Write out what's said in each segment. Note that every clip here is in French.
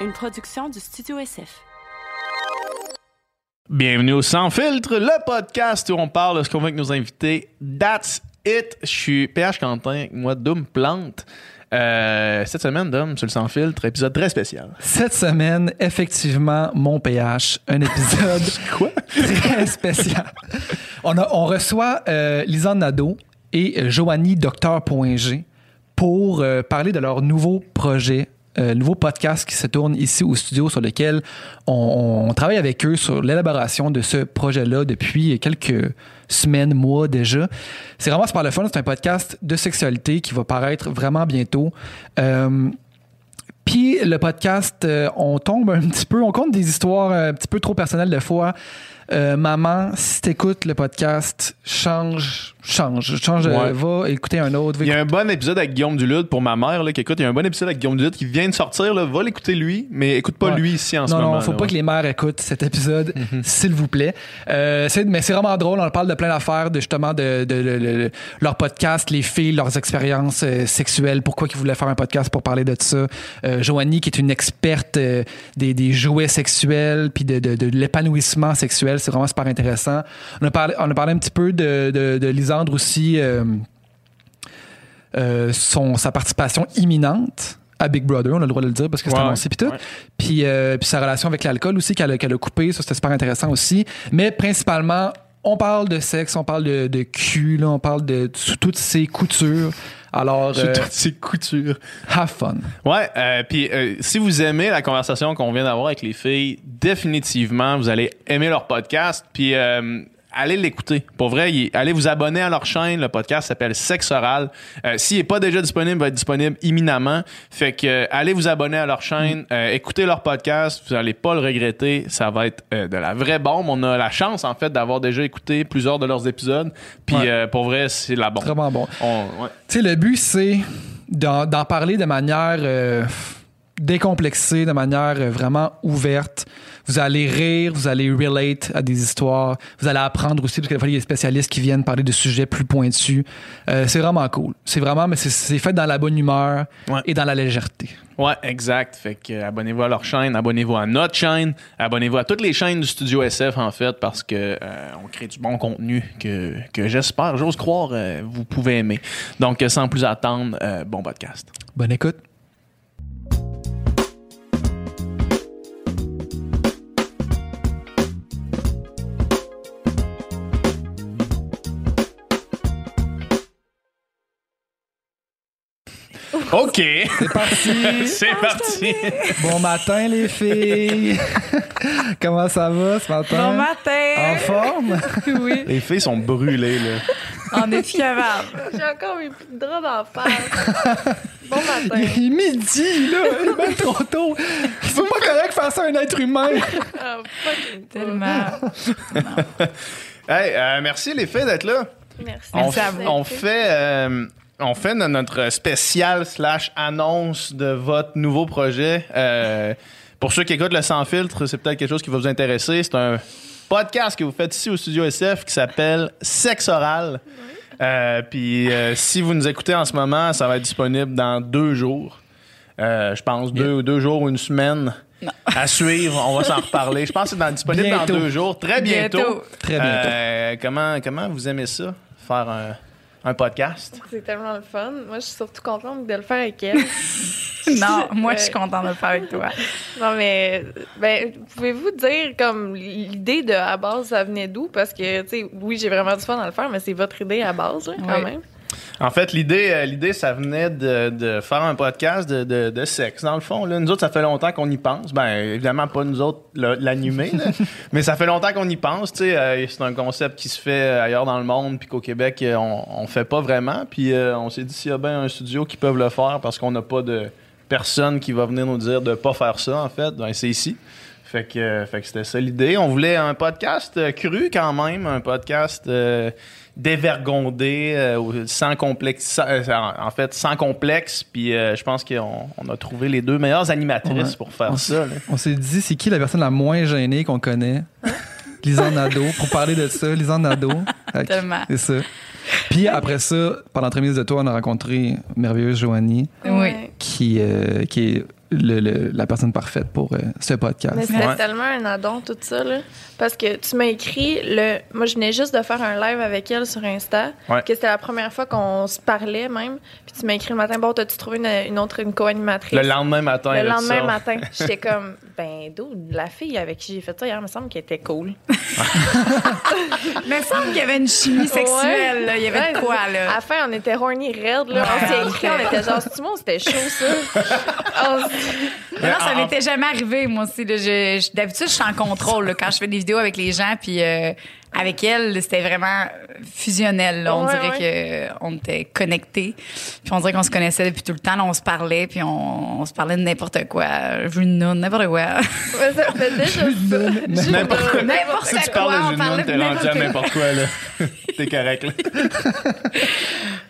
une production du Studio SF. Bienvenue au Sans Filtre, le podcast où on parle de ce qu'on veut avec nos invités. That's it. Je suis PH Quentin, moi, Doom Plante. Euh, cette semaine, Dom, sur le Sans Filtre, épisode très spécial. Cette semaine, effectivement, mon PH, un épisode Quoi? très spécial. On, a- on reçoit euh, Lisanne Nadeau et euh, Joanie Docteur.g pour euh, parler de leur nouveau projet, euh, nouveau podcast qui se tourne ici au studio sur lequel on, travaille avec eux sur l'élaboration de ce projet-là depuis quelques semaines, mois déjà. C'est vraiment super le fun. C'est un podcast de sexualité qui va paraître vraiment bientôt. Euh, puis le podcast, euh, on tombe un petit peu, on compte des histoires euh, un petit peu trop personnelles des fois. Maman, si t'écoutes le podcast, change, change, change, euh, Ouais. va écouter un autre. Il y a un bon épisode avec Guillaume Dulude pour ma mère, là, qui écoute. Il y a un bon épisode avec Guillaume Dulude qui vient de sortir, là. Va l'écouter lui, mais écoute pas Ouais. lui ici en ce non, moment. non, faut là, pas ouais. que les mères écoutent cet épisode, s'il vous plaît. Euh, mais c'est vraiment drôle. On parle de plein d'affaires, de justement de, de- de- de- leur podcast, les filles, leurs expériences euh, sexuelles, pourquoi ils voulaient faire un podcast pour parler de ça. Euh, Joanie, qui est une experte euh, des, des jouets sexuels, puis de, de- de l'épanouissement sexuel, c'est vraiment super intéressant. On a parlé, on a parlé un petit peu de, de, de Aussi. euh, euh, son, sa participation imminente à Big Brother, on a le droit de le dire parce que c'est Ouais, annoncé puis tout. ouais. Puis, euh, puis sa relation avec l'alcool aussi qu'elle a, coupé, ça c'était super intéressant aussi. Mais principalement, on parle de sexe, on parle de, de cul, là, on parle de toutes ses coutures. Alors, euh, toutes ses coutures. have fun. Ouais, euh, puis euh, si vous aimez la conversation qu'on vient d'avoir avec les filles, définitivement, vous allez aimer leur podcast, puis allez l'écouter. Pour vrai, allez vous abonner à leur chaîne. Le podcast s'appelle Sexe Oral. Euh, S'il n'est pas déjà disponible, il va être disponible imminemment. Fait que euh, allez vous abonner à leur chaîne, euh, écoutez leur podcast, vous allez pas le regretter. Ça va être de la vraie bombe. On a la chance, en fait, d'avoir déjà écouté plusieurs de leurs épisodes. Puis Ouais. pour vrai, c'est la bombe. Vraiment bon. Ouais. Tu sais, le but, c'est d'en parler de manière décomplexée, de manière vraiment ouverte. Vous allez rire, vous allez relate à des histoires, vous allez apprendre aussi, parce qu'il y a des spécialistes qui viennent parler de sujets plus pointus. Euh, c'est vraiment cool. C'est vraiment, mais c'est- fait dans la bonne humeur Ouais. et dans la légèreté. Ouais, exact. Fait que euh, abonnez-vous à leur chaîne, abonnez-vous à notre chaîne, abonnez-vous à toutes les chaînes du Studio SF en fait, parce que euh, on crée du bon contenu que, que j'espère, j'ose croire, vous pouvez aimer. Donc sans plus attendre, bon podcast. Bonne écoute. Ok, C'est parti! c'est parti. bon matin, les filles! Comment ça va ce matin? Bon matin! En forme? Oui, Les filles sont brûlées là. on est. J'ai encore mes petites draps d'en face. bon matin. Il est midi, là! Il est même trop tôt! C'est pas correct faire ça à un être humain! Ah, fucking pas. Tellement. Hey, euh, merci les filles d'être là. Merci. On, Merci à f- vous. on fait, euh, on fait no- notre spécial slash annonce de votre nouveau projet. Euh, pour ceux qui écoutent le sans filtre, c'est peut-être quelque chose qui va vous intéresser. C'est un podcast que vous faites ici au studio SF qui s'appelle Sexe oral. Euh, Puis euh, si vous nous écoutez en ce moment, ça va être disponible dans deux jours. Euh, je pense deux, deux jours ou une semaine. À suivre, on va s'en reparler. Je pense que c'est dans- disponible Bientôt. dans deux jours, très bientôt. Bientôt. Très bientôt. Euh, comment, comment vous aimez ça, faire un, un podcast? C'est tellement le fun. Moi, je suis surtout contente de le faire avec elle. Non, moi, je suis contente de le faire avec toi. non, mais ben, pouvez-vous dire comme l'idée de à base, ça venait d'où? Parce que, tu sais, oui, j'ai vraiment du fun à le faire, mais c'est votre idée à base, là, quand Oui. même. En fait, l'idée, euh, l'idée, ça venait de, de faire un podcast de, de, de sexe, dans le fond. Là. Nous autres, ça fait longtemps qu'on y pense. Ben, évidemment, pas nous autres l'animer, mais ça fait longtemps qu'on y pense. Euh, c'est un concept qui se fait ailleurs dans le monde, puis qu'au Québec, euh, on, on fait pas vraiment. Puis euh, on s'est dit, s'il y a bien un studio qui peuvent le faire, parce qu'on n'a pas de personne qui va venir nous dire de pas faire ça, en fait, ben, c'est ici. Fait que, euh, fait que c'était ça l'idée. On voulait un podcast euh, cru quand même, un podcast euh, dévergondé, euh, sans complexe, sans- en fait sans complexe. Puis euh, je pense qu'on on a trouvé les deux meilleures animatrices Ouais. pour faire On- ça. là. On s'est dit, c'est qui la personne la moins gênée qu'on connaît? Lisanne Nadeau. Pour parler de ça, Lisanne Nadeau. C'est ça. Puis après ça, pendant l'entremise de toi, on a rencontré merveilleuse Joanie, Oui. Euh, qui est le- le- la personne parfaite pour euh, ce podcast. Mais c'était Ouais. tellement un addon, tout ça, là. Parce que tu m'as écrit, le... moi, je venais juste de faire un live avec elle sur Insta, Ouais. que c'était la première fois qu'on se parlait, même. Puis tu m'as écrit le matin, bon, t'as-tu trouvé une, une autre, une co-animatrice? Le lendemain matin. Le lendemain matin, j'étais comme, ben, d'où la fille avec qui j'ai fait ça hier, me semble qu'elle était cool. Mais il me semble qu'il y avait une chimie sexuelle, là. Il y avait de quoi, À là? la fin, on était horny raide, là. on s'est écrit, on était genre, c'est bon, c'était chaud, ça? On Mais non, ça m'était jamais arrivé, moi aussi. Je- je- D'habitude, je suis en contrôle là, quand je fais des vidéos avec les gens, puis euh, avec elle, c'était vraiment fusionnel. là. On Ouais, dirait qu'on était connectés, puis on dirait qu'on se connaissait depuis tout le temps. là, on se parlait, puis on, on se parlait de n'importe quoi. Junun, n'importe quoi. Ouais, ça fait déjà. N'importe N'importe Si tu quoi, parles de de t'es rendu à n'importe quoi, là. T'es correct, là.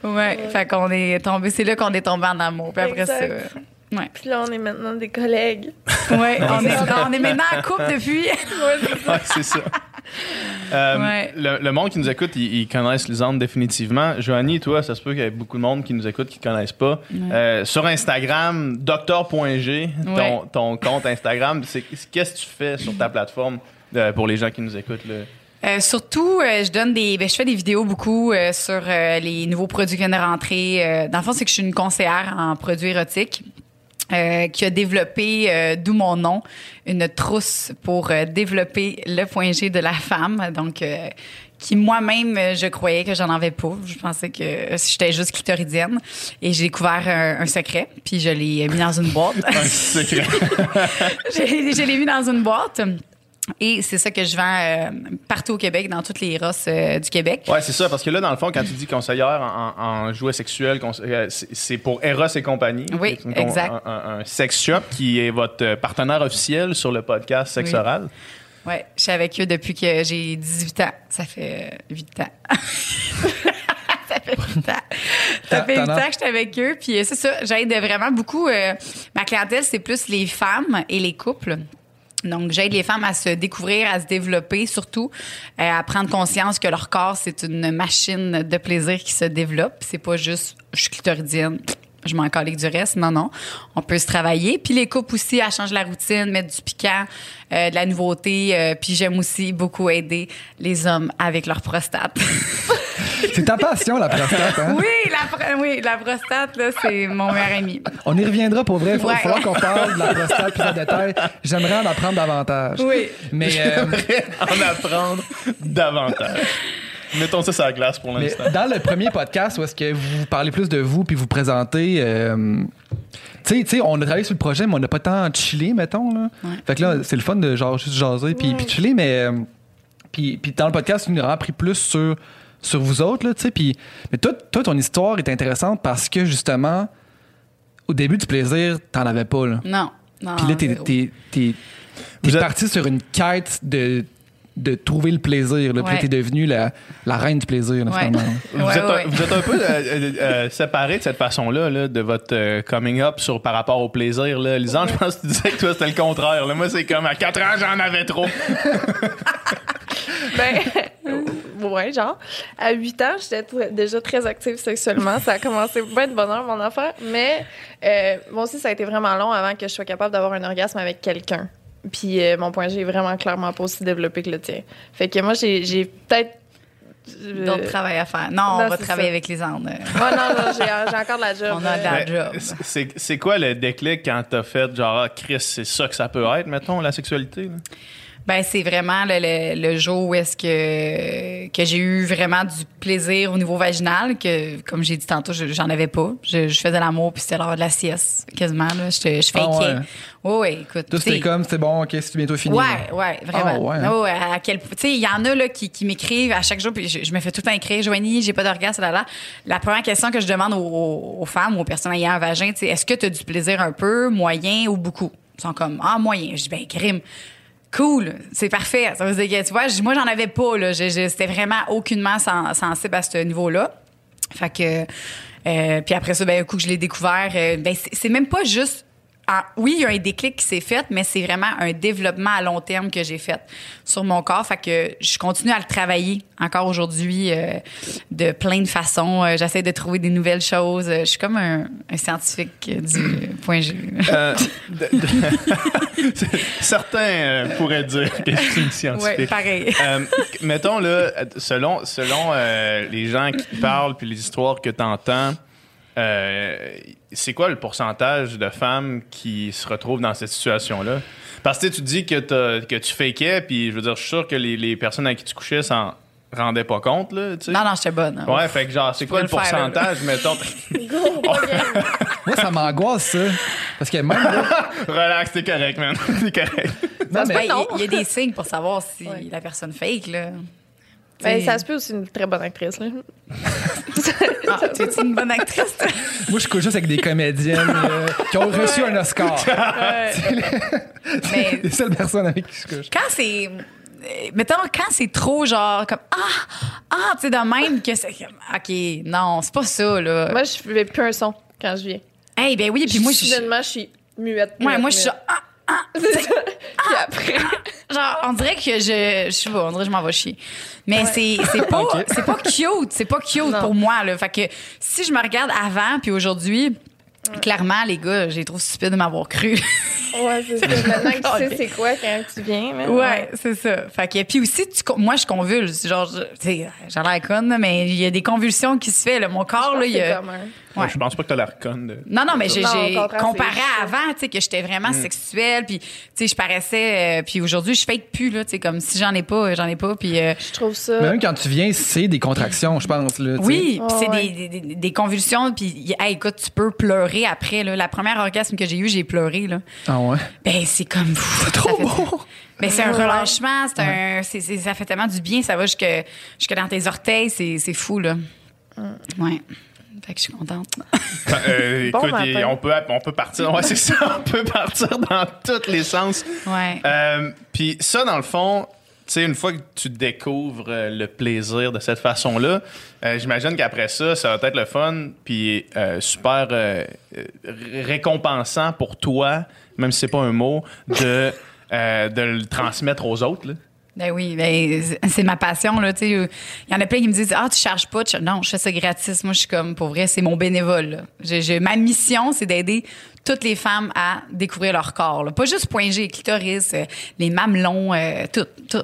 Ouais, fait qu'on est tombé, c'est là qu'on est tombé en amour. Puis après Exact. ça, ouais. Puis là, on est maintenant des collègues. Ouais, on est, on est maintenant en couple depuis. Ouais, c'est ça. Euh, Ouais. le, le monde qui nous écoute, ils, ils connaissent Lisande définitivement. Joanie, toi, ça se peut qu'il y ait beaucoup de monde qui nous écoute qui ne connaissent pas. Euh, sur Instagram, docteur.g, ton, Ouais. ton compte Instagram, c'est- qu'est-ce que tu fais sur ta plateforme euh, pour les gens qui nous écoutent? Là? Euh, surtout, euh, je donne des, ben, je fais des vidéos beaucoup euh, sur euh, les nouveaux produits qui viennent de rentrer. Euh, dans le fond, c'est que je suis une conseillère en produits érotiques. Euh, qui a développé, euh, d'où mon nom, une trousse pour euh, développer le point G de la femme. Donc, euh, qui moi-même, je croyais que j'en avais pas. Je pensais que j'étais juste clitoridienne. Et j'ai découvert un, un secret, puis je l'ai mis dans une boîte. Un secret. je, je l'ai mis dans une boîte. Et c'est ça que je vends euh, partout au Québec, dans toutes les rosses euh, du Québec. Ouais, c'est ça, parce que là, dans le fond, quand tu dis conseillère en, jouets sexuels, euh, c'est pour Eros et compagnie. Oui, une exact. Un, un- un sex shop qui est votre euh, partenaire officiel sur le podcast Oui. Oral. Ouais, je suis avec eux depuis que j'ai 18 ans. Ça fait euh, 8 ans. ça fait 8 ans. Ça fait 8 t'en ans que je suis avec eux. Puis euh, c'est ça, j'aide vraiment beaucoup. euh, ma clientèle, c'est plus les femmes et les couples. Donc, j'aide les femmes à se découvrir, à se développer, surtout euh, à prendre conscience que leur corps, c'est une machine de plaisir qui se développe. C'est pas juste je suis je m'en calique du reste. Non, non. On peut se travailler. Puis les couples aussi, à changer la routine, mettre du piquant, euh, de la nouveauté. euh, puis j'aime aussi beaucoup aider les hommes avec leur prostate. C'est ta passion, la prostate. Hein? oui, la, pro- oui, la prostate, là, c'est mon meilleur ami. On y reviendra pour vrai. Il Ouais. falloir qu'on parle de la prostate plus en détail. J'aimerais en apprendre davantage. Oui. Mais, euh, en apprendre davantage. Mettons ça sur la glace pour l'instant. dans le premier podcast où est-ce que vous parlez plus de vous puis vous présentez, euh, tu sais, tu sais, on a travaillé sur le projet, mais on n'a pas tant chillé, mettons. Là. Fait que là, c'est le fun de genre juste jaser puis, puis chiller, mais euh, puis, puis dans le podcast, on a vraiment pris plus sur, sur vous autres, là, tu sais. Puis, mais toi, toi, ton histoire est intéressante parce que justement, au début du plaisir, t'en avais pas, là. Non. non Puis là, t'es, t'es, t'es- t'es Vous êtes- parti sur une quête de, de trouver le plaisir. Là. Puis Ouais. t'es devenue la, la reine du plaisir, là, Ouais. finalement. Vous, Ouais, êtes un, ouais. vous êtes un peu euh, euh, euh, séparés de cette façon-là, là, de votre euh, coming up sur, par rapport au plaisir. Là. Lisanne, je pense que tu disais que toi, c'était le contraire. Là. Moi, c'est comme à 4 ans, j'en avais trop. Ben, ouais, genre. À 8 ans, j'étais déjà très active sexuellement. Ça a commencé bien de bonheur, mon affaire. Mais euh, moi aussi, ça a été vraiment long avant que je sois capable d'avoir un orgasme avec quelqu'un. Puis euh, mon point G est vraiment clairement pas aussi développé que le tien. Fait que moi, j'ai peut-être. euh, D'autres travail à faire. Non, non, on va travailler ça. avec les Andes. Ouais, non, non, j'ai j'ai encore de la job. On a de la- euh, Mais job. c'est- C'est quoi le déclic quand t'as fait genre, ah, Chris, c'est ça que ça peut être, mettons, la sexualité? là? Ben c'est vraiment le, le- le jour où est-ce que que j'ai eu vraiment du plaisir au niveau vaginal que comme j'ai dit tantôt je- j'en avais pas. Je, je faisais l'amour puis c'était l'heure de la sieste quasiment là. Je, je Ah fakais. ouais. Écoute. Tout c'était comme, c'est bon, ok, c'est bientôt fini. Ouais, là. ouais, vraiment. Ah, ouais, à quel tu sais, il y en a là qui, qui m'écrivent à chaque jour puis je, je me fais tout le temps écrire Joanie, j'ai pas d'orgasme là là. La première question que je demande aux, femmes ou aux personnes ayant un vagin, sais, est-ce que tu as du plaisir un peu, moyen ou beaucoup? Ils sont comme ah moyen. Je dis ben crime. Cool, c'est parfait. Ça veut dire que, tu vois, moi, j'en avais pas, là. C'était vraiment aucunement sen- sensible à ce niveau-là. Fait que, euh, puis après ça, ben, un coup que je l'ai découvert, euh, ben, c'est même pas juste ah, oui, il y a un déclic qui s'est fait, mais c'est vraiment un développement à long terme que j'ai fait sur mon corps. Fait que je continue à le travailler encore aujourd'hui euh, de plein de façons. Euh, J'essaie de trouver des nouvelles choses. Euh, Je suis comme un, un scientifique du point G. Euh, de- de- Certains pourraient dire que je suis une ouais, scientifique. pareil. Euh, mettons, là, selon, selon les gens qui te parlent puis les histoires que tu entends, c'est quoi le pourcentage de femmes qui se retrouvent dans cette situation-là? Parce que tu sais, tu dis que, t'as- que tu fakais, puis je veux dire, je suis sûr que les, les personnes avec qui tu couchais s'en rendaient pas compte, là, tu sais. Non, non, j'étais bonne. hein. Ouais, fait que genre, c'est quoi le faire, pourcentage, mettons? Moi, ça m'angoisse, ça. Parce que même là, Relax, t'es correct, man. T'es correct. non, mais- Il y a- il y, a des signes pour savoir si Ouais. la personne fake, là. Ben, ça se peut aussi une très bonne actrice. Là. Ah, tu es une bonne actrice? toi? moi, je couche juste avec des comédiennes euh, qui ont reçu un Oscar. Mais les seules personnes avec qui je couche. quand c'est. euh, Mettons, quand c'est trop genre comme Ah! Ah! Tu sais, de même que c'est comme OK, non, c'est pas ça, là. Moi, je fais plus un son quand je viens. hey, ben oui, puis moi, je. Soudainement, je suis muette. Ouais, moi, je suis genre, ah, C'est ça. Puis après, genre, on dirait que je. Je sais pas, on dirait que je m'en vais chier. Mais c'est c'est pas, Ok. c'est pas cute. C'est pas cute Non. pour moi, là. Fait que si je me regarde avant, puis aujourd'hui, clairement, les gars, j'ai trop stupide de m'avoir cru. ouais, c'est ça. Maintenant que tu sais c'est quoi quand tu viens. mais- Ouais, c'est ça. Fait que puis aussi tu con- moi je convulse, genre je- tu sais, j'ai l'air conne là, mais il y a des convulsions qui se fait là, mon corps là, il y C'est a Ouais. Je pense pas que t'as l'air conne. de- non, non, mais j'ai comparé c'est à avant, tu sais, que j'étais vraiment sexuelle, puis tu sais, je paraissais, euh, puis aujourd'hui, je fake plus, là, tu sais, comme si j'en ai pas, euh, j'en ai pas, puis euh, Je trouve ça. Mais même quand tu viens, c'est des contractions, je pense. Là, oui, puis c'est Ouais, des, des, convulsions, puis hey, écoute, tu peux pleurer après, là. La première orgasme que j'ai eu, j'ai pleuré, là. Ah ouais? Ben, c'est comme fou. Trop beau. Mais c'est un relâchement, c'est un, c'est, c'est- ça fait tellement du bien, ça va jusque, jusque dans tes orteils, c'est, c'est fou, là. Ouais. Fait que je suis contente. Euh, Bon écoute, et on peut, on peut partir. Ouais, c'est ça. On peut partir dans tous les sens. Ouais. Euh, Puis ça, dans le fond, tu sais, une fois que tu découvres euh, le plaisir de cette façon-là, euh, j'imagine qu'après ça, ça va être le fun, puis euh, super euh, récompensant pour toi, même si c'est pas un mot, de, euh, de le transmettre aux autres. Là. Ben oui, ben, c'est- ma passion, là. Il y en a plein qui me disent, ah, tu charges pas. Je- non, je fais ça gratis. Moi, je suis comme, pour vrai, c'est mon bénévole, là. J'ai- ma mission, c'est d'aider toutes les femmes à découvrir leur corps, là. Pas juste point G, clitoris, euh, les mamelons, euh, tout, tout.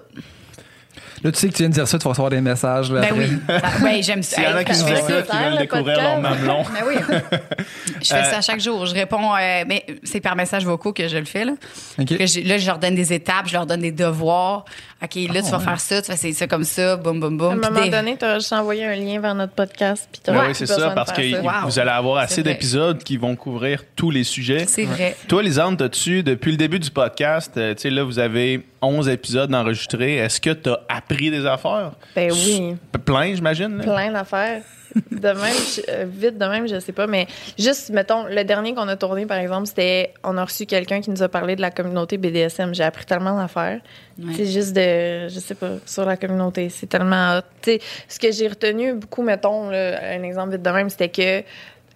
Là, tu sais que tu viens de dire ça, tu vas recevoir des messages. Là, Ben après. oui. Ben, ouais, j'aime ça. S'il y en a Hey, qui nous je fais ça. écoutent, qui veulent découvrir leur mamelon. Ben oui. Je fais ça chaque jour. Je réponds, euh, mais c'est par message vocaux que je le fais. Là. Que là je leur donne des étapes, je leur donne des devoirs. OK, là, tu vas ouais. faire ça, tu vas essayer ça comme ça, boum, boum, À boum. un Puis moment des- donné, tu as juste envoyé un lien vers notre podcast. Puis oui, c'est ça, parce que ça. Wow. vous allez avoir assez d'épisodes qui vont couvrir tous les sujets. C'est vrai. Toi, Lisande, t'as-tu, depuis le début du podcast, euh, tu sais, là, vous avez 11 épisodes enregistrés. Est-ce que t'as appris des affaires? Ben oui, Plein, j'imagine. là? plein d'affaires. De même, euh, vite de même, je sais pas, mais juste, mettons, le dernier qu'on a tourné, par exemple, c'était, on a reçu quelqu'un qui nous a parlé de la communauté BDSM. J'ai appris tellement d'affaires. Ouais. C'est juste de, je sais pas, sur la communauté. C'est tellement. Tu sais, ce que j'ai retenu beaucoup, mettons, là, un exemple vite de même, c'était que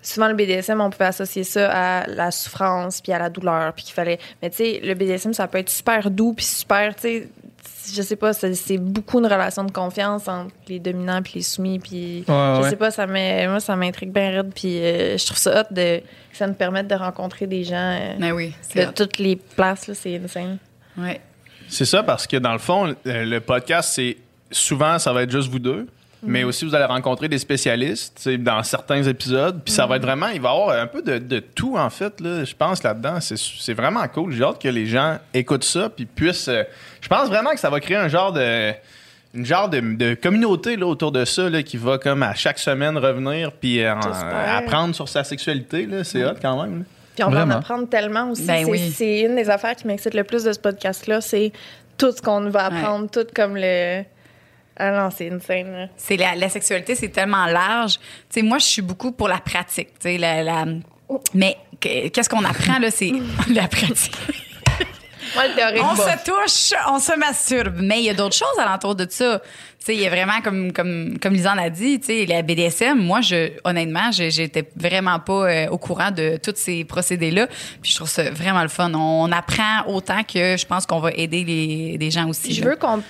souvent le BDSM, on pouvait associer ça à la souffrance puis à la douleur, puis qu'il fallait. Mais tu sais, le BDSM, ça peut être super doux puis super, tu sais. Je sais pas, c'est beaucoup une relation de confiance entre les dominants puis les soumis puis Ouais, je ouais. sais pas ça moi ça m'intrigue bien raide puis euh, je trouve ça hot de que ça nous permette de rencontrer des gens euh, Ben oui, c'est de toutes les places là c'est insane. ouais. C'est ça, parce que dans le fond, le podcast, c'est souvent, ça va être juste vous deux. Mais aussi, vous allez rencontrer des spécialistes dans certains épisodes. Puis ça va être vraiment, il va y avoir un peu de, de tout, en fait, là, je pense, là-dedans. C'est- C'est vraiment cool. J'ai hâte que les gens écoutent ça. Puis puissent. euh, je pense vraiment que ça va créer un genre de. Une genre de, de communauté là, autour de ça là, qui va comme à chaque semaine revenir puis euh, apprendre sur sa sexualité. là. C'est hot quand même. là. Puis on va en apprendre tellement aussi. Ben c'est, oui. c'est une des affaires qui m'excite le plus de ce podcast-là, c'est tout ce qu'on va apprendre, tout comme le. Ah non, c'est insane. là. C'est la, la sexualité, c'est tellement large. Tu sais, moi, je suis beaucoup pour la pratique. Tu sais, la, la- mais que- qu'est-ce qu'on apprend là, c'est la pratique. Moi, le théorique, On bof. se touche, on se masturbe. Mais il y a d'autres choses alentour de ça. Tu sais, il y a vraiment, comme, comme, comme Lisanne a dit, tu sais, la BDSM, moi, je, honnêtement, j'étais vraiment pas euh, au courant de tous ces procédés-là. Puis je trouve ça vraiment le fun. On apprend autant que je pense qu'on va aider les, les gens aussi. Je là. veux qu'on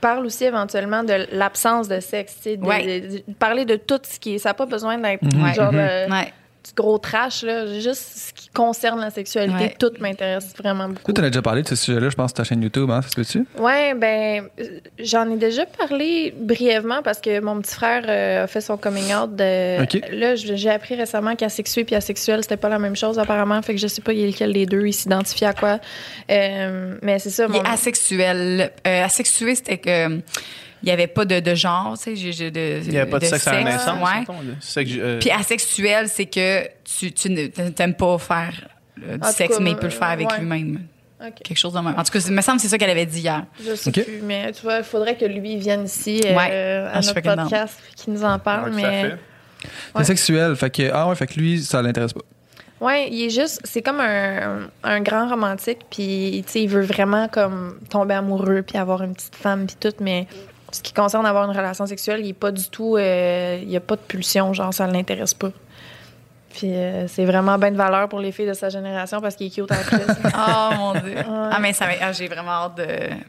parle aussi éventuellement de l'absence de sexe, tu sais, de, Ouais. de- de parler de tout ce qui est. Ça n'a pas besoin d'être Ouais. genre de- Ouais. Gros trash, là. Juste ce qui concerne la sexualité, Ouais. tout m'intéresse vraiment beaucoup. Tu en as déjà parlé de ce sujet-là, je pense, sur ta chaîne YouTube, hein, ça se peut-tu? Ouais, ben, euh, j'en ai déjà parlé brièvement parce que mon petit frère euh, a fait son coming out. De, Ok. Là, j'ai appris récemment qu'asexué puis asexuel, c'était pas la même chose apparemment. Fait que je sais pas il lequel des deux, il s'identifie à quoi. Euh, mais c'est ça, Il mon. est asexuel. Euh, asexué, c'était que euh, il y avait pas de, de genre, tu sais, de Il n'y avait pas de, sexe à la naissance. ouais. mettons, là. Sexe, euh, Puis asexuel, c'est que tu, tu ne t'aimes pas faire euh, du sexe, cas, mais il peut le faire avec ouais. lui-même. Quelque chose de même. En tout cas, il me semble que c'est ça qu'elle avait dit hier. Je sais plus, mais tu vois, il faudrait que lui vienne ici euh, Ouais. Ah, à je notre podcast puis qu'il nous en ouais, parle. à mais. C'est sexuel, fait que, ah ouais, fait que lui, ça l'intéresse pas. ouais, il est juste, c'est comme un, un grand romantique, puis tu sais, il veut vraiment comme tomber amoureux puis avoir une petite femme puis tout, mais ce qui concerne avoir une relation sexuelle, il est pas du tout, euh, il y a pas de pulsion, genre ça l'intéresse pas. Puis euh, c'est vraiment bien de valeur pour les filles de sa génération parce qu'il est cute en plus. Oh mon Dieu. Ah, mais ça m'a- ah, j'ai vraiment hâte de.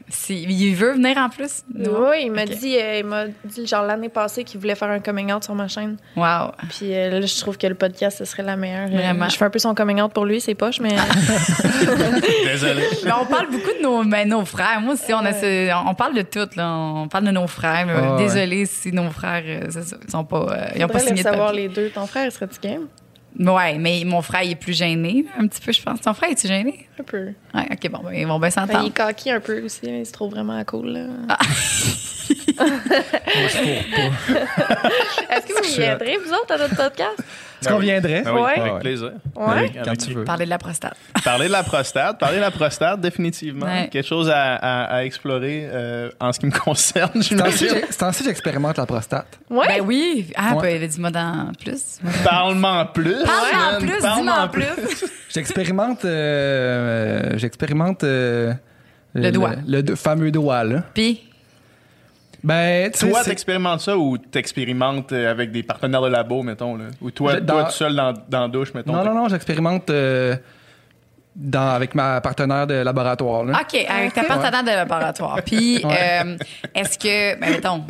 Si, il veut venir en plus? Oui, il m'a dit, euh, il m'a dit genre l'année passée qu'il voulait faire un coming out sur ma chaîne. Wow. Puis euh, là, je trouve que le podcast, ce serait la meilleure. Euh, Vraiment. je fais un peu son coming out pour lui, c'est poche, mais Désolé. Mais on parle beaucoup de nos, ben, nos frères. Moi aussi, on, a ce- on parle de tout. Là. On parle de nos frères. mais Ah ouais. Désolé si nos frères, euh, ça, ils sont pas, euh, ils ont pas signé de savoir papier. les deux. Ton frère, serait-tu game? Ouais, mais mon frère, il est plus gêné, un petit peu, je pense. Ton frère, est-tu gêné? Un peu. Ouais, ok, bon, ben, ils vont bien il s'entendre. est coquille un peu aussi, mais il se trouve vraiment cool. Là. Ah. Est-ce que vous viendrez, vous autres, à notre podcast? Est-ce qu'on viendrait? Ah oui, Ouais. avec plaisir. Ouais. Avec- Quand avec- tu veux. Parler de la prostate. Parler de la prostate, parler de la prostate, définitivement. Ouais. Quelque chose à, à- à explorer euh, en ce qui me concerne, C'est ainsi j'imagine. que- c'est ainsi que j'expérimente la prostate. Ouais. Ben oui. Ah, Ouais. ben, dis-moi dans plus. Parle-moi en plus. Parle-moi en man. plus, Parle-moi dis-moi en plus. J'expérimente. euh, J'expérimente. euh, Le doigt. Le, do- fameux doigt, là. Puis, Ben. Toi, t'expérimentes ça ou t'expérimentes euh, avec des partenaires de labo, mettons, là? Ou toi, Je- toi tout seul dans, dans la douche, mettons? Non, non, non, j'expérimente euh, dans, avec ma partenaire de laboratoire, là. OK, avec ta partenaire de laboratoire. Puis, euh, est-ce que, ben, mettons,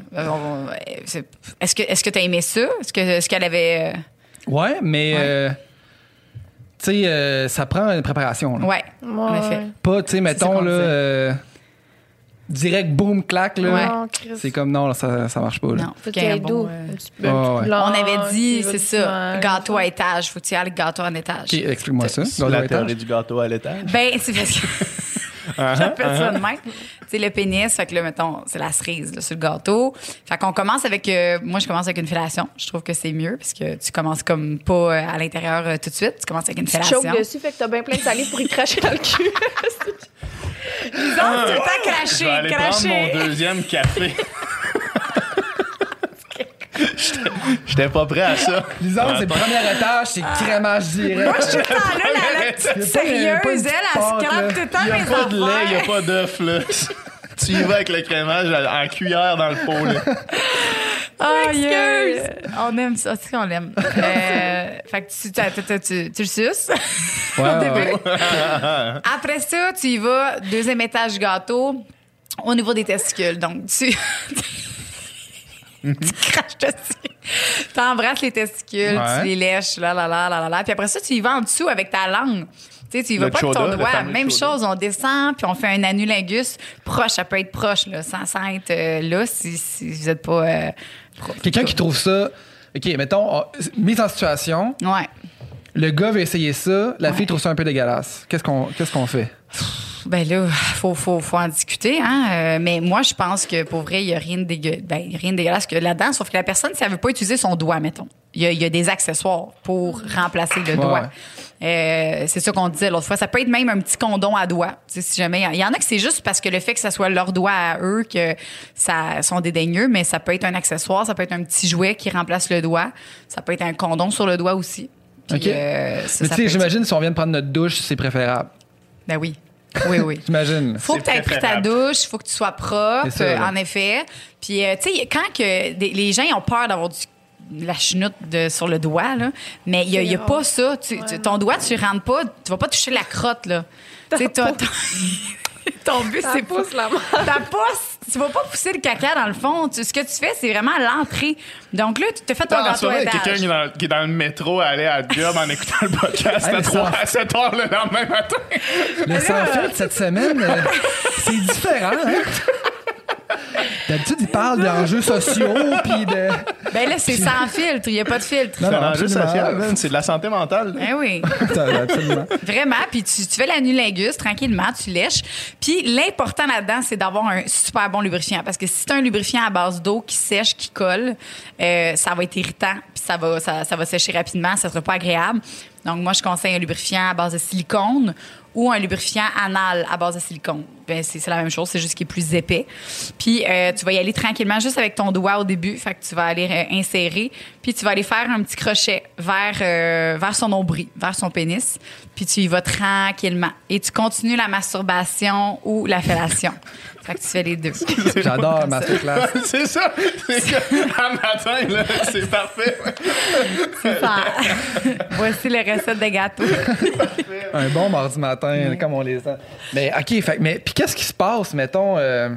est-ce que est-ce que tu as aimé ça? Est-ce que est-ce qu'elle avait. Ouais, mais. Ouais. euh, tu sais, euh, ça prend une préparation, là. ouais, en effet. Pas, tu sais, mettons, là. Direct, boum, clac, là. Ouais. C'est comme non, ça, ça marche pas, là. Non, Faut qu'il y ait un bon, doux. euh, peu ouais. On avait dit, c'est ça, gâteau à étage. Faut que tu ailles gâteau en étage. Ok, explique-moi ça. Gâteau la théorie du gâteau à l'étage? Ben, c'est parce que. Uh-huh, J'appelle ça de même. Tu sais, le pénis, fait que là, mettons, c'est la cerise là, sur le gâteau. Fait qu'on commence avec. euh, moi, je commence avec une fellation. Je trouve que c'est mieux parce que tu commences comme pas euh, à l'intérieur euh, tout de suite. Tu commences avec une Tu fellation. choques dessus, fait que t'as bien plein de salive pour y cracher dans le cul. Ils ont tout le temps Je vais craché, aller prendre craché. mon deuxième café. J'étais- pas prêt à ça. Lisande, c'est premier étage, c'est crémage direct. Moi, je suis tout le temps là, la, la petite sérieuse, elle, elle pâte, se crape là. tout le temps Il n'y a pas de lait, il n'y a pas d'œuf, là. Tu y vas avec le crémage en cuillère dans le pot, là. Aïe, aïe. On aime ça, c'est qu'on l'aime. Euh, fait que tu, le suces. Après ça, tu y vas, deuxième étage gâteau, au niveau des testicules. Donc, tu. tu craches dessus. Tu embrasses les testicules, Ouais. tu les lèches, là, là, là, là, là, là. Puis après ça, tu y vas en dessous avec ta langue. Tu sais, tu y vas Le pas avec chauda, ton doigt. Même chose, on descend, puis on fait un anulingus proche. Ça peut être proche, là, sans, sans être euh, là, si, si vous n'êtes pas. euh, Quelqu'un qui trouve ça. OK, mettons, on- mise en situation, Ouais. le gars veut essayer ça, la Ouais. fille trouve ça un peu dégueulasse. Qu'est-ce qu'on qu'est-ce qu'on fait? Ben là, faut, faut, faut en discuter, hein. Euh, mais moi, je pense que pour vrai, il n'y a rien de, ben, rien de dégueulasse que là-dedans, sauf que la personne, si elle veut pas utiliser son doigt, mettons, il y a, il y a des accessoires pour remplacer le Ouais, doigt. Euh, c'est ça qu'on disait l'autre fois. Ça peut être même un petit condom à doigt. Si jamais il y en a que c'est juste parce que le fait que ça soit leur doigt à eux que ça sont dédaigneux, mais ça peut être un accessoire, ça peut être un petit jouet qui remplace le doigt, ça peut être un condom sur le doigt aussi. Puis, OK. euh, ça, Mais tu sais, être- j'imagine si on vient de prendre notre douche, c'est préférable. Ben oui. Oui, oui. J'imagine. Faut que tu aies pris ta douche, faut que tu sois propre, ça, euh, en effet. Puis, euh, tu sais, quand que des- les gens ils ont peur d'avoir du la chenoute de, sur le doigt, là, mais il n'y a, pas ça. Tu- tu- ton doigt, tu rentres pas, tu vas pas toucher la crotte. Là. Tu sais, toi, ton, but, c'est pas... pousse la. Ta pousse, tu vas pas pousser le caca dans le fond. Tu- ce que tu fais, c'est vraiment l'entrée. Donc là, tu te fais ton gâteau à quelqu'un qui, est dans- qui est dans le métro à aller à job en écoutant le podcast Hey, à, mais 3, ça- à 7 heures le lendemain matin. Le sans filtre cette semaine, euh, c'est différent. Hein? D'habitude, ils parlent d'enjeux sociaux, puis de. Ben là, c'est sans filtre. Il n'y a pas de filtre. Non, C'est non, un enjeu absolument. social, c'est de la santé mentale. Ben oui. Absolument. Vraiment. Puis tu, tu fais la nulingus tranquillement, tu lèches. Puis l'important là-dedans, c'est d'avoir un super bon lubrifiant. Parce que si tu un lubrifiant à base d'eau qui sèche, qui colle, euh, ça va être irritant. Puis ça va, ça, ça va sécher rapidement. Ça sera pas agréable. Donc moi, je conseille un lubrifiant à base de silicone ou un lubrifiant anal à base de silicone. Ben, c'est la même chose, c'est juste qu'il est plus épais. Puis euh, tu vas y aller tranquillement, juste avec ton doigt au début. Fait que tu vas aller euh, insérer, puis tu vas aller faire un petit crochet vers euh, vers son nombril, vers son pénis. Puis tu y vas tranquillement et tu continues la masturbation ou la fellation. fait que tu fais les deux. J'adore Masterclass. c'est ça. C'est que, un matin, là, c'est parfait. Super. Voici les recettes de gâteaux. Un bon mardi matin, comme on les sent. Mais OK, fait, mais puis qu'est-ce qui se passe, mettons, euh,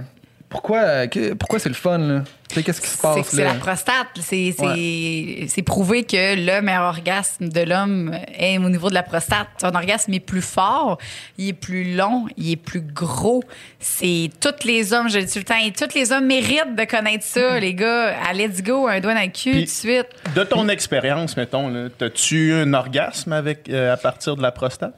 pourquoi, euh, pourquoi c'est le fun, là? Tu sais, qu'est-ce qui se passe, c'est la prostate. C'est c'est- c'est prouvé que le meilleur orgasme de l'homme est au niveau de la prostate. Son orgasme est plus fort, il est plus long, il est plus gros. C'est tous les hommes, je le dis tout le temps, et tous les hommes méritent de connaître ça, les gars. À let's go, un doigt dans le cul tout de suite. De ton expérience, mettons, là, t'as-tu eu un orgasme avec, euh, à partir de la prostate?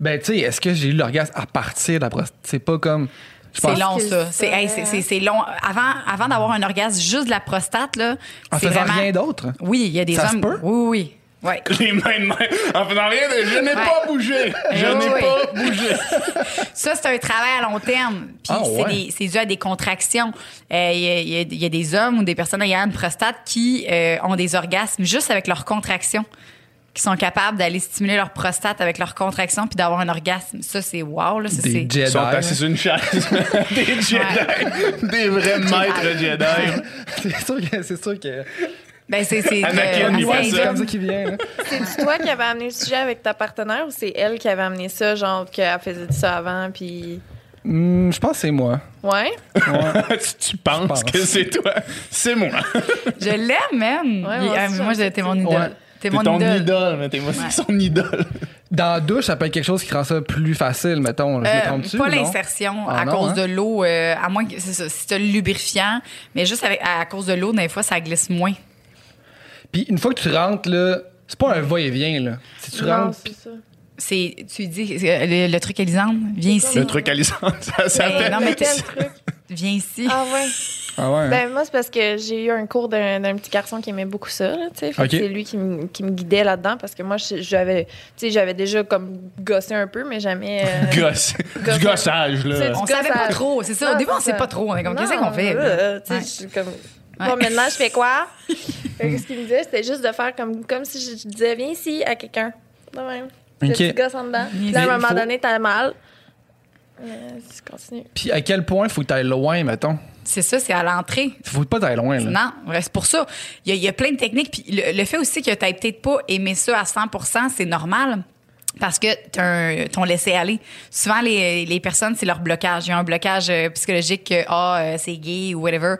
Ben, tu sais, est-ce que j'ai eu l'orgasme à partir de la prostate? C'est pas comme... C'est long, ça. c'est hey, long. Avant, avant d'avoir un orgasme juste de la prostate, là, En c'est faisant vraiment... rien d'autre? Oui, il y a des Ça se hommes... peut? Oui, oui. Ouais. Les mains de main. En faisant rien, de, je n'ai Ouais. pas bougé. Je n'ai oui. pas bougé. Ça, c'est un travail à long terme. Puis Ah, c'est ouais. des- c'est dû à des contractions. Euh, y, y il y a des hommes ou des personnes ayant une prostate qui euh, ont des orgasmes juste avec leurs contractions, qui sont capables d'aller stimuler leur prostate avec leurs contractions puis d'avoir un orgasme. Ça, c'est wow. Là, ça, Des c'est- Jedi. Ils sont assis sur une chaise. des Jedi. Des vrais maîtres Jedi. C'est sûr que... C'est sûr que... Ben, c'est c'est comme ça qui vient. C'est toi qui avais amené le sujet avec ta partenaire ou c'est elle qui avait amené ça, genre qu'elle faisait ça avant, puis. Hmm, je pense que c'est moi. Ouais? tu, tu penses pense. que c'est toi? C'est moi. Je l'aime, même. Ouais, moi moi, t'es ça. mon idole. Ouais. T'es T'es mon ton idole. idole, mais t'es moi, son idole. Dans la douche, ça peut être quelque chose qui rend ça plus facile, mettons. Je me Euh, trompe-tu? pas l'insertion Ah à non, cause hein? de l'eau, euh, à moins que c'est ça, si tu as le lubrifiant, mais juste avec, à, cause de l'eau, des fois, ça glisse moins. Puis une fois que tu rentres, là, c'est pas un va-et-vient, là. Si tu Non, rentres, c'est ça. C'est, tu dis, euh, le, le truc Elisande, viens ici. Le truc Alisande, ça s'appelle. non, mais Quel t'es- truc? Viens ici. Ah ouais. Ah ouais. hein? Ben moi c'est parce que j'ai eu un cours d'un d'un petit garçon qui aimait beaucoup ça, là, tu sais. Fait que Ok. C'est lui qui, me- qui me guidait là-dedans parce que moi je- j'avais, tu sais, j'avais déjà comme gossé un peu, mais jamais. euh, Gosse. Du Gosse. gossage, là. On du savait pas gossage. trop, c'est ça. Au Non, début, on sait pas trop. On est comme, qu'est-ce qu'on fait? euh, tu sais, Ouais. comme. Ouais. Bon, maintenant, je fais quoi? Fait que ce qu'il me disait, c'était juste de faire comme, comme si je disais, viens ici à quelqu'un. De même. Ok. Le petit gosse en dedans? Puis là, à un il moment faut- donné, t'as mal. Euh, tu continues. Puis à quel point faut que tu ailles loin, mettons? C'est ça, c'est à l'entrée. Faut pas t'aller loin, là. Non, c'est pour ça. Il y, a, il y a plein de techniques. Puis le, le fait aussi que tu n'aies peut-être pas aimé ça à 100% c'est normal. Parce que t'as un- ton laisser-aller. Souvent, les, les personnes, c'est leur blocage. Il y a un blocage euh, psychologique que ah, euh, c'est gay ou whatever.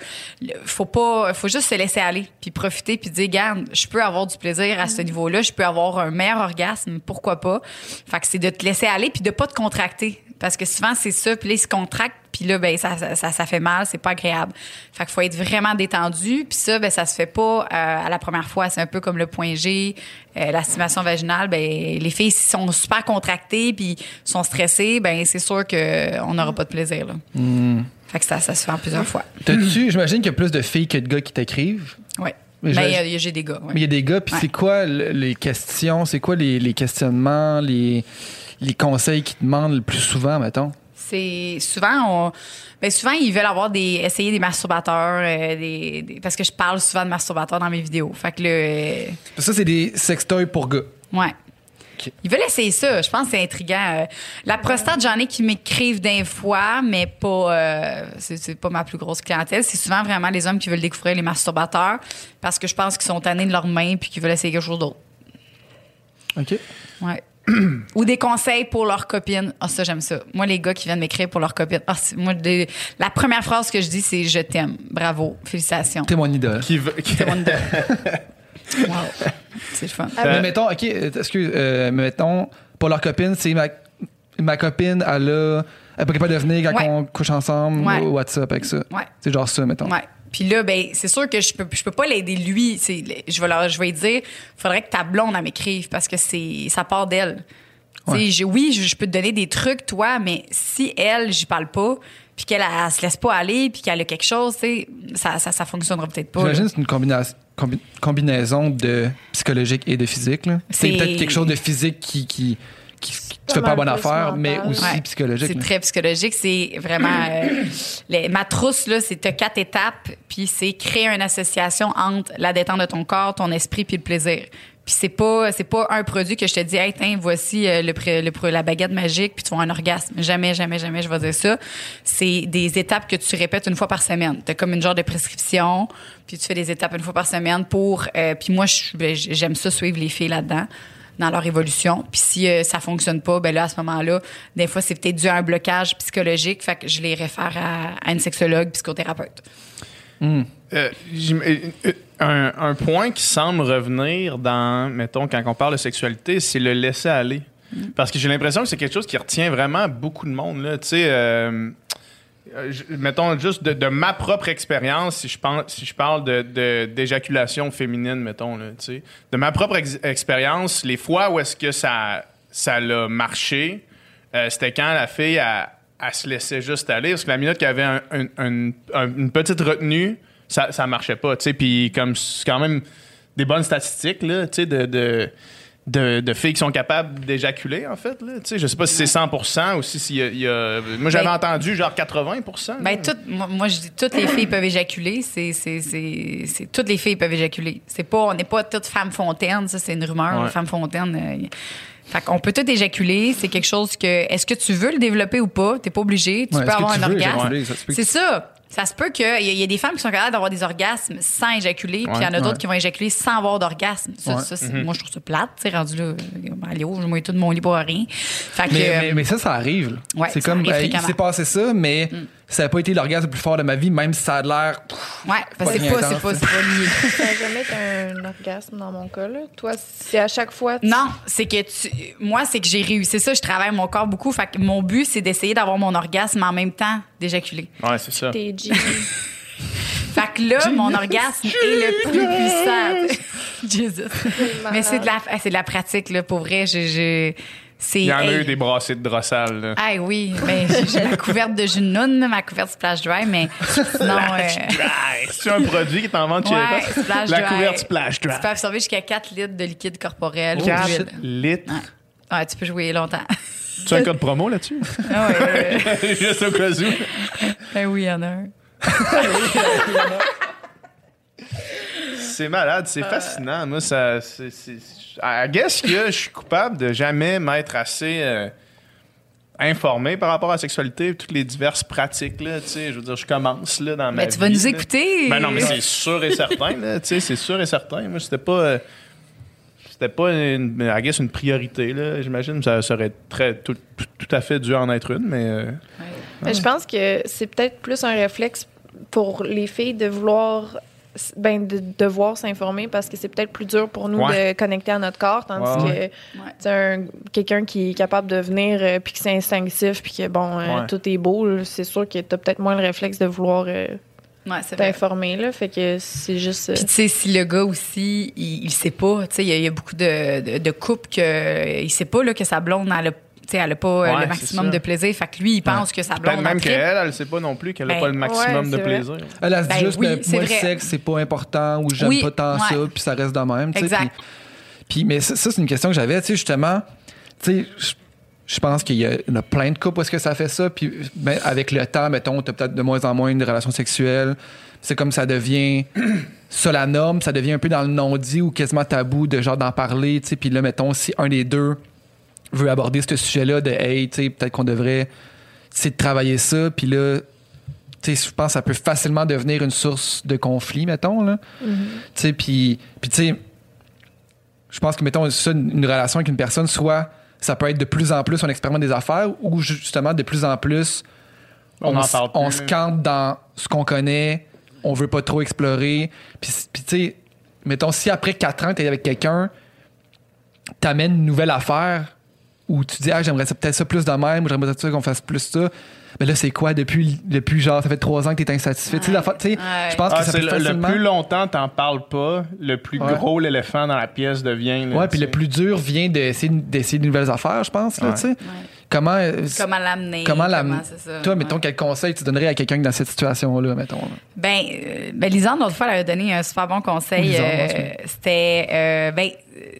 Faut pas, faut juste se laisser aller, puis profiter, puis dire, regarde, je peux avoir du plaisir à ce niveau-là, je peux avoir un meilleur orgasme, pourquoi pas? Fait que c'est de te laisser aller, puis de pas te contracter. Parce que souvent, c'est ça, puis là, ils se contractent, puis là, ben, ça, ça, ça, ça fait mal, c'est pas agréable. Fait qu'il faut être vraiment détendu, puis ça, ben, ça se fait pas euh, à la première fois. C'est un peu comme le point G, euh, la stimulation vaginale. Ben, les filles, s'ils sont super contractées, puis sont stressées, ben, c'est sûr qu'on n'aura pas de plaisir, là. Fait que ça, ça se fait en plusieurs fois. T'as-tu, j'imagine qu'il y a plus de filles que de gars qui t'écrivent. Ouais. Mais Ben, j'ai des gars, ouais. Mais il y a des gars, puis Ouais. c'est quoi le- les questions, c'est quoi les, les questionnements, les, les conseils qu'ils te demandent le plus souvent, mettons? C'est souvent on ben souvent ils veulent avoir des essayer des masturbateurs euh, des, des- parce que je parle souvent de masturbateurs dans mes vidéos. Fait que le euh, Ça, c'est des sextoys pour gars. ouais. Ils veulent essayer ça. Je pense que c'est intriguant. Euh, La prostate, j'en ai qui m'écrivent d'un fois, mais pas. euh, c'est c'est pas ma plus grosse clientèle. C'est souvent vraiment les hommes qui veulent découvrir les masturbateurs parce que je pense qu'ils sont tannés de leurs mains puis qu'ils veulent essayer quelque chose d'autre. OK. Ouais. Ou des conseils pour leurs copines. Ah, ça, j'aime ça. Moi, les gars qui viennent m'écrire pour leurs copines. Ah, c'est- moi, des- la première phrase que je dis, c'est je t'aime. Bravo. Félicitations. T'es mon idole. Qui veut- qui- C'est mon idole. Wow. C'est le fun. mais mettons, OK, euh, excuse, euh, mais mettons, pour leur copine, c'est ma, ma copine, elle a. Elle est pas capable de venir quand Ouais. on couche ensemble Ouais. ou WhatsApp avec ça. Ouais. C'est genre ça, mettons. Ouais. Puis là, ben, c'est sûr que je peux, je peux pas l'aider lui. C'est, je vais leur, je vais lui dire, faudrait que ta blonde m'écrive parce que c'est, ça part d'elle. Ouais. j'ai- oui, je, je peux te donner des trucs, toi, mais si elle, j'y parle pas, puis qu'elle, elle, se laisse pas aller, puis qu'elle a quelque chose, ça, ça, ça fonctionnera peut-être pas. J'imagine que c'est une combina- combi- combinaison de psychologique et de physique. là. C'est C'est- peut-être quelque chose de physique qui, qui, qui te pas bonne affaire, mais aussi Ouais. psychologique. C'est là. très psychologique. C'est vraiment. euh, les- ma trousse, là, c'est quatre étapes, puis c'est créer une association entre la détente de ton corps, ton esprit, puis le plaisir. Puis c'est pas c'est pas un produit que je te dis, hey, tiens, voici euh, le, la baguette magique, puis tu vas un orgasme. Jamais, jamais, jamais, je vais dire ça. C'est des étapes que tu répètes une fois par semaine. T'as comme une genre de prescription, puis tu fais des étapes une fois par semaine pour. euh, puis moi, ben, j'aime ça suivre les filles là-dedans dans leur évolution. Puis si euh, ça fonctionne pas, ben là, à ce moment-là, des fois, c'est peut-être dû à un blocage psychologique. Fait que je les réfère à, à une sexologue, psychothérapeute. Euh, j'im- euh, euh, un, un point qui semble revenir dans, mettons, quand on parle de sexualité, c'est le laisser aller. Parce que j'ai l'impression que c'est quelque chose qui retient vraiment beaucoup de monde. Là. Tu sais, euh, euh, je- mettons juste de, ma propre expérience, si je, pense, si je parle de, d'éjaculation féminine, mettons, de ma propre ex- expérience, les fois où est-ce que ça, ça l'a marché, euh, c'était quand la fille, elle, elle se laissait juste aller. Parce que la minute qu'il y avait un- un- un- un- une petite retenue, ça, ça marchait pas. tu. Puis comme c'est quand même des bonnes statistiques là, tu de, de, de filles qui sont capables d'éjaculer, en fait. Là, tu sais. je sais pas si c'est 100% ou si s'il y a, il y a- Moi, j'avais Ben- entendu genre 80 là. Ben, toutes, moi, moi, je dis toutes les filles peuvent éjaculer. C'est, c'est, c'est, c'est- toutes les filles peuvent éjaculer. C'est pas, on n'est pas toutes femmes fontaines. Ça, c'est une rumeur. Ouais. femmes fontaines. euh, fait qu'on peut tout éjaculer. C'est quelque chose que, est-ce que tu veux le développer ou pas? T'es pas obligé. Tu Ouais, peux avoir tu un veux orgasme. C'est ça. Ça se peut qu'il y, y a des femmes qui sont capables d'avoir des orgasmes sans éjaculer, puis il y en a d'autres qui vont éjaculer sans avoir d'orgasme. Ça, c'est- Moi, je trouve ça plate, tu rendu là. euh, Allez, je mets tout de mon lit pour rien. Fait que, Mais, euh, mais, mais ça, ça arrive. c'est comme, euh, il s'est passé ça, mais ça n'a pas été l'orgasme le plus fort de ma vie, même si ça a l'air. ouais, parce que c'est Pas c'est pas, c'est pas lié. Ça n'a jamais été un orgasme dans mon cas. Là. Toi, c'est à chaque fois. tu- Non, c'est que tu, moi, c'est que j'ai réussi ça. Je travaille mon corps beaucoup. Fait que mon but, c'est d'essayer d'avoir mon orgasme en même temps d'éjaculer. Ouais, c'est ça. T'es G. Fait que là, mon orgasme est le plus puissant. Jesus. Mais c'est de la, ah, c'est de la pratique, là. Pour vrai, je, je- c'est. Il y en a eu des brassées de drossal. Ah oui, ben, j'ai ma couverte de jus de noun, là, ma couverte Splash Dry, mais sinon. euh, Dry. C'est un produit qui t'en vend chez ouais, La Dry. couverte Splash Dry. Tu peux absorber jusqu'à 4 litres de liquide corporel. ou 4 d'huile. litres. Ouais. Ouais, tu peux jouer longtemps. Tu as un code promo là-dessus? Ah ouais. Juste au cas où. Ben oui, il y en a un. C'est malade, c'est fascinant. Moi, ça. c'est- I guess que je suis coupable de jamais m'être assez euh, informé par rapport à la sexualité et toutes les diverses pratiques. Là, tu sais, je veux dire, je commence là, dans ma Ben, tu vas nous là. écouter. Ben non, mais c'est sûr et certain. Là, tu sais, c'est sûr et certain. Moi, c'était pas. euh, c'était pas une, I guess, une priorité, là. J'imagine ça serait très, tout, à fait dû en être une, mais. euh, Mais je pense que c'est peut-être plus un réflexe pour les filles de vouloir ben, de devoir s'informer parce que c'est peut-être plus dur pour nous Ouais. de connecter à notre corps tandis Ouais, que Ouais. tu quelqu'un qui est capable de venir euh, puis que c'est instinctif puis que bon euh, Ouais. tout est beau c'est sûr que t'as peut-être moins le réflexe de vouloir euh, Ouais, là fait que c'est juste euh, Puis tu sais, si le gars aussi, il, il sait pas, tu sais, il y, a- il y a beaucoup de, de, de couples que il sait pas là, que sa blonde, elle a, tu sais, elle a pas euh, Ouais, le maximum ça. de plaisir. Fait que lui, il pense que sa Peut-être blonde même qu'elle, elle ne sait pas non plus qu'elle n'a Ben, pas le maximum ouais, de vrai. plaisir. Elle, se dit Ben juste oui, que moi, le sexe, c'est pas important ou j'aime Oui, pas tant ça, puis ça reste de même. Exact. Puis, mais ça, ça, c'est une question que j'avais, tu sais, justement. Tu sais, je- pense qu'il y, a- y en a plein de couples où est-ce que ça fait ça. Puis ben, avec le temps, mettons, t'as peut-être de moins en moins de relations sexuelles. C'est comme ça devient ça la norme, ça devient un peu dans le non-dit ou quasiment tabou de genre d'en parler. tu sais. Puis là, mettons, si un des deux veut aborder ce sujet-là de hey, tu sais, peut-être qu'on devrait de travailler ça, puis là, tu sais, je pense que ça peut facilement devenir une source de conflit, mettons, là. Tu sais, puis, puis tu sais, je pense que, mettons, ça, une relation avec une personne, soit ça peut être de plus en plus on expérimente des affaires, ou justement de plus en plus On en se campe dans ce qu'on connaît, on veut pas trop explorer. Puis, puis tu sais, mettons, si après 4 ans, tu es avec quelqu'un, t'amènes une nouvelle affaire où tu dis, ah, j'aimerais ça- peut-être ça plus de même, ou j'aimerais ça qu'on fasse plus ça. Mais là, c'est quoi depuis, depuis genre, ça fait 3 ans que t'es insatisfait? Tu sais, la fa- tu sais, Ouais. je pense Ah, que ça c'est peut le, le plus longtemps t'en parles pas, le plus Ouais. gros l'éléphant dans la pièce devient. là, Ouais, puis le plus dur vient d'essayer d'essayer de nouvelles affaires, je pense, là, Ouais. tu sais. Comment, euh, Comment l'amener? comment la. c'est ça? Toi, Ouais. mettons, quel conseil tu donnerais à quelqu'un dans cette situation-là, mettons? là? Ben, euh, ben Lisande, l'autre fois, elle avait donné un super bon conseil. Euh, C'était, euh, ben,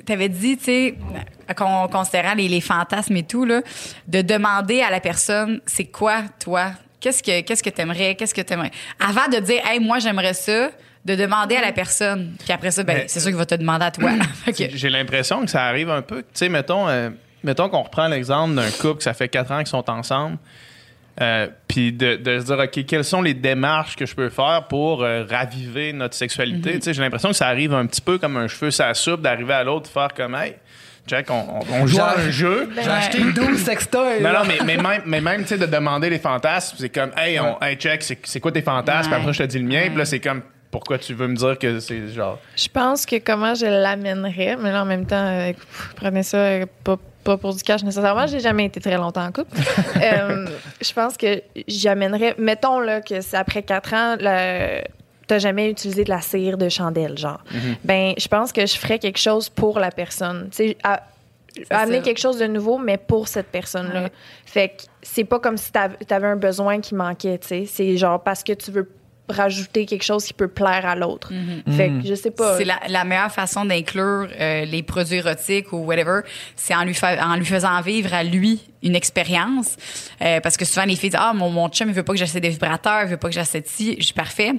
t'avais dit, tu sais, con- considérant les, les fantasmes et tout, là, de demander à la personne, c'est quoi, toi? Qu'est-ce que, qu'est-ce que t'aimerais? Qu'est-ce que t'aimerais? Avant de dire, hey, moi, j'aimerais ça, de demander à la personne. Puis après ça, ben, c'est sûr qu'il va te demander à toi. Que- J'ai l'impression que ça arrive un peu. Tu sais, mettons, euh, mettons qu'on reprend l'exemple d'un couple que ça fait quatre ans qu'ils sont ensemble. euh, puis de, de se dire, OK, quelles sont les démarches que je peux faire pour euh, raviver notre sexualité? Tu sais, J'ai l'impression que ça arrive un petit peu comme un cheveu la soupe, d'arriver à l'autre, faire comme, hey, Jack, on, on- on joue à un jeu. J'ai acheté 12 sextoys. Non, non, mais, mais même, mais même tu sais, de demander les fantasmes, c'est comme, hey, on, hey check, c'est c'est quoi tes fantasmes? Puis Ouais. après, je te dis le mien. Ouais. Puis là, c'est comme, pourquoi tu veux me dire que c'est genre. Je pense que comment je l'amènerais, mais là, en même temps, euh, prenez ça euh, pas, pas pour du cash nécessairement. J'ai jamais été très longtemps en couple. Euh, je pense que j'amènerais, mettons là, que c'est après quatre ans, la- t'as jamais utilisé de la cire de chandelle, genre. Ben, je pense que je ferais quelque chose pour la personne. Tu sais, amener ça. quelque chose de nouveau, mais pour cette personne-là. Ouais. Fait que c'est pas comme si t'av- t'avais un besoin qui manquait, tu sais. C'est genre parce que tu veux rajouter quelque chose qui peut plaire à l'autre. Fait que je sais pas. C'est la, la meilleure façon d'inclure euh, les produits érotiques ou whatever, c'est en lui, fa- en lui faisant vivre à lui une expérience. Euh, parce que souvent, les filles disent Ah, mon, mon chum, il veut pas que j'achète des vibrateurs, il veut pas que j'achète ci. Je suis parfait.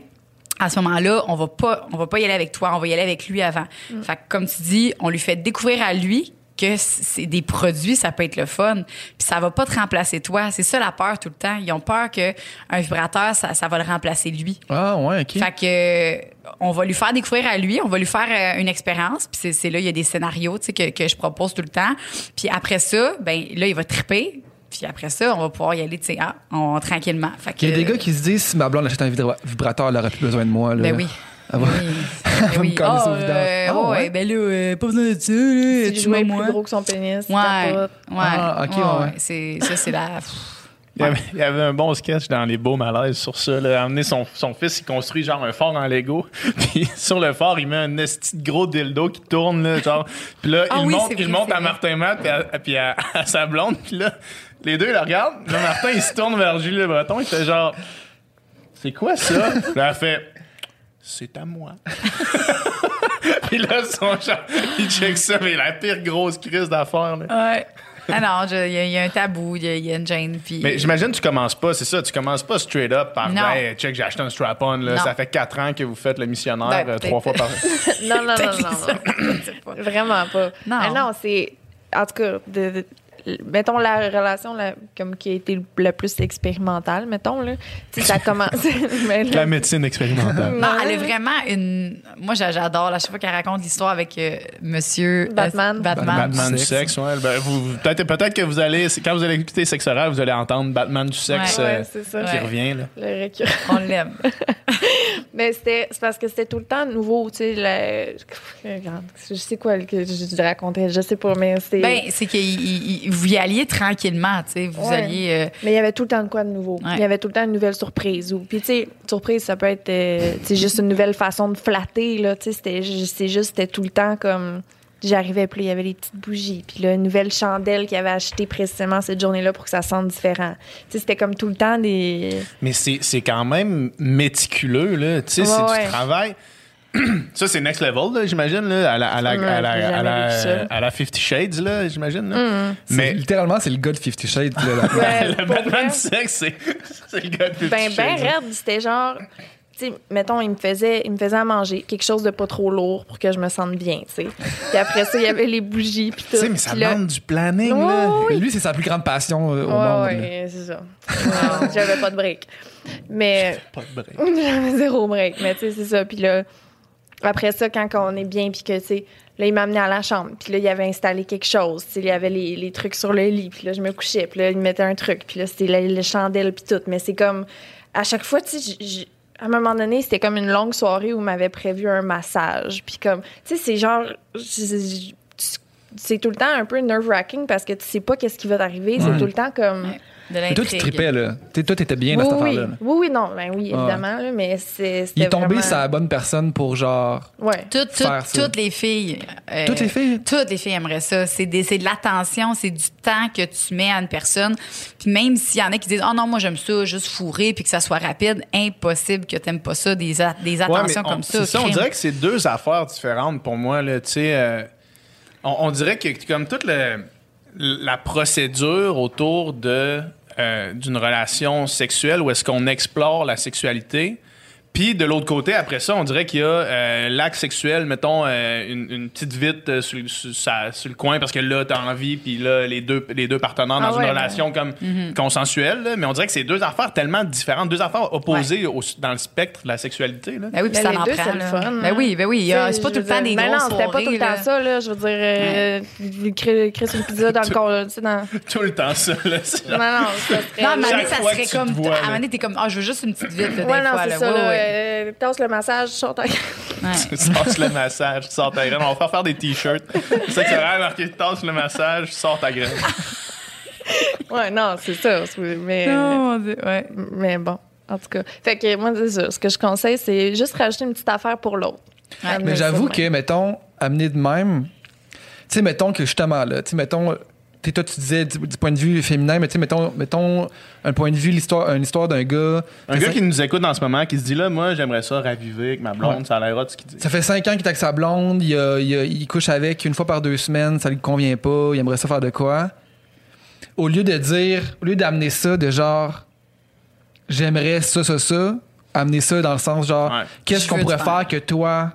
À ce moment-là, on va pas, on va pas y aller avec toi, on va y aller avec lui avant. Fait que, comme tu dis, on lui fait découvrir à lui que c'est des produits, ça peut être le fun. Puis ça va pas te remplacer toi. C'est ça la peur tout le temps. Ils ont peur que un vibrateur, ça, ça va le remplacer lui. Ah, ouais, OK. Fait que euh, on va lui faire découvrir à lui, on va lui faire euh, une expérience, puis c'est- là il y a des scénarios, tu sais que, que je propose tout le temps. Puis après ça, ben là il va triper. Puis après ça, on va pouvoir y aller, tu sais, ah, on, tranquillement. Fait que, Il y a des gars qui se disent si ma blonde achète un vibra- vibrateur, elle aurait plus besoin de moi. Là. Ben oui. Ah ouais. Oui. Coller Ah, ça euh, ouais, ouais. ben là, euh, pas besoin de ça, là. Tu je jouais moi, plus gros que son pénis, Ouais, ouais. Ah, ok, ouais, ouais. C'est, ça, c'est la. Il y, avait, il y avait un bon sketch dans les beaux malaises sur ça. Là. Amener son, son fils, il construit genre un fort en Lego. Puis sur le fort, il met un esti de gros dildo qui tourne. Là, genre. Puis là, Ah il oui, monte, il monte à. Martin Matt puis à, puis à, à sa blonde. Puis là, les deux, ils le regardent. Là, Martin, il se tourne vers Julie Le Breton. Il fait genre, c'est quoi ça? Puis là, elle fait, c'est à moi. puis là, son genre, il check ça, mais la pire grosse crise d'affaires. là. Ouais. Ah non, il y, a- il y a un tabou, il y, a- il y a une gêne. Puis, Mais j'imagine que tu commences pas, c'est ça, tu commences pas straight up par Non. hey, check, j'ai acheté un strap-on. Ça fait quatre ans que vous faites le missionnaire Ben, euh, trois fois par Non, non, non, non, non. Vraiment pas. Non. Ah non, c'est. En tout cas, de, de- mettons la relation la- comme qui a été la plus expérimentale, mettons, là. Tu sais, ça a commencé. mais là- La médecine expérimentale. Non, elle est vraiment une. Moi, j'a- j'adore. À chaque fois qu'elle raconte l'histoire avec euh, Monsieur euh, Batman. Batman. Du Sexe. sexe, ouais. Ben, vous, peut-être, peut-être que vous allez, c'est- quand vous allez écouter Sexe oral, vous allez entendre Batman du sexe Ouais, euh, c'est ça. qui Ouais. revient, là. Le récurrent. On l'aime. Mais c'était c'est parce que c'était tout le temps nouveau, tu sais. la- Je sais quoi que je, racontais, je sais pas, mais c'était. Ben, c'est que il- il- vous y alliez tranquillement, tu sais. Vous Ouais. alliez. euh, Mais il y avait tout le temps de quoi de nouveau. Ouais. Il y avait tout le temps une nouvelle surprise. Ou, puis, tu sais, surprise, ça peut être euh, tu sais, juste une nouvelle façon de flatter. Là, tu sais, c'était, ju- c'est juste, c'était tout le temps comme. J'arrivais, puis là, il y avait les petites bougies. Puis là, une nouvelle chandelle qu'il avait achetée précisément cette journée-là pour que ça sente différent. Tu sais, c'était comme tout le temps des. Mais c'est, c'est quand même méticuleux, là. Tu sais, Ouais, ouais. tu travailles. ça, c'est next level, là, j'imagine, là, à la, à la, à la, à la, vu ça. à la Fifty Shades, là, j'imagine. là. C'est- Mais Littéralement, c'est le gars de Fifty Shades. là, là. Ouais, le Batman sexe, c'est, c'est le gars de Fifty Ben, ben Shades. raide, c'était genre. Tu tu sais, mettons, il me faisait, il me faisait à manger quelque chose de pas trop lourd pour que je me sente bien, tu sais. Puis après ça, il y avait les bougies, puis tout. Tu sais, mais ça demande du planning, là. Lui, c'est sa plus grande passion euh, au Ouais, monde. là. ouais, c'est ça. J'avais pas de break. Mais Pas de break. j'avais zéro break. Mais tu sais, c'est ça. Puis là, après ça, quand on est bien, puis que, tu sais, là, il m'a amené à la chambre. Puis là, il avait installé quelque chose. Tu sais, il y avait les, les trucs sur le lit. Puis là, je me couchais. Puis là, il mettait un truc. Puis là, c'était la- les chandelles, puis tout. Mais c'est comme, à chaque fois, tu sais, à un moment donné, c'était comme une longue soirée où il m'avait prévu un massage. Puis comme, tu sais, c'est genre, c'est tout le temps un peu nerve-wracking parce que tu sais pas qu'est-ce qui va t'arriver. C'est tout le temps comme... Ouais. De Mais toi, tu tripais, là. T'sais, toi, t'étais bien dans oui, cette oui. affaire-là. là. oui, oui, non, ben oui, évidemment, là, mais c'est, c'était Il est tombé vraiment... sur la bonne personne pour genre. Ouais. Toutes, toutes, Faire ça. toutes les filles. euh, Toutes les filles? Toutes les filles aimeraient ça. C'est des- c'est de l'attention, c'est du temps que tu mets à une personne. Puis même s'il y en a qui disent, oh non, moi j'aime ça, juste fourrer, puis que ça soit rapide, impossible que t'aimes pas ça, des, a- des Ouais, attentions on- comme ça. C'est ça, on dirait que c'est deux affaires différentes pour moi. Là, tu sais, euh, on, on dirait que comme toute le- la procédure autour de euh, d'une relation sexuelle où est-ce qu'on explore la sexualité. Puis de l'autre côté, après ça, on dirait qu'il y a euh, l'acte sexuel, mettons euh, une, une petite vite euh, sur, sur- sa- sur le coin parce que là t'as envie, puis là les deux les deux partenaires dans Ah une ouais, relation comme consensuelle. là. mais on dirait que c'est deux affaires tellement différentes, deux affaires opposées au- dans le spectre de la sexualité. Là. Ben oui, Mais ça les en deux, prend. c'est le fun, Ben hein. oui, ben oui. C'est pas je tout le temps dire, des ben grosses non, c'était pas tout soirées, le temps ça, là. Je veux dire, euh, une pizza dans le corps, tu sais, dans... Tout le temps ça. Là, Non, non, ça serait... Non, à un moment donné, Chaque ça serait comme. à un moment donné, t'es comme, ah, je veux juste une petite vite, là, des non, fois. c'est là. Euh, tasse le massage, sort ta... Ouais. Tu sors le massage, tu sors ta graine. On va faire faire des t-shirts. C'est ça que ça marqué tasse le massage, tu sors ta graine. Ouais, non, c'est ça. Mais, mon Dieu, ouais. mais bon, en tout cas. Fait que moi, c'est ça. Ce que je conseille, c'est juste rajouter une petite affaire pour l'autre. Ouais. Mais j'avoue que, mettons, amener de même, tu sais, mettons que justement, là, tu sais, mettons, toi, tu disais du, du point de vue féminin, mais tu sais, mettons, mettons un point de vue, l'histoire, une histoire d'un gars. Un gars qui nous écoute en ce moment, qui se dit là, moi, j'aimerais ça raviver avec ma blonde, Ouais. ça a l'air ce qu'il dit. Ça fait cinq ans qu'il est avec sa blonde, il, a- il a- il couche avec une fois par deux semaines, ça lui convient pas, il aimerait ça faire de quoi? Au lieu de dire, au lieu d'amener ça de genre, j'aimerais ça, ça, ça, amener ça dans le sens genre, Ouais. qu'est-ce qu'on pourrait faire. que toi.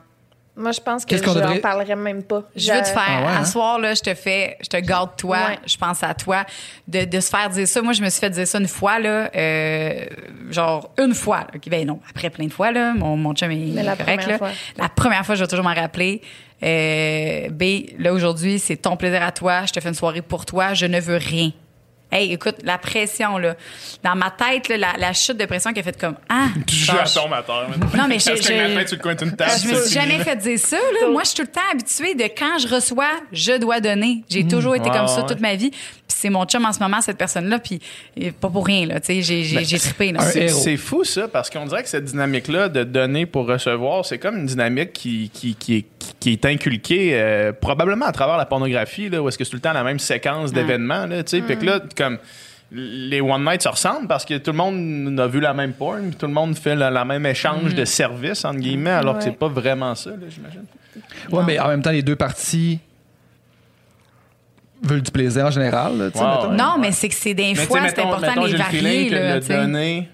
Moi, je pense que je devrait- n'en parlerais même pas. Je veux te faire. Ah ouais, hein? À soir, là, je te fais, je te garde toi, Ouais. je pense à toi. De, de se faire dire ça. Moi, je me suis fait dire ça une fois, là, euh, genre une fois. là. Ok, Ben non, après plein de fois, là, mon, mon chum est Mais la correct. première là. fois. La première fois, je vais toujours m'en rappeler. Euh, B, là, aujourd'hui, c'est ton plaisir à toi. Je te fais une soirée pour toi. Je ne veux rien. Hey, écoute, la pression, là. Dans ma tête, là, la, la chute de pression qui a fait comme, ah. Tu joues à ton amateur. Non, mais je- me suis fini, jamais fait dire ça. Là. Moi, je suis tout le temps habituée de quand je reçois, je dois donner. J'ai toujours été Ouais, comme ça ouais. toute ma vie. Puis c'est mon chum en ce moment, cette personne-là. Puis euh, pas pour rien, là. Tu sais, j'ai, j'ai, j'ai trippé, C'est- fou ça, parce qu'on dirait que cette dynamique-là de donner pour recevoir, c'est comme une dynamique qui, qui, qui, est, qui est inculquée euh, probablement à travers la pornographie, là, où est-ce que c'est tout le temps la même séquence d'événements. Là, tu sais. Puis que là, comme les One Night se ressemblent parce que tout le monde a vu la même porn, tout le monde fait le, la même échange de services, entre guillemets, alors que Ouais. c'est pas vraiment ça, j'imagine. Ouais, mais en même temps, les deux parties veulent du plaisir en général. là, tu sais, Wow. mettons. Non, mais c'est que c'est des Mais fois, c'est important mettons, de les le varier, que là. le sais. donner,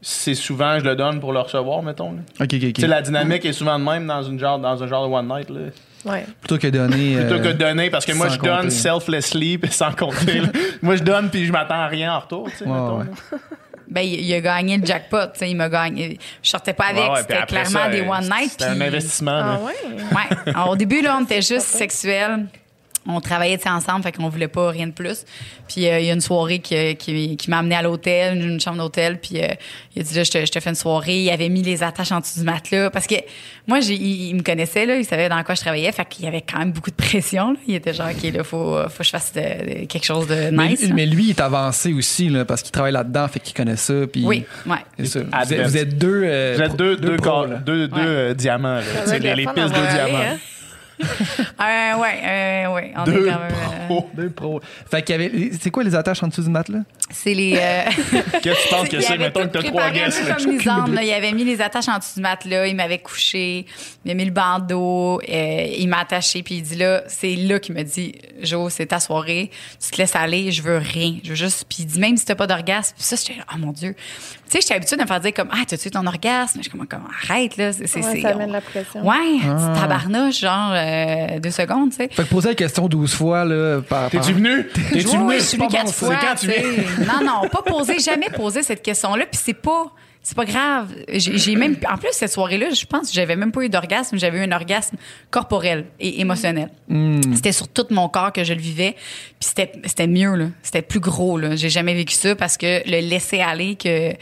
c'est souvent je le donne pour le recevoir, mettons. là. Ok, ok, ok. Tu sais, la dynamique est souvent de même dans, une genre, dans un genre de one night. Là. Ouais. Plutôt que donner. Plutôt euh, que de donner, parce que moi, je donne compter. selflessly, puis sans compter. moi, je donne, puis je m'attends à rien en retour. tu sais, ouais. Ben, il, a gagné le jackpot. tu sais, Il m'a gagné. Je sortais pas avec. Ouais, ouais, puis c'était clairement ça, des euh, one night. C'était un puis- investissement. Ah ouais? Ouais. Alors, au début, là, on était juste sexuels. On travaillait ensemble, fait qu'on voulait pas rien de plus. Puis euh, il y a une soirée qui, qui, qui m'a amené à l'hôtel, une, chambre d'hôtel. Puis euh, il a dit là, je te, je te fais une soirée. Il avait mis les attaches en dessous du matelas parce que moi, j'ai, il, il me connaissait là, il savait dans quoi je travaillais, fait qu'il y avait quand même beaucoup de pression. Là. Il était genre, ok, là, faut, faut que je fasse de- de- quelque chose de Mais, nice. mais lui, il est avancé aussi, là, parce qu'il travaille là-dedans, fait qu'il connaît ça. Puis oui, ouais. c'est ça. Vous, êtes, vous êtes deux. euh, Vous êtes deux, deux, deux, deux Ouais. euh, diamants. là. Les, le les pistes de diamants. hein? Euh, ouais, euh, ouais. On Deux est quand même. euh, pros. Deux pros. Fait qu'il y avait. C'est quoi les attaches en dessous du matelas? c'est les. euh, Qu'est-ce que tu penses que c'est? Mettons que t'as trois guests. là. comme Lisande, là. Il avait mis les attaches en dessous du matelas, il m'avait couché, il m'a mis le bandeau, euh, il m'a attaché, puis il dit là, c'est là qu'il me dit, Jo, c'est ta soirée, tu te laisses aller, je veux rien, je veux juste. Puis il dit même si t'as pas d'orgasme, puis ça, j'étais, oh mon dieu, tu sais, j'étais habituée de me faire dire comme, ah, t'as-tu ton orgasme? Je suis comme, arrête là, c'est, Ouais, c'est- ça amène la pression. Ouais, Ah. c'est tabarnouche, genre euh, deux secondes, tu sais. Fait que poser la question 12 fois, là, par. T'es-tu venu? T'es-tu Oui, venu? je suis quatre fois. Quand tu. Non, non, pas poser, jamais poser cette question-là. Puis c'est pas, c'est pas grave. J'ai même, en plus cette soirée-là, je pense que j'avais même pas eu d'orgasme, j'avais eu un orgasme corporel et émotionnel. C'était sur tout mon corps que je le vivais. Puis c'était, c'était mieux là, c'était plus gros là. J'ai jamais vécu ça parce que le laisser aller que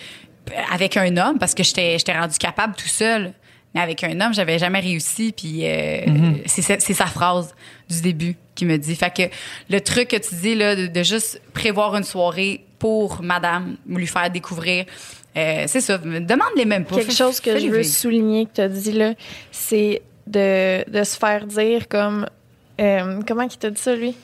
avec un homme, parce que j'étais, j'étais rendu capable tout seul. Mais avec un homme, j'avais jamais réussi. Puis euh, c'est, sa- c'est sa phrase du début qui me dit. Fait que le truc que tu dis là, de, de juste prévoir une soirée pour Madame, lui faire découvrir, euh, c'est ça. Demande-les même pas. Quelque chose que je veux vivre. souligner que tu as dit là, c'est de, de se faire dire comme. euh, comment il t'a dit ça, lui?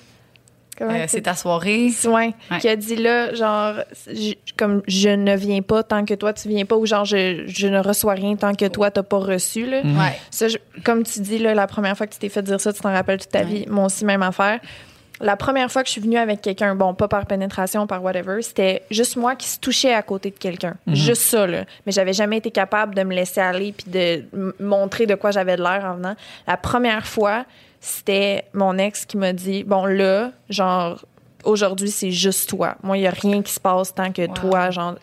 Euh, c'est ta soirée. Ouais, Ouais. qui a dit là, genre, je- comme je ne viens pas tant que toi tu viens pas, ou genre je, je ne reçois rien tant que toi t'as pas reçu. Là. Ouais. Ça, je- comme tu dis, là, la première fois que tu t'es fait dire ça, tu t'en rappelles toute ta Ouais. vie. Moi aussi, même affaire. La première fois que je suis venue avec quelqu'un, bon, pas par pénétration, par whatever, c'était juste moi qui se touchais à côté de quelqu'un. Juste ça, là. Mais j'avais jamais été capable de me laisser aller puis de montrer de quoi j'avais de l'air en venant. La première fois, c'était mon ex qui m'a dit, bon, là, genre, aujourd'hui, c'est juste toi. Moi, il y a rien qui se passe tant que Wow. toi, genre.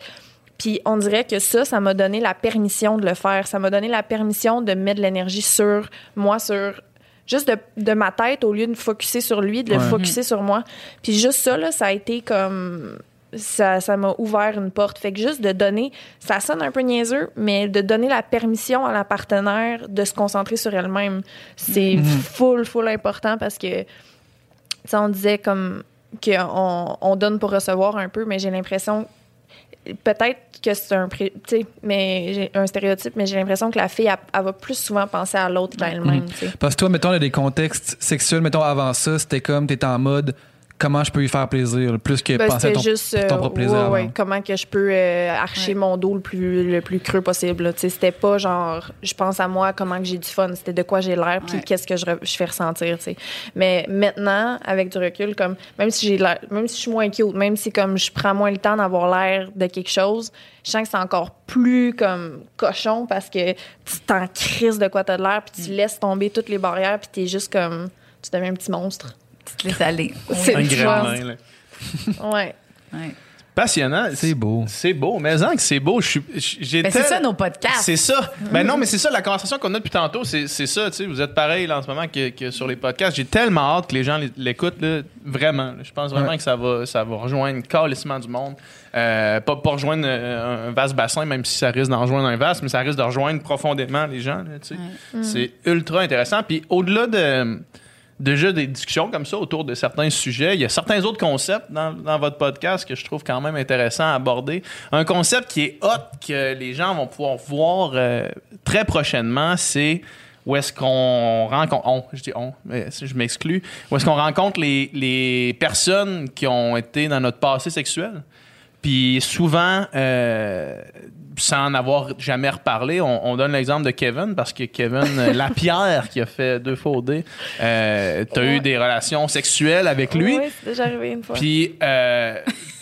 Puis on dirait que ça, ça m'a donné la permission de le faire. Ça m'a donné la permission de mettre de l'énergie sur moi, sur juste de, de ma tête au lieu de me focuser sur lui, de le Ouais. focuser sur moi. Puis juste ça, là, ça a été comme. Ça ça m'a ouvert une porte. Fait que juste de donner, ça sonne un peu niaiseux, mais de donner la permission à la partenaire de se concentrer sur elle-même, c'est full, full important parce que, tu sais, on disait comme qu'on on donne pour recevoir un peu, mais j'ai l'impression peut-être que c'est un pré- mais un stéréotype mais j'ai l'impression que la fille elle, elle va plus souvent penser à l'autre qu'à elle-même sais. Parce que toi, mettons, dans des contextes sexuels, mettons, avant ça, c'était comme, t'étais en mode, comment je peux lui faire plaisir, plus que Ben, penser à ton, juste ton euh, propre plaisir. ouais, avant. ouais, comment que je peux euh, archer Ouais. mon dos le plus le plus creux possible là. Tu sais, c'était pas genre je pense à moi comment que j'ai du fun c'était de quoi j'ai l'air puis Ouais. qu'est-ce que je, je fais ressentir tu sais. mais maintenant avec du recul comme même si j'ai l'air même si je suis moins cute même si comme je prends moins le temps d'avoir l'air de quelque chose je sens que c'est encore plus comme cochon parce que tu t'en crises de quoi t'as de l'air puis tu laisses tomber toutes les barrières puis t'es juste comme tu deviens un petit monstre Tu te laisses aller. C'est Un fun. gremlin, là. ouais Ouais. Passionnant. C'est beau. C'est beau. Mais en que c'est beau. J'ai Ben, c'est ça nos podcasts. C'est ça. Ben non, mais c'est ça, la conversation qu'on a depuis tantôt, c'est ça, tu sais, vous êtes pareil là, en ce moment que, que sur les podcasts. J'ai tellement hâte que les gens l'é- l'écoutent, là, vraiment. Je pense vraiment Ouais. que ça va, ça va rejoindre calissement du monde. Euh, pas, pas rejoindre euh, un vaste bassin, même si ça risque d'en rejoindre un vaste, mais ça risque de rejoindre profondément les gens, là, tu sais. C'est ultra intéressant. Puis au-delà de déjà des discussions comme ça autour de certains sujets. Il y a certains autres concepts dans, dans votre podcast que je trouve quand même intéressant à aborder. Un concept qui est hot, que les gens vont pouvoir voir euh, très prochainement, c'est où est-ce qu'on rencontre, les, les personnes qui ont été dans notre passé sexuel? Puis souvent, euh, sans en avoir jamais reparlé, on, on donne l'exemple de Kevin parce que Kevin euh, Lapierre, qui a fait deux fois au dé, euh, t'as Ouais. eu des relations sexuelles avec lui. oui c'est déjà arrivé une fois Puis, euh,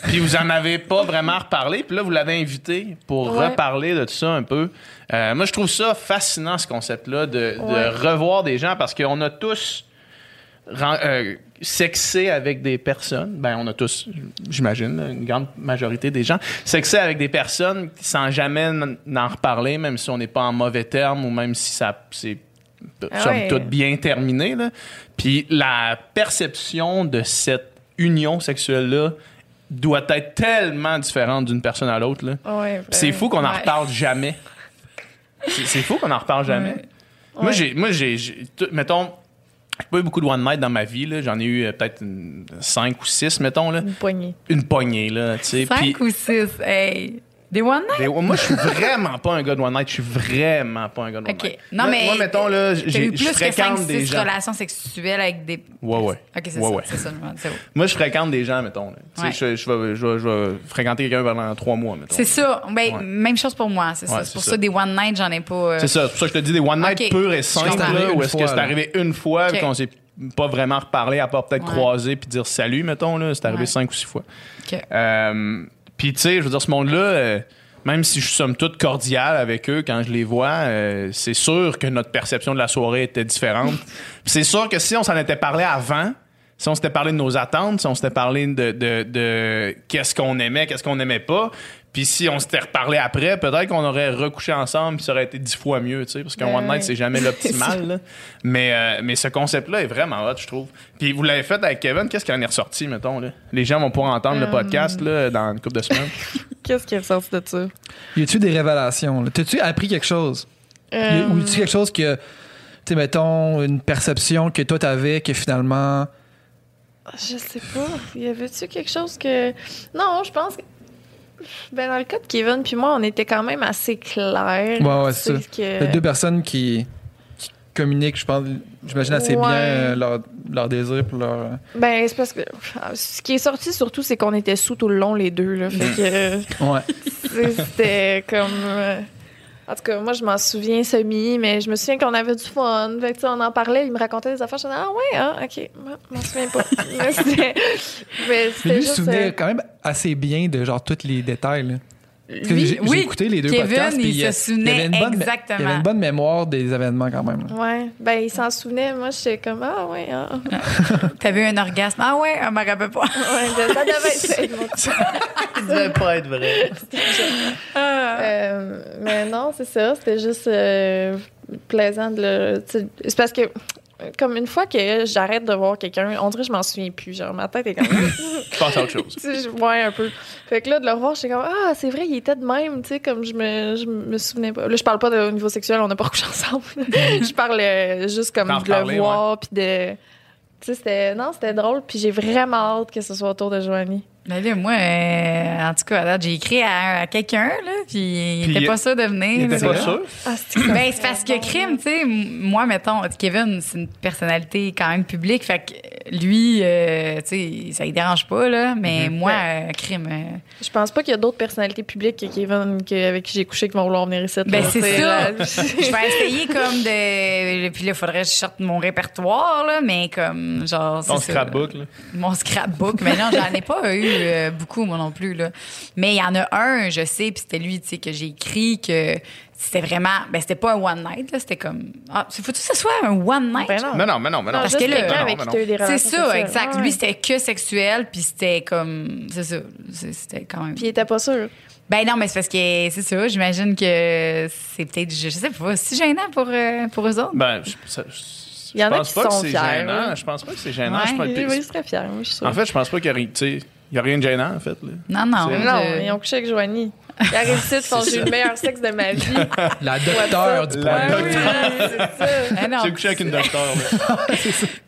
puis vous en avez pas vraiment reparlé. Puis là, vous l'avez invité pour Ouais. reparler de tout ça un peu. Euh, moi, je trouve ça fascinant, ce concept-là, de, de revoir des gens parce qu'on a tous euh, sexé avec des personnes. Ben, on a tous, j'imagine, une grande majorité des gens, sexé avec des personnes sans jamais n- en reparler, même si on n'est pas en mauvais termes ou même si ça c'est Ah somme ouais. toute bien terminé. Là. Puis la perception de cette union sexuelle-là doit être tellement différente d'une personne à l'autre. Ouais, C'est fou qu'on en ouais. reparle jamais. C'est fou qu'on en reparle jamais. Moi, j'ai, moi, j'ai, mettons, pas eu beaucoup de one night dans ma vie. là. J'en ai eu euh, peut-être cinq ou six, mettons, là. Une poignée. Une poignée, là, tu sais. Puis Cinq ou six, hey. Des one night? Des- moi, je suis vraiment pas un gars de one night. Je suis vraiment pas un gars de one OK. night. Non, moi, mais. moi, mettons, là, j'ai- eu je plus que 5 fréquente des 6 gens. relations sexuelles avec des. Ouais, ouais. OK, c'est Ouais, ça. ouais. C'est ça, je me- c'est bon. Moi, je fréquente des gens, mettons. là. Tu sais, Ouais. Je, je vais, je, vais, je vais fréquenter quelqu'un pendant trois mois, mettons. C'est ça. Ben, Ouais. même chose pour moi. C'est ça. Ouais, C'est c'est pour ça. ça, des one night, j'en ai pas. euh, C'est ça. C'est pour ça que je te dis des one night Ok. purs et simples, où est-ce que c'est arrivé une fois, qu'on s'est pas vraiment reparlé, à part peut-être croiser puis dire salut, mettons. là. C'est arrivé cinq ou six fois. Puis, tu sais, je veux dire, ce monde-là, euh, même si je suis somme toute cordial avec eux quand je les vois, euh, c'est sûr que notre perception de la soirée était différente. C'est sûr que si on s'en était parlé avant, si on s'était parlé de nos attentes, si on s'était parlé de, de, de qu'est-ce qu'on aimait, qu'est-ce qu'on n'aimait pas, puis si on s'était reparlé après, peut-être qu'on aurait recouché ensemble, puis ça aurait été dix fois mieux, tu sais, parce qu'un Ben one night, c'est jamais l'optimal. là. mais, euh, mais ce concept-là est vraiment hot, je trouve. Puis vous l'avez fait avec Kevin, qu'est-ce qui en est ressorti, mettons? Là? Les gens vont pouvoir entendre le Euh, podcast là, dans une couple de semaines. Qu'est-ce qui est ressorti de ça? Y a-tu des révélations? là? T'as-tu appris quelque chose? Y a- Ou y a-tu quelque chose que, tu sais, mettons, une perception que toi t'avais que finalement. Je sais pas. Y avait-tu quelque chose que. Non, je pense que. Ben, dans le cas de Kevin puis moi, on était quand même assez clairs. Ouais, ouais, c'est ça. que- Les deux personnes qui, qui communiquent, je pense, j'imagine assez Ouais. bien euh, leur, leur désir pour leur. euh, Ben, c'est parce que. Ce qui est sorti surtout, c'est qu'on était sous tout le long, les deux, là. Fait que. Ouais. C'était comme. En tout cas, moi, je m'en souviens semi, mais je me souviens qu'on avait du fun. Fait que, on en parlait, il me racontait des affaires. Je disais, ah ouais, ah, ok. Moi, je m'en souviens pas. mais c'était. Mais Mais c'était lui, il se juste. souvenait euh, quand même assez bien de genre tous les détails. là. Lui, j'ai j'ai oui, écouté les deux Kevin, podcasts. il puis se y a- souvenait y avait une bonne mé- exactement. Il avait une bonne mémoire des événements quand même. Ouais, ben il s'en souvenait. Moi, j'étais comme ah ouais, ah. T'avais eu un orgasme. Ah ouais, je me rappelle pas. ouais, ben, ça devait être. Ça devait pas être vrai. Euh, mais non, c'est ça. C'était juste euh, plaisant de le. C'est parce que comme une fois que j'arrête de voir quelqu'un, on dirait que je m'en souviens plus. Genre ma tête est comme. Je pense à autre chose. Ouais, un peu. Fait que là, de le revoir, j'étais comme, ah, c'est vrai, il était de même, tu sais, comme je me, je me souvenais pas. Là, je parle pas de, au niveau sexuel, on n'a pas couché ensemble. je parle euh, juste comme de le voir, puis de. Tu sais, c'était. Non, c'était drôle, puis j'ai vraiment hâte que ce soit autour de Joanie. Mais là, moi, euh, en tout cas, j'ai écrit à, à quelqu'un, là, puis il Puis était pas sûr de venir. Il était pas sûr? Ah, c'est Ben, c'est parce que crime, tu sais, moi, mettons, Kevin, c'est une personnalité quand même publique, fait que lui, euh, tu sais, ça ne dérange pas, là, mais moi, euh, crime. euh, Je pense pas qu'il y a d'autres personnalités publiques que Kevin, que- avec qui j'ai couché, qui vont vouloir venir ici. Ben, là. c'est ça. je vais essayer comme de. Puis là, il faudrait que je sorte mon répertoire, là, mais comme, genre. Ton ça. scrapbook, là. Mon scrapbook. Mais non, j'en ai pas eu euh, beaucoup, moi non plus. Là. Mais il y en a un, je sais, puis c'était lui, tu sais, que j'ai écrit que c'était vraiment. Ben, c'était pas un one night, là. C'était comme. Ah, faut-tu que ce soit un one night? Ben non. Mais non, mais non, mais non. Non, Parce que là- Non, non, C'est ça, exact. Ouais. Lui, c'était que sexuel, puis c'était comme. C'est ça. C'était quand même. Puis il était pas sûr. Ben non, mais c'est parce que c'est ça. J'imagine que c'est peut-être, je sais pas, si gênant pour, euh, pour eux autres. Ben, je, ça- je- Il y en je a pense pas que c'est gênant. Je pense pas que c'est gênant. Ouais. Je pense Oui, je serais fière, moi, je suis. En fait, je pense pas qu'il y a, rien- tu sais, il y a rien de gênant, en fait. là. Non, non. Non, ils ont couché avec Joanie. Ils arrivent ici, ils font j'ai eu le meilleur sexe de ma vie. La docteur du La point. Oui, c'est ça. Ah. J'ai couché avec une docteur. Puis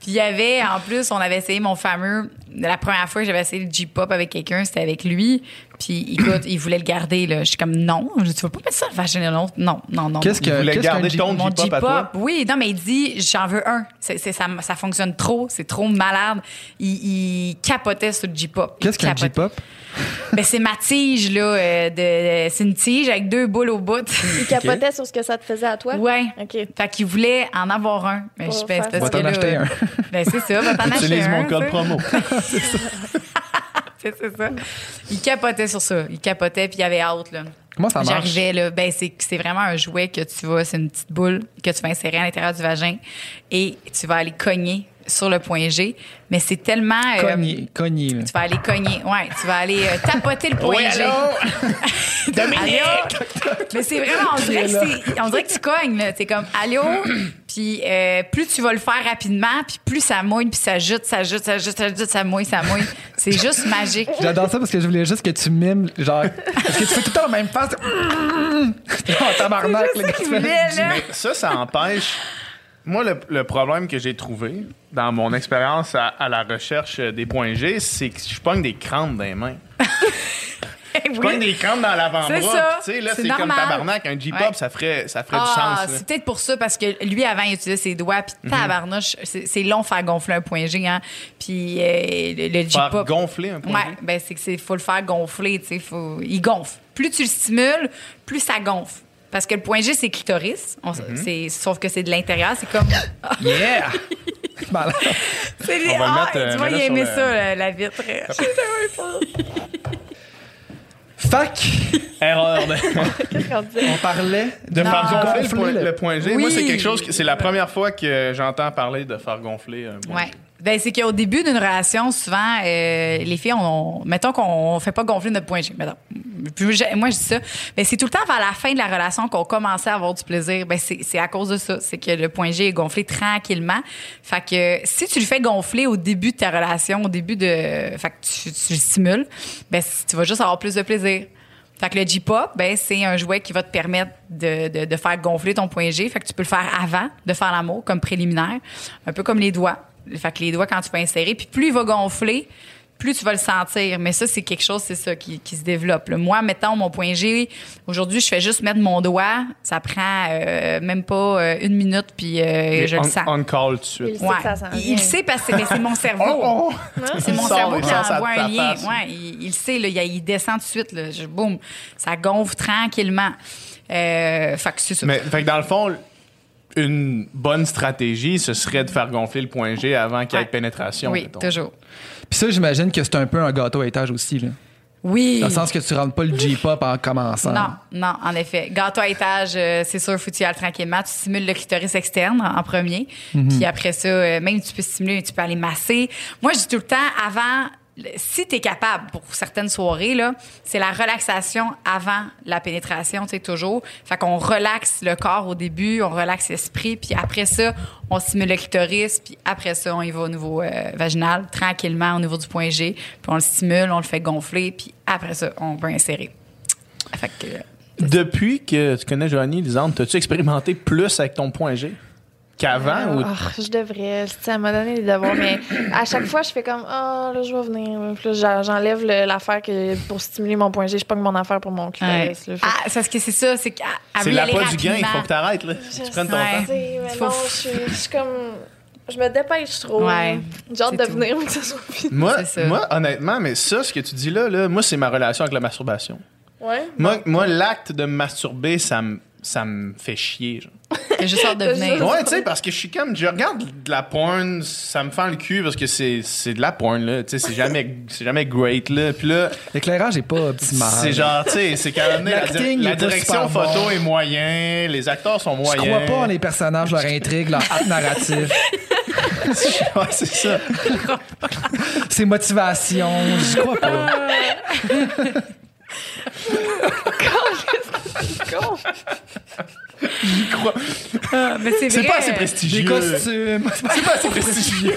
il y avait, en plus, on avait essayé mon fameux. La première fois que j'avais essayé le J-pop avec quelqu'un, c'était avec lui. Puis écoute, il voulait le garder. Là. Je suis comme non, je dis, tu vas pas mettre ça vagin l'autre. Non, non, non. Qu'est-ce que. Voulait qu'un garder ton Mon J-pop à toi? J-pop, oui, non, mais il dit, j'en veux un. Ça, ça fonctionne trop, c'est trop malade. Il, il capotait sur le J-pop. Qu'est-ce qu'un. J-pop? Ben, c'est ma tige, là. euh, de, c'est une tige avec deux boules au bout. Il capotait sur ce que ça te faisait à toi? ouais. OK. Fait qu'il voulait en avoir un. Mais Pour je ben, c'est faire parce Va que t'en là, acheter un. Ben, c'est ça, va t'en acheter Utilise un. mon code sais. promo. C'est c'est ça. Il capotait sur ça. Il capotait, puis il avait hâte, là. Comment ça marche? J'arrivais, là. Ben, c'est c'est vraiment un jouet que tu vas, c'est une petite boule que tu vas insérer à l'intérieur du vagin et tu vas aller cogner sur le point G. Mais c'est tellement. euh, Cogner. Cogner. là. tu vas aller cogner. Ouais, tu vas aller euh, tapoter le point Oui, G. allô? Dominique! Mais c'est vraiment, on dirait, que c'est- on dirait que tu cognes, là. C'est comme, allô? Puis euh, plus tu vas le faire rapidement, puis plus ça mouille, puis ça jute, ça jute, ça jute, ça jute, ça mouille, ça mouille. C'est juste magique. J'adore ça parce que je voulais juste que tu mimes, genre. Parce que tu fais tout le temps la même face. Oh, tabarnak, ça tu. Mais ça, ça empêche. Moi, le, le problème que j'ai trouvé dans mon expérience à, à la recherche des points G, c'est que je pogne des crampes dans les mains. Je Oui. pogne des crampes dans l'avant-bras. C'est ça. puis Tu sais, là, C'est comme tabarnak. Un J-pop, Ouais. ça ferait, ça ferait du Ah, sens. là. c'est peut-être pour ça, parce que lui, avant, il utilisait ses doigts, puis Mhm. tabarnouche, c'est c'est long faire gonfler un point G, hein. Puis euh, le, le Faire J-pop. gonfler un point Ouais, G? ben c'est que c'est faut le faire gonfler, tu sais, faut il gonfle. Plus tu le stimules, plus ça gonfle. Parce que le point G c'est clitoris, On- Mhm. sauf que c'est de l'intérieur, c'est comme Yeah! C'est les- On va ah, mettre, euh, tu vois, il mets-le a aimé sur ça le- la vitre. Fac, Erreur de, Qu'est-ce qu'on dit? on parlait de Non, faire gonfler le point, le- le point G. Oui. Moi, c'est quelque chose, que- c'est la première fois que j'entends parler de faire gonfler un point Ouais. G. Ben, c'est qu'au début d'une relation, souvent, euh, les filles, on, on- mettons qu'on fait pas gonfler notre point G. Mettons. Moi, je dis ça. Ben, c'est tout le temps vers la fin de la relation qu'on commençait à avoir du plaisir. Ben, c'est c'est à cause de ça. C'est que le point G est gonflé tranquillement. Fait que si tu le fais gonfler au début de ta relation, au début de. Fait que tu, tu le stimules, ben, tu vas juste avoir plus de plaisir. Fait que le J-pop, ben, c'est un jouet qui va te permettre de, de, de faire gonfler ton point G. Fait que tu peux le faire avant de faire l'amour, comme préliminaire. Un peu comme les doigts. Fait que les doigts, quand tu peux insérer, puis plus il va gonfler, plus tu vas le sentir. Mais ça, c'est quelque chose, c'est ça, qui, qui se développe. là. Moi, mettons, mon point G, aujourd'hui, je fais juste mettre mon doigt. Ça prend euh, même pas euh, une minute, puis euh, je on, le sens. On call tout de suite. Il sait que ça Il, sait parce que c'est mon cerveau. Oh, oh. C'est mon Il sort, cerveau qui envoie un lien. Ouais, il, il le sait, là, il, il descend tout de suite. Là. Je, boum, ça gonfle tranquillement. Euh, fait que c'est ça. Mais fait que dans le fond, une bonne stratégie, ce serait de faire gonfler le point G avant qu'il y ait pénétration. oui, mettons. toujours. Puis ça, j'imagine que c'est un peu un gâteau à étage aussi. Là. Oui. Dans le sens que tu rentres pas le J-pop en commençant. Non, non, en effet. Gâteau à étage, euh, c'est sûr, faut que tu y ailles tranquillement. Tu stimules le clitoris externe en, en premier. Puis après ça, euh, même tu peux stimuler, tu peux aller masser. Moi, je dis tout le temps, avant, si tu es capable, pour certaines soirées, là, c'est la relaxation avant la pénétration, tu sais, toujours. Fait qu'on relaxe le corps au début, on relaxe l'esprit, puis après ça, on stimule le clitoris, puis après ça, on y va au niveau euh, vaginal, tranquillement, au niveau du point G, puis on le stimule, on le fait gonfler, puis après ça, on peut insérer. Fait que, euh, Depuis que tu connais Joanie, Lisande, as-tu expérimenté plus avec ton point G? Qu'avant? ou... Ah, je devrais. Tu sais, elle m'a donné des devoirs, mais à chaque fois, je fais comme Ah, là, je vais venir. Puis là, j'enlève le- l'affaire que pour stimuler mon point G. Je pogne mon affaire pour mon clitoris. Ouais. Je Ah, c'est parce que c'est ça, c'est C'est l'appât du gain, il faut que t'arrêtes, là. Tu prennes ton Ouais. temps. Tu sais, mais Faut- non, je suis- je suis comme. Je me dépêche trop. Ouais, J'ai hâte de tout. venir, mais que ça soit fini. Moi, ça. honnêtement, mais ça, ce que tu dis là, là moi, c'est ma relation avec la masturbation. Ouais. Moi, moi l'acte de me masturber, ça me ça me fait chier. genre. T'as juste hâte de venir. Ouais, tu sais, parce que je suis comme, je regarde de la porn, ça me fend le cul parce que c'est c'est de la porn, là. Tu sais, c'est jamais, c'est jamais great, là. Puis là, L'éclairage est pas optimal. c'est genre, tu sais, c'est quand même la, la direction photo bon. est moyen, les acteurs sont Je moyens. crois pas en les personnages, leur intrigue, leur arc narratif, Ouais, c'est ça. ses motivations. Je crois pas. Con. J'y crois. Ah, mais c'est C'est vrai. pas assez Des prestigieux. costumes. C'est pas assez prestigieux.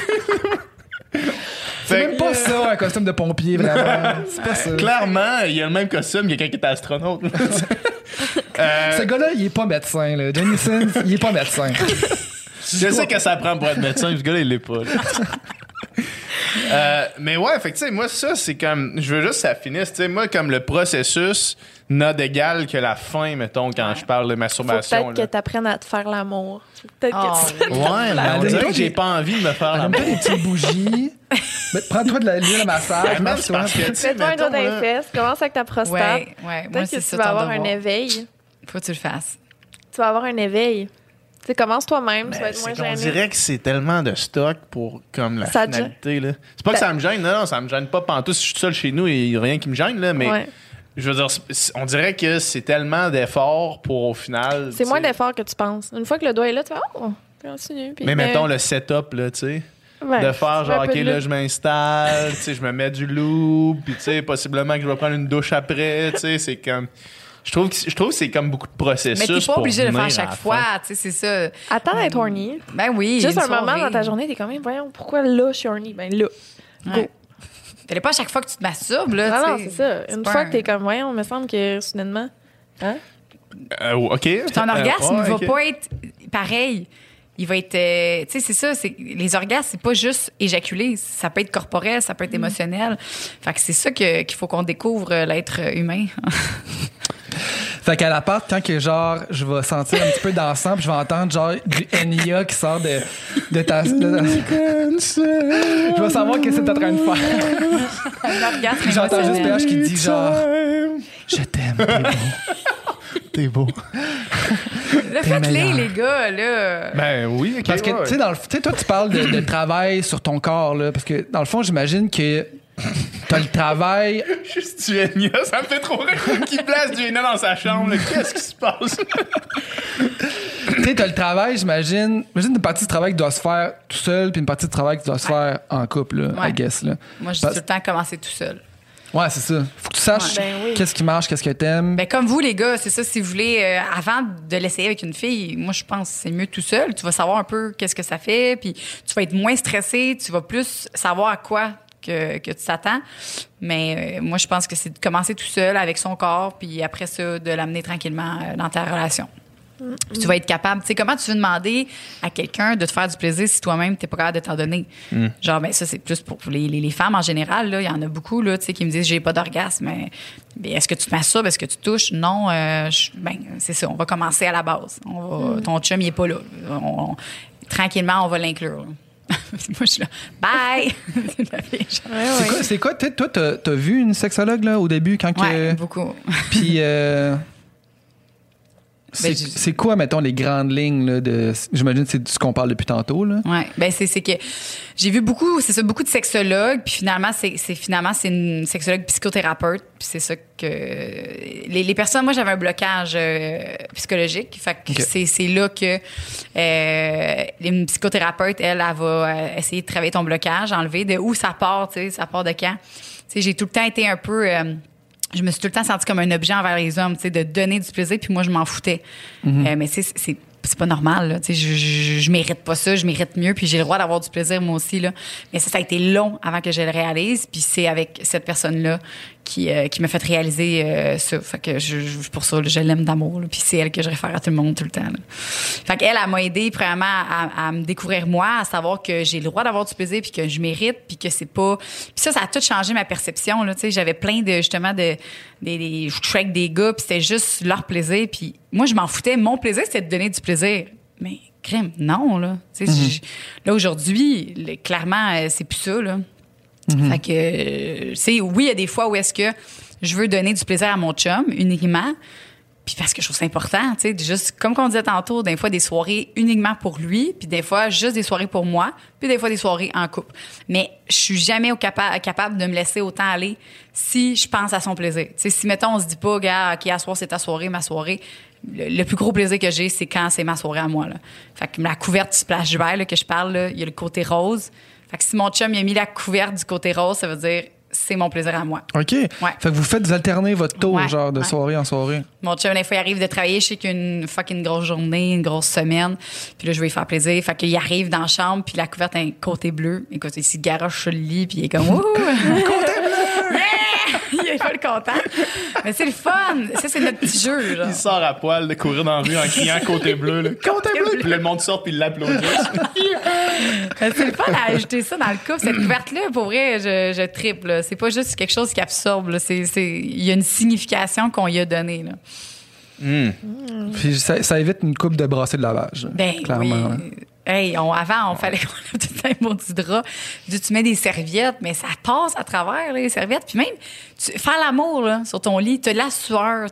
C'est même pas ça, un costume de pompier, vraiment. C'est pas ça. Clairement, il y a le même costume que quelqu'un qui était astronaute. Euh, Ce gars-là, il est pas médecin, là. Johnny Sins, il est pas médecin. je sais que ça prend pour être médecin, ce gars-là, il l'est pas. là. Euh, mais ouais, fait que, tu sais, moi, ça, c'est comme. Je veux juste que ça finisse. Tu sais, moi, comme le processus n'a d'égal que la fin, mettons, quand je parle de masturbation. peut-être que tu apprennes à te faire l'amour. Peut-être Oh, que tu là. Ouais, mais on dirait que j'ai pas envie de me faire l'amour. pas des petites bougies. Mais Prends-toi de la l'huile à massage. Ben, Mets-toi un doigt dans là, les fesses, commence avec ta prostate. Ouais, ouais. Moi, Peut-être que ça tu vas avoir un éveil. Faut que tu le fasses. Tu vas avoir un éveil. Tu sais, commence toi-même, vas Ben, être moins gêné. dirait que c'est tellement de stock pour comme la Ça finalité. là. C'est pas que Ben- ça me gêne, non, ça me gêne pas pantoute. Si je suis seul chez nous, il y a rien qui me gêne, là, mais Ouais. je veux dire, on dirait que c'est tellement d'efforts pour au final. C'est moins d'efforts que tu penses. Une fois que le doigt est là, tu vas, oh, continue. puis- Mais mettons le setup, là, tu sais. ouais, de faire genre, OK, là, je m'installe, tu sais, je me mets du loup, puis tu sais, possiblement que je vais prendre une douche après, tu sais, c'est comme. Je trouve que je trouve que c'est comme beaucoup de processus. Mais t'es pas pour obligé de le faire à chaque fois, tu sais, c'est ça. Attends d'être horny. Ben oui. Juste un moment dans ta journée, t'es quand même, voyons, pourquoi là, je suis horny? Ben là. Ouais. Fallait pas à chaque fois que tu te masturbes, là. Non, non, c'est ça. Une fois que t'es comme, voyons, il me semble que soudainement. Hein? Euh, OK. Ton Euh, orgasme ouais, va pas être pareil. il va être euh, tu sais c'est ça c'est les orgasmes c'est pas juste éjaculer ça peut être corporel ça peut être émotionnel fait que c'est ça que- qu'il faut qu'on découvre l'être humain Fait qu'à l'appart, quand que genre, je vais sentir un petit peu d'encens, puis je vais entendre genre du Enya qui sort de, de ta. de ta- je vais savoir qu'est-ce que t'es en train de faire. j'entends juste. PH qui dit genre, je t'aime, t'es beau. T'es beau. Là, faites-les les gars là Ben oui, ok, Parce que, ouais. tu sais, dans le- tu sais, toi, tu parles de, de travail sur ton corps, là. Parce que, dans le fond, j'imagine que t'as le travail. Juste du Enya, ça me fait trop rire qu'il place du Enya dans sa chambre. là. Qu'est-ce qui se passe? Tu sais, t'as le travail, j'imagine. J'imagine une partie du travail qui doit se faire tout seul, puis une partie du travail qui doit se faire en couple, là, Ouais. I guess, là. moi dis Parce- tout le temps commencer tout seul Ouais, c'est ça. Faut que tu saches Ouais. Ben oui. qu'est-ce qui marche, qu'est-ce que t'aimes. Ben, comme vous, les gars, c'est ça. Si vous voulez, euh, avant de l'essayer avec une fille, moi, je pense que c'est mieux tout seul. Tu vas savoir un peu qu'est-ce que ça fait, puis tu vas être moins stressé, tu vas plus savoir à quoi que, que tu t'attends. Mais euh, moi, je pense que c'est de commencer tout seul avec son corps, puis après ça, de l'amener tranquillement euh, dans ta relation. Puis tu vas être capable. Tu sais, comment tu veux demander à quelqu'un de te faire du plaisir si toi-même, t'es pas capable de t'en donner? Genre, ben, ça, c'est plus pour les, les, les femmes en général. là. Il y en a beaucoup là, tu sais, qui me disent j'ai pas d'orgasme. Mais, mais est-ce que tu te masturbes? Est-ce que tu touches? Non. euh, ben, c'est ça. On va commencer à la base. On va, Ton chum, il est pas là. On- on- tranquillement, on va l'inclure. Moi, je suis là. Bye! C'est ouais. quoi, c'est quoi toi, t'as, t'as vu une sexologue, là, au début, quand ouais, que. beaucoup. Puis, euh, c'est, Ben, c'est quoi, mettons, les grandes lignes, là, de. J'imagine que c'est de ce qu'on parle depuis tantôt, là. Ouais, ben c'est que j'ai vu beaucoup, c'est ça, beaucoup de sexologues, puis finalement c'est finalement c'est une sexologue psychothérapeute, puis c'est ça que les, les personnes, moi j'avais un blocage euh, psychologique, fait que Ok. c'est c'est là que euh, une psychothérapeute elle, elle va euh, essayer de travailler ton blocage, enlever de où ça part, tu sais, ça part de quand? Tu sais, j'ai tout le temps été un peu euh, je me suis tout le temps sentie comme un objet envers les hommes, tu sais, de donner du plaisir, puis moi, je m'en foutais. Euh, mais c'est- c'est c'est pas normal, là. Tu sais, je, je, je mérite pas ça, je mérite mieux, puis j'ai le droit d'avoir du plaisir, moi aussi, là. Mais ça, ça a été long avant que je le réalise, puis c'est avec cette personne-là qui, euh, qui m'a fait réaliser euh, ça. Fait que je, je- pour ça, je l'aime d'amour. Puis c'est elle que je réfère à tout le monde tout le temps, là. Fait qu'elle, elle m'a aidé, premièrement, à, à me découvrir moi, à savoir que j'ai le droit d'avoir du plaisir, puis que je mérite, puis que c'est pas... Puis ça, ça a tout changé ma perception, là. Tu sais, j'avais plein de, justement, de... Des, des, je avec des gars, puis c'était juste leur plaisir, puis moi, je m'en foutais. Mon plaisir, c'était de donner du plaisir. Mais, crème, non, là. Je- là, aujourd'hui, clairement, euh, c'est plus ça, là. Fait que, euh, sais, oui, il y a des fois où est-ce que je veux donner du plaisir à mon chum uniquement, puis parce que je trouve ça important, tu sais, juste comme on disait tantôt, des fois des soirées uniquement pour lui, puis des fois juste des soirées pour moi, puis des fois des soirées en couple. Mais je suis jamais capa- capable de me laisser autant aller si je pense à son plaisir. Tu sais, si mettons on se dit pas, gars, ok, à soir c'est ta soirée, ma soirée. Le, plus gros plaisir que j'ai, c'est quand c'est ma soirée à moi. Là. Fait que la couverte du splash vert là, que je parle, il y a le côté rose. Fait que si mon chum il a mis la couverte du côté rose, ça veut dire c'est mon plaisir à moi. OK. Fait que vous faites alterner votre tour, Ouais, genre, de ouais. soirée en soirée. Mon chum, des fois, il arrive de travailler. Je sais qu'il y a une fucking grosse journée, une grosse semaine. Puis là, je vais lui faire plaisir. Fait qu'il arrive dans la chambre, puis la couverte a un côté bleu. Écoute, il s'y garoche sur le lit, puis il est comme, Wouhou! côté bleu! il est pas le content. Mais c'est le fun. Ça, c'est notre petit jeu, genre. Il sort à poil de courir dans la rue en criant côté bleu. Là. Côté bleu! Puis le monde sort puis il l'applaudit. C'est le fun à ajouter ça dans le couple. Cette couverte-là, pour vrai, je, je triple. C'est pas juste quelque chose qui absorbe. il y a une signification qu'on y a donnée. Là. Puis ça, ça évite une coupe de brasser de lavage. Ben clairement. oui. Hey, on- avant, on fallait qu'on lève tout un maudit drap. Je dis, tu mets des serviettes, mais ça passe à travers les serviettes. Puis même, tu, faire l'amour sur ton lit, t'as de la sueur.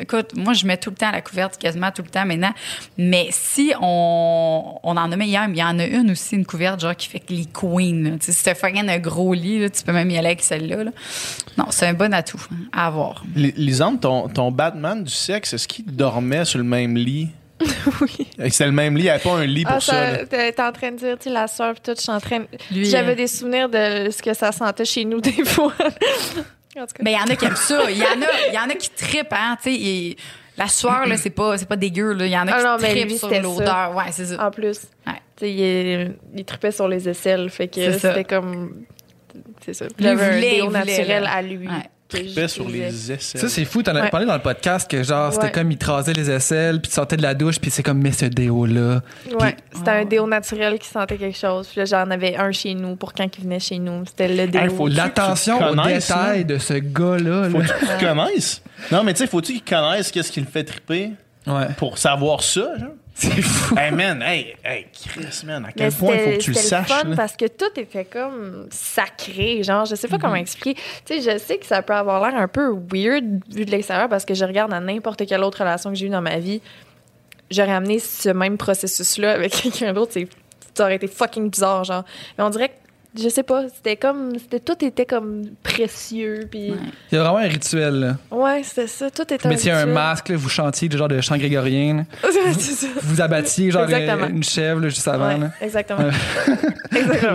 écoute, moi, je mets tout le temps la couverte, quasiment tout le temps maintenant. Mais si on, on en a mis hier, mais il y en a une aussi, une couverte, genre, qui fait que les queens. Tu si t'as fucking un gros lit, là, tu peux même y aller avec celle-là. là. Non, c'est un bon atout hein, à avoir. Li- Lisande, ton, ton Batman du sexe, est-ce qu'il dormait sur le même lit? Oui. C'est le même lit, il n'y avait pas un lit pour Ah, ça. ça, t'es en train de dire, tu sais, la soeur, pis tout, je suis en train J'avais euh, des souvenirs de ce que ça sentait chez nous des fois. en tout cas. Ben, il y en a qui aiment ça. Il y en a, y en a qui trippent, hein. Tu sais, et la sueur, là, c'est pas, c'est pas dégueu, là. Il y en a Ah qui non, mais trippent lui, sur c'était l'odeur. Ouais, c'est ça. En plus, Ouais. tu sais, il, il tripait sur les aisselles, fait que C'est ça. c'était comme... C'est ça. Il avait un voulait, déo il voulait, naturel là. à lui. Ouais. Que Trippait sur les essais. Ça, c'est fou. T'en as Ouais. parlé dans le podcast que, genre, c'était Ouais. comme il te rasait les aisselles, puis tu sortais de la douche, puis c'est comme, mais ce déo-là. Ouais, c'était un déo naturel qui sentait quelque chose. Puis là, j'en avais un chez nous pour quand il venait chez nous. C'était le déo. Hey, faut- L'attention aux détails de ce gars-là. là. Faut-tu qu'ils connaissent? Non, mais tu sais, faut-tu qu'ils connaissent qu'est-ce qui le fait triper Ouais. pour savoir ça, genre? C'est fou. hey man, hey, hey, Chris, man, à Mais quel point il faut que tu le saches. fun là? parce que tout était comme sacré. Genre, je sais pas comment expliquer. Tu sais, je sais que ça peut avoir l'air un peu weird vu de l'extérieur parce que je regarde à n'importe quelle autre relation que j'ai eue dans ma vie. J'aurais amené ce même processus-là avec quelqu'un d'autre. c'est- Ça aurait été fucking bizarre, genre. Mais on dirait que, je sais pas, c'était comme. C'était, tout était comme précieux. Puis, Il y a vraiment un rituel. Là. ouais, c'était ça. Tout était Vous mettiez un rituel. masque, là, vous chantiez du genre de chant grégorien. ça. Vous abattiez genre Exactement. une chèvre là, juste avant. Ouais, là. exactement. exactement.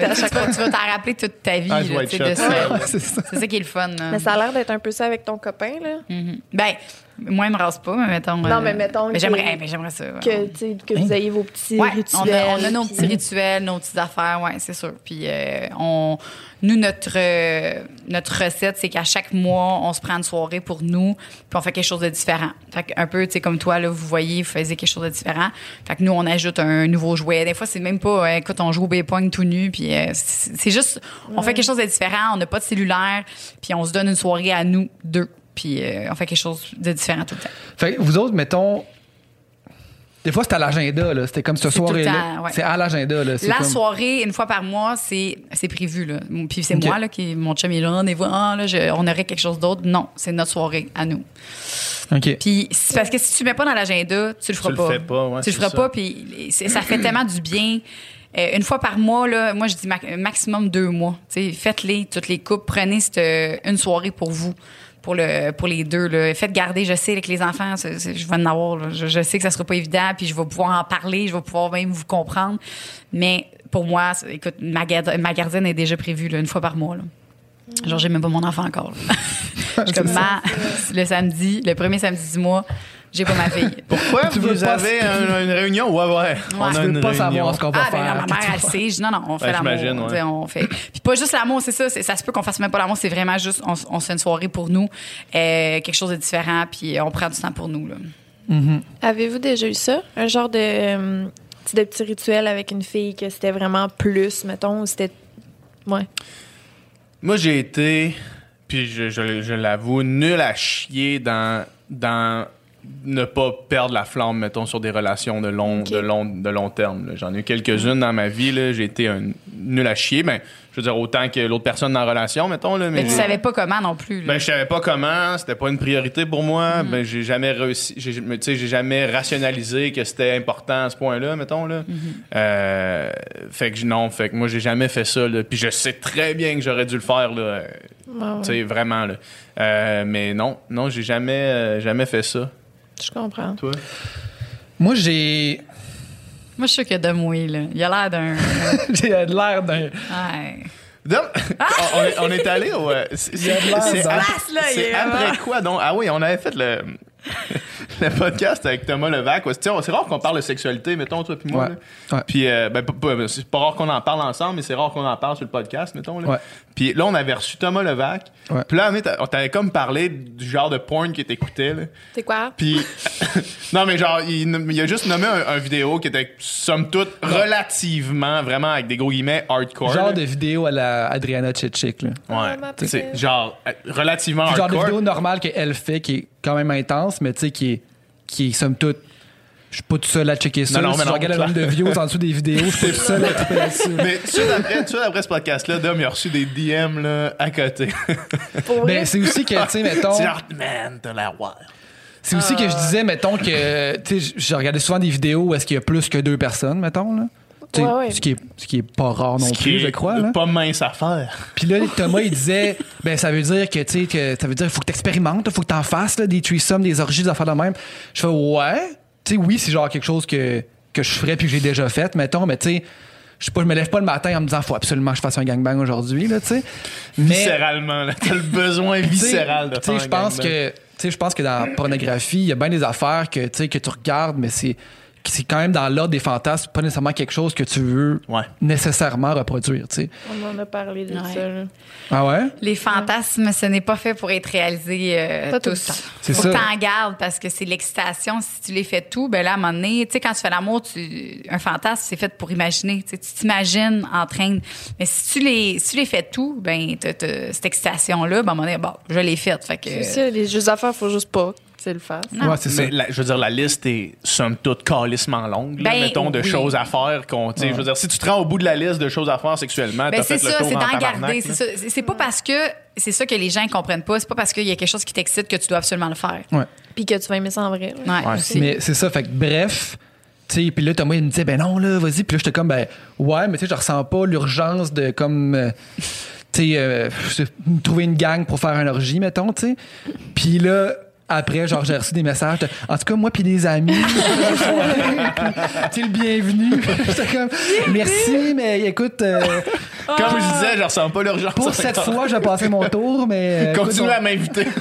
À tu, chaque vas- fois. tu vas t'en rappeler toute ta vie. Ah, c'est ça. C'est ça qui est le fun. là. Mais ça a l'air d'être un peu ça avec ton copain, là. Mhm. Ben, moi, il me rase pas, mais mettons. Non, mais mettons Mais que- j'aimerais, eh, mais j'aimerais ça. ouais. Que, que vous ayez vos petits Ouais, rituels. on a, on a nos puis- petits rituels, nos petites affaires, ouais, c'est sûr. Puis euh, on, nous notre euh, notre recette, c'est qu'à chaque mois, on se prend une soirée pour nous, puis on fait quelque chose de différent. Fait que un peu, tu sais, comme toi là, vous voyez, vous faisiez quelque chose de différent. Fait que nous, on ajoute un nouveau jouet. Des fois, c'est même pas, euh, écoute, on joue au B-Pong tout nu, puis euh, c'est c'est juste, on fait quelque chose de différent. On n'a pas de cellulaire, puis on se donne une soirée à nous deux, puis euh, on fait quelque chose de différent tout le temps. Fait que vous autres, mettons. Des fois, c'était à l'agenda, là. C'était comme ce C'est tout le soir-là. temps, ouais. C'est à l'agenda, là. C'est La comme- soirée, une fois par mois, c'est c'est prévu. Là. Puis c'est moi, là, qui, mon chum, est là, fois, ah, là, je- on aurait quelque chose d'autre. Non, c'est notre soirée à nous. OK. Puis c'est parce que si tu mets pas dans l'agenda, tu le feras le pas. fais pas, ouais, tu le c'est feras ça. pas, puis c'est- ça fait tellement du bien. Euh, une fois par mois, là, moi, je dis ma- maximum deux mois. Tu sais, Faites-les, toutes les coupes. Prenez cette, une soirée pour vous. Pour, le, pour les deux. Là. Faites garder, je sais, avec les enfants, je vais en avoir. là. Je, je sais que ça sera pas évident, puis je vais pouvoir en parler, je vais pouvoir même vous comprendre. Mais pour moi, écoute, ma, ma gardienne est déjà prévue là, une fois par mois. Là. Genre, j'ai même pas mon enfant encore. je comme, Ma, le samedi, le premier samedi du mois, j'ai pas ma fille. Pourquoi Tu veux vous pas- avez un- une réunion? Ouais, ouais. On a Tu veux une pas réunion. savoir ce qu'on va Ah, ben faire. non, ma mère, elle sait. Je dis, non, non, on fait Ben, l'amour. j'imagine, ouais. On fait. Puis pas juste l'amour, c'est ça. c'est- Ça se peut qu'on fasse même pas l'amour. C'est vraiment juste, on, on se fait une soirée pour nous, euh, quelque chose de différent, puis on prend du temps pour nous. Là. Avez-vous déjà eu ça? Un genre de, euh, de petit rituel avec une fille que c'était vraiment plus, mettons, ou c'était. Ouais. Moi, j'ai été, puis je, je- je l'avoue, nul à chier dans, dans ne pas perdre la flamme, mettons, sur des relations de long, de long, de long terme. J'en ai eu quelques-unes dans ma vie. J'ai été un nul à chier. Ben, je veux dire, autant que l'autre personne dans la relation, mettons. Là, Mais mais tu savais pas comment non plus. là. Ben, je savais pas comment, c'était pas une priorité pour moi. Mm-hmm. Ben, j'ai jamais réussi, j'ai, tu sais, j'ai jamais rationalisé que c'était important à ce point-là, mettons, là. Mm-hmm. Euh, fait que non, fait que moi, j'ai jamais fait ça, là. Puis je sais très bien que j'aurais dû le faire, là. euh, Ouais, ouais. Tu sais, vraiment, là. Euh, mais non, non, j'ai jamais, euh, jamais fait ça. Je comprends. Toi? Moi, j'ai. Moi, je suis sûre qu'il y a de moi, là. Il a l'air d'un. j'ai l'air d'un. Ouais. on, on est, on est allé au. euh, c'est, Il a il après quoi, donc? Ah oui, on avait fait le. le podcast avec Thomas Levac. C'est rare qu'on parle de sexualité, mettons, toi puis moi. Ouais. là. Ouais. Puis, euh, ben, c'est pas rare qu'on en parle ensemble, mais c'est rare qu'on en parle sur le podcast, mettons. Là. Ouais. Puis là, on avait reçu Thomas Levac. Ouais. Puis là, on t'avait comme parlé du genre de porn que t'écoutais. là. C'est quoi? Puis, non, mais genre, il, il a juste nommé un, un vidéo qui était, somme toute, relativement, vraiment, avec des gros guillemets, hardcore. Genre là. de vidéo à la Adriana Tchitchik, là. Ouais. Ah, sais, petite. genre, euh, relativement Puis genre de hardcore. vidéo normale qu'elle fait, qui est quand même intense, mais tu sais, qui est, qui est somme toute. Je suis pas tout seul à checker ça. Non, non, si mais je non, regarde le nombre de views en dessous des vidéos, je suis pas tout seul à triper là-dessus. Mais tout suite après, tout après ce podcast-là, Dom, il a reçu des DM là, à côté. Pour? Ben, c'est aussi que, tu sais, mettons. Man, t'as l'air wild. C'est aussi que je Ah. disais, mettons, que. Tu sais, je regardais souvent des vidéos où est-ce qu'il y a plus que deux personnes, mettons, là. Tu sais, Ouais, ouais. Ce, qui est, ce qui est pas rare non Ce plus, je crois. Là. Pas mince à faire. Puis là, Thomas, il disait, ben ça veut dire que, tu sais, que ça veut dire qu'il faut que t'expérimentes, faut que t'en fasses, là, des threesomes, des orgies, des affaires de même. Je fais, ouais. Tu sais, oui, c'est genre quelque chose que, que je ferais puis que j'ai déjà fait, mettons, mais tu sais, je pas, je me lève pas le matin en me disant, faut absolument que je fasse un gangbang aujourd'hui, là, tu sais. Mais. Viscéralement, là. T'as le besoin viscéral de faire je pense que tu sais je pense que dans la pornographie il y a bien des affaires que tu sais que tu regardes mais c'est c'est quand même dans l'ordre des fantasmes, pas nécessairement quelque chose que tu veux Ouais. nécessairement reproduire, tu sais. On en a parlé de Ouais. ça. là. Ah ouais? Les fantasmes, ce n'est pas fait pour être réalisé euh, Pas tout le tous. temps. C'est Faut t'en gardes parce que c'est l'excitation. Si tu les fais tout, ben là, à un moment donné, tu sais, quand tu fais l'amour, tu, un fantasme, c'est fait pour imaginer. Tu t'imagines en train de- Mais si tu les, si tu les fais tout, ben, t'as- t'as cette excitation-là, ben, à un moment donné, bon, je l'ai faite. Fait que. C'est ça, les jeux d'affaires, faut juste pas tu le fasses. Non. Ouais, c'est ça. Mais la- je veux dire, la liste est somme toute calissement longue. là, Ben, mettons, de oui. choses à faire. qu'on tu sais, Je veux dire, si tu te rends au bout de la liste de choses à faire sexuellement, Ben, t'as c'est fait le ça, tour c'est en d'en garder. C'est ça. C'est c'est pas parce que c'est ça que les gens comprennent pas. C'est pas parce qu'il y a quelque chose qui t'excite que tu dois absolument le faire. Ouais. Puis que tu vas aimer ça en vrai. Ouais, Ouais. Mais c'est ça, fait que bref. tu sais, Puis là, Thomas, il me disait, ben non, là, vas-y. Puis là, j'étais comme, ben ouais, mais tu sais, je ressens pas l'urgence de comme. euh, tu sais, euh, trouver une gang pour faire un orgie, mettons, tu sais. Puis là, après, genre, j'ai reçu des messages de, en tout cas, moi, puis des amis, tu es le bienvenu. J'étais comme, merci, mais écoute, euh, Comme je disais, je ressens pas l'urgence. pour cette fois, je vais passer mon tour, mais. euh, écoute, Continue on- à m'inviter.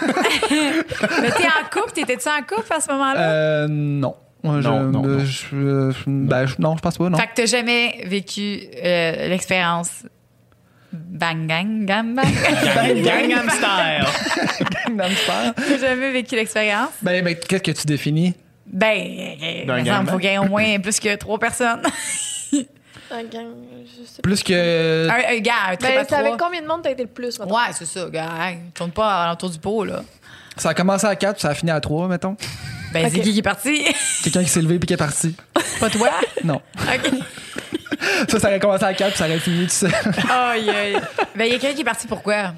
Mais t'es en couple, t'étais-tu en couple à ce moment-là? Euh, non. Moi, je- Non, non, non. je- je- ben, je- non, je pense pas, non. Fait que t'as jamais vécu euh, l'expérience bang gang gang bang. Gangnam Style. T'as jamais vécu l'expérience? Ben, ben, qu'est-ce que tu définis? Ben, il faut y ait au moins plus que trois personnes. Un gang, je sais pas. Plus que. un, un gars, un trip Ben, à avec combien de monde t'as été le plus? Ouais, c'est ça, gars. Hey, tourne pas autour du pot, là. Ça a commencé à 4 puis ça a fini à 3, mettons. Ben, c'est qui qui est parti? Quelqu'un qui s'est levé puis qui est parti. pas toi? Non. OK. Ça, ça aurait commencé à 4 puis ça aurait fini tout seul. Aïe, aïe. Ben, il y a quelqu'un qui est parti pourquoi?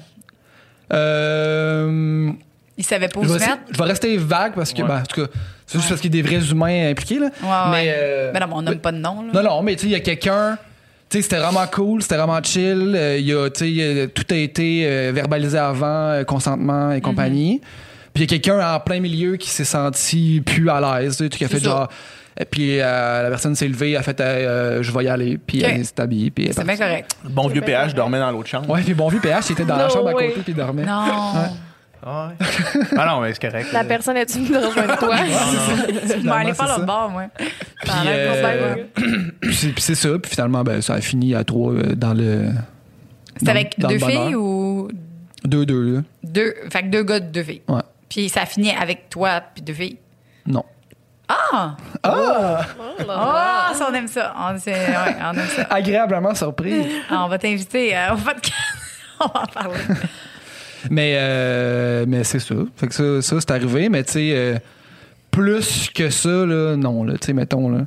Euh, Il savait pas où je, se mettre? je vais rester vague parce que, Ouais. ben, en tout cas, c'est juste parce qu'il y a des vrais humains impliqués, là. Ouais, mais, ouais. euh, Ben non, mais on nomme pas de nom, là. Non, non, mais tu sais, il y a quelqu'un. Tu sais, c'était vraiment cool, c'était vraiment chill. euh, il y a, tu sais, tout a été euh, verbalisé avant, euh, consentement et compagnie. Puis il y a quelqu'un en plein milieu qui s'est senti plus à l'aise, tu sais, qui a fait ça. genre. Et puis euh, la personne s'est levée, a fait euh, je vais y aller, puis elle s'est habillée, puis C'est bien correct. Bon vieux PH correct. dormait dans l'autre chambre. Ouais, puis bon vu PH, il était dans la chambre à way. côté, puis il dormait. Non. Ah, ouais. ah non, mais c'est correct. La personne est venue de rejoindre toi? Je vais aller faire l'autre bord, moi. Puis, euh, c'est ça, puis finalement, ben, ça a fini à trois euh, dans le. C'était avec dans deux filles ou? Deux-deux, là. deux. Fait que deux gars, deux filles. Ouais. Puis ça a fini avec toi puis deux filles. Non. Ah! Ah! Oh là là. Ah, ça, on aime ça. On, c'est- ouais, on aime ça. Agréablement surpris. Ah, on va t'inviter euh, au podcast. on va en parler. Mais, euh, mais c'est ça. Fait que ça, ça c'est arrivé, mais tu sais, euh, plus que ça, là, non, là, tu sais, mettons, là.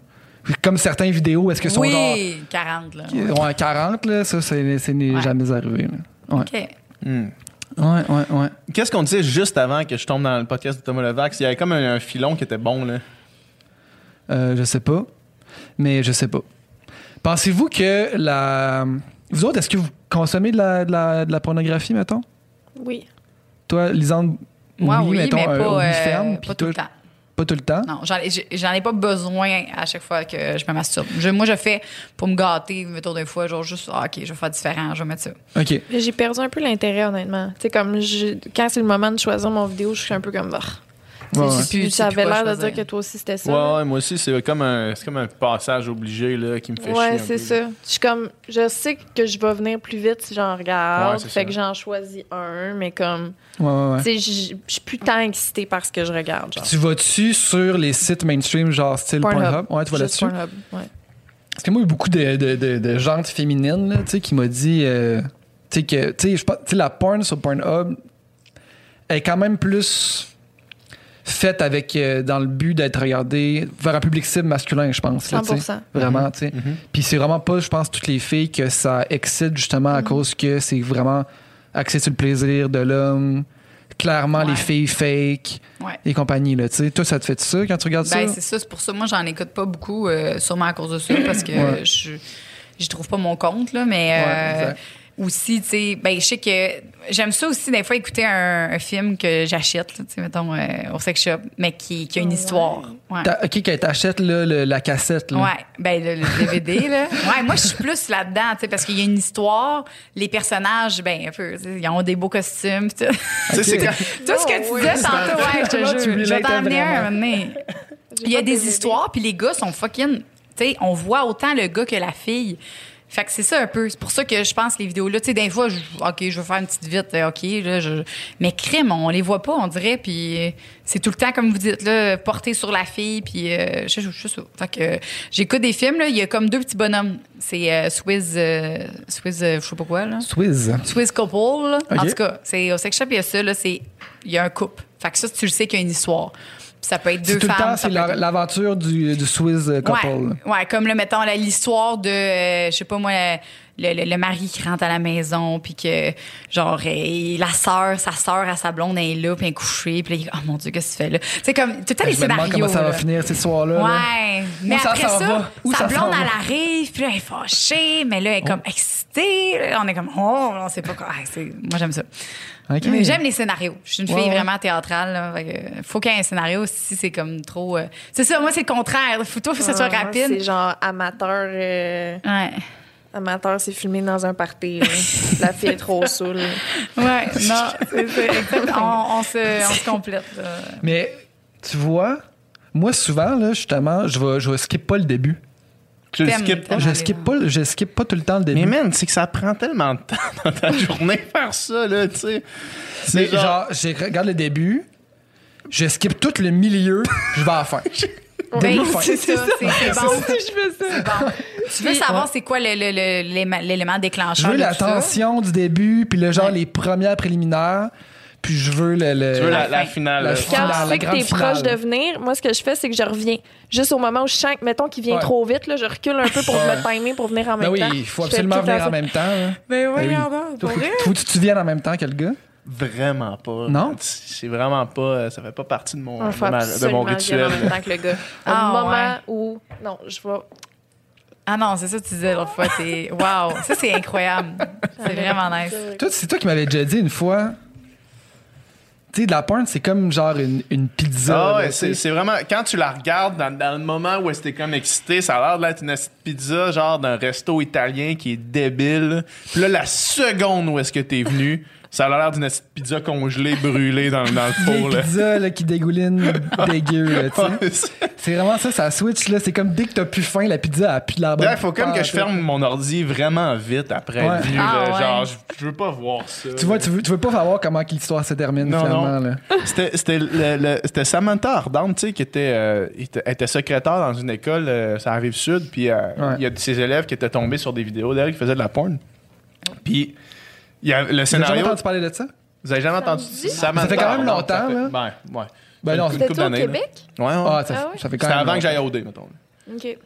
Comme certaines vidéos, est-ce que sont genre. Oui, 40, là. Ouais, 40, là, ça, c'est n'est Ouais. jamais arrivé, là. Ouais. OK. Hmm. Ouais, ouais, ouais. Qu'est-ce qu'on disait juste avant que je tombe dans le podcast de Thomas Levax? Il y avait comme un, un filon qui était bon, là. Euh, je sais pas. Mais je sais pas. Pensez-vous que la. Vous autres, est-ce que vous consommez de la, de la, de la pornographie, mettons? Oui. Toi, Lisande, Moi, oui, mettons, mais un- pas, euh, ferme, pas tout le temps. Pas tout le temps? Non, j'en ai, pas besoin à chaque fois que je me masturbe. Je- moi, je fais pour me gâter, mettons des fois, genre juste, ah, OK, je vais faire différent, je vais mettre ça. OK. J'ai perdu un peu l'intérêt, honnêtement. Tu sais, comme je- quand c'est le moment de choisir mon vidéo, je suis un peu comme. bah. Ouais, Plus- ça avait l'air de dire que toi aussi c'était ça. Ouais, ouais, moi aussi, c'est comme un, c'est comme un passage obligé là, qui me fait chier. Ouais, c'est ça. Je suis comme, je sais que je vais venir plus vite si j'en regarde. Fait ça. que j'en choisis un, mais comme, Ouais, ouais, ouais. tu sais, je suis plus tant excitée par ce que je regarde. Genre. Tu vas-tu sur les sites mainstream, genre style Pornhub? Pornhub? Ouais, tu vas là-dessus? Pornhub, ouais. Parce que moi, il y a beaucoup de, de, de, de gente féminine là, tu sais, qui m'a dit euh, tu sais, que sais, la porn sur Pornhub est quand même plus faite avec euh, dans le but d'être regardée vers un public cible masculin, je pense. là, tu sais. 100%. Vraiment, tu sais. Mhm. Puis c'est vraiment pas, je pense, toutes les filles que ça excite justement à cause que c'est vraiment axé sur le plaisir de l'homme. Clairement, Ouais. les filles fake Ouais. et compagnie, là, tu sais. Toi, ça te fait ça quand tu regardes Ben, ça? c'est ça, c'est pour ça. Moi, j'en écoute pas beaucoup, euh, sûrement à cause de ça, parce que Ouais. je j'y trouve pas mon compte, là, mais Ouais, euh. Aussi, tu sais, ben, je sais que j'aime ça aussi, des fois, écouter un, un film que j'achète, tu sais, mettons, euh, au sex shop, mais qui, qui a une histoire. Ouais. OK, quand t'achètes là, le- la cassette, là. Ouais, ben le, le DVD là. Ouais, moi je suis plus là-dedans, tu sais parce qu'il y a une histoire, les personnages ben un peu, ils ont des beaux costumes, pis tout. Tu sais, c'est quand- Tout ce que tu disais tantôt, ouais, je te jure. Je vais un moment donné. Il y a des DVD. histoires, puis les gars sont fucking. Tu sais, on voit autant le gars que la fille. Fait que c'est ça un peu. C'est pour ça que je pense les vidéos là, tu sais, des fois, je, ok, je veux faire une petite vite, euh, ok, là, je, mais crime, on les voit pas, on dirait, puis c'est tout le temps comme vous dites là, porté sur la fille, puis euh, je, je, je ça. Fait que euh, j'écoute des films là, il y a comme deux petits bonhommes, c'est euh, Swizz, euh, Swizz, euh, je sais pas quoi là. Swizz. Swiss couple. là. En tout cas, c'est au sex shop, il y a ça, là, c'est il y a un couple. Fait que ça, tu le sais qu'il y a une histoire. Ça peut être C'est deux tout le femmes. temps, ça c'est peut la- être- l'aventure du, du euh, couple. Ouais, ouais, comme le mettons l'histoire de euh, je sais pas moi le, le- le mari qui rentre à la maison puis que genre euh, la sœur sa sœur à sa blonde elle est là puis elle est couchée puis là, oh mon dieu qu'est-ce que tu fais là? C'est comme tout le temps les scénarios comment ça va là. finir ces soirs-là. là. Ouais, mais après ça, sa ça s'en blonde, elle arrive, puis là, elle est fâchée, mais là, elle est comme excitée. Là, On est comme, oh, on sait pas quoi. Ah, moi, j'aime ça. Ok. Mais j'aime les scénarios. Je suis une fille vraiment théâtrale. Là, Fait que faut qu'il y ait un scénario si c'est comme trop. euh, C'est ça, moi, c'est le contraire. Faut, toi, faut que ça soit Ah, moi, rapide. C'est genre amateur. euh, Ouais. Amateur, c'est filmé dans un party. La fille est trop saoule. Ouais, non, c'est exact. On, on se, on se complète. là. Mais tu vois, moi souvent, là, justement, je vais, je vais skip pas le début. T'aimes- skippes pas? Je skip pas, je skip pas tout le temps le début. Mais man, c'est que ça prend tellement de temps dans ta journée faire ça, là, tu sais. Mais C'est genre, je regarde le début, je skip tout le milieu, je vais à la fin. Ben, fin. c'est ça, c'est c'est bon. je fais ça. Bon. Tu veux savoir c'est quoi le- le- le- l'élément l'élément Je déclencheur veux la tension du début, puis le genre Ouais. les premières préliminaires, puis je veux le. le- Tu veux la, la la fin. finale. La là. finale. Quand je sais que t'es finale. proche de venir, moi, ce que je fais, c'est que je reviens. Juste au moment où je sens que, mettons, qu'il vient Ouais. trop vite, là, je recule un peu pour me timer pour venir en Ben même oui, temps. il faut Je absolument venir en même temps. hein. Ben Ben oui. regarde, Faut, faut que tu viennes en même temps que le gars. Vraiment pas. Non? C'est vraiment pas. Ça fait pas partie de mon, On de fait ma- de absolument mon gars en rituel. même temps que le gars. Au Ah, moment ouais. où... Non, je vais... Ah non, c'est ça que tu disais l'autre fois. T'es... Wow, ça c'est incroyable. C'est vraiment nice. Toi, c'est toi qui m'avais déjà dit une fois. Tu sais, de la porn, c'est comme genre une, une pizza. Ah ouais, c'est c'est vraiment. Quand tu la regardes dans, dans le moment où c'était comme excité, ça a l'air d'être une pizza, genre d'un resto italien qui est débile. Puis là, la seconde où est-ce que t'es venu, ça a l'air d'une pizza congelée, brûlée dans, dans le four. Là. pizza là, qui dégouline dégueu. Là, tu sais. Ouais, c'est- vraiment ça, ça switch. là. C'est comme dès que t'as plus faim, la pizza a plus de la bonne. Il faut comme que je ferme mon ordi vraiment vite après Ouais. Ah, là. ouais. Genre, je, je veux pas voir ça. Tu vois, tu veux, tu veux pas savoir comment l'histoire se termine Non, finalement. non. Là. C'était Samantha Ardente, tu sais, qui était, euh, était, était secrétaire dans une école, euh, ça arrive sud, puis euh, Ouais. il y a de ses élèves qui étaient tombés sur des vidéos d'elle qui faisaient de la porn. Puis il y a le Tu as jamais scénario. entendu parler de ça? Vous avez jamais entendu? Samantha Ça fait quand même Ardente, longtemps, ça là. Ben, ouais. Ben non, Une C'était couple au. Québec? Ouais, ouais. Ah, ça, Ah ouais? ça fait quand C'était même. avant que j'aille au D, mettons. OK.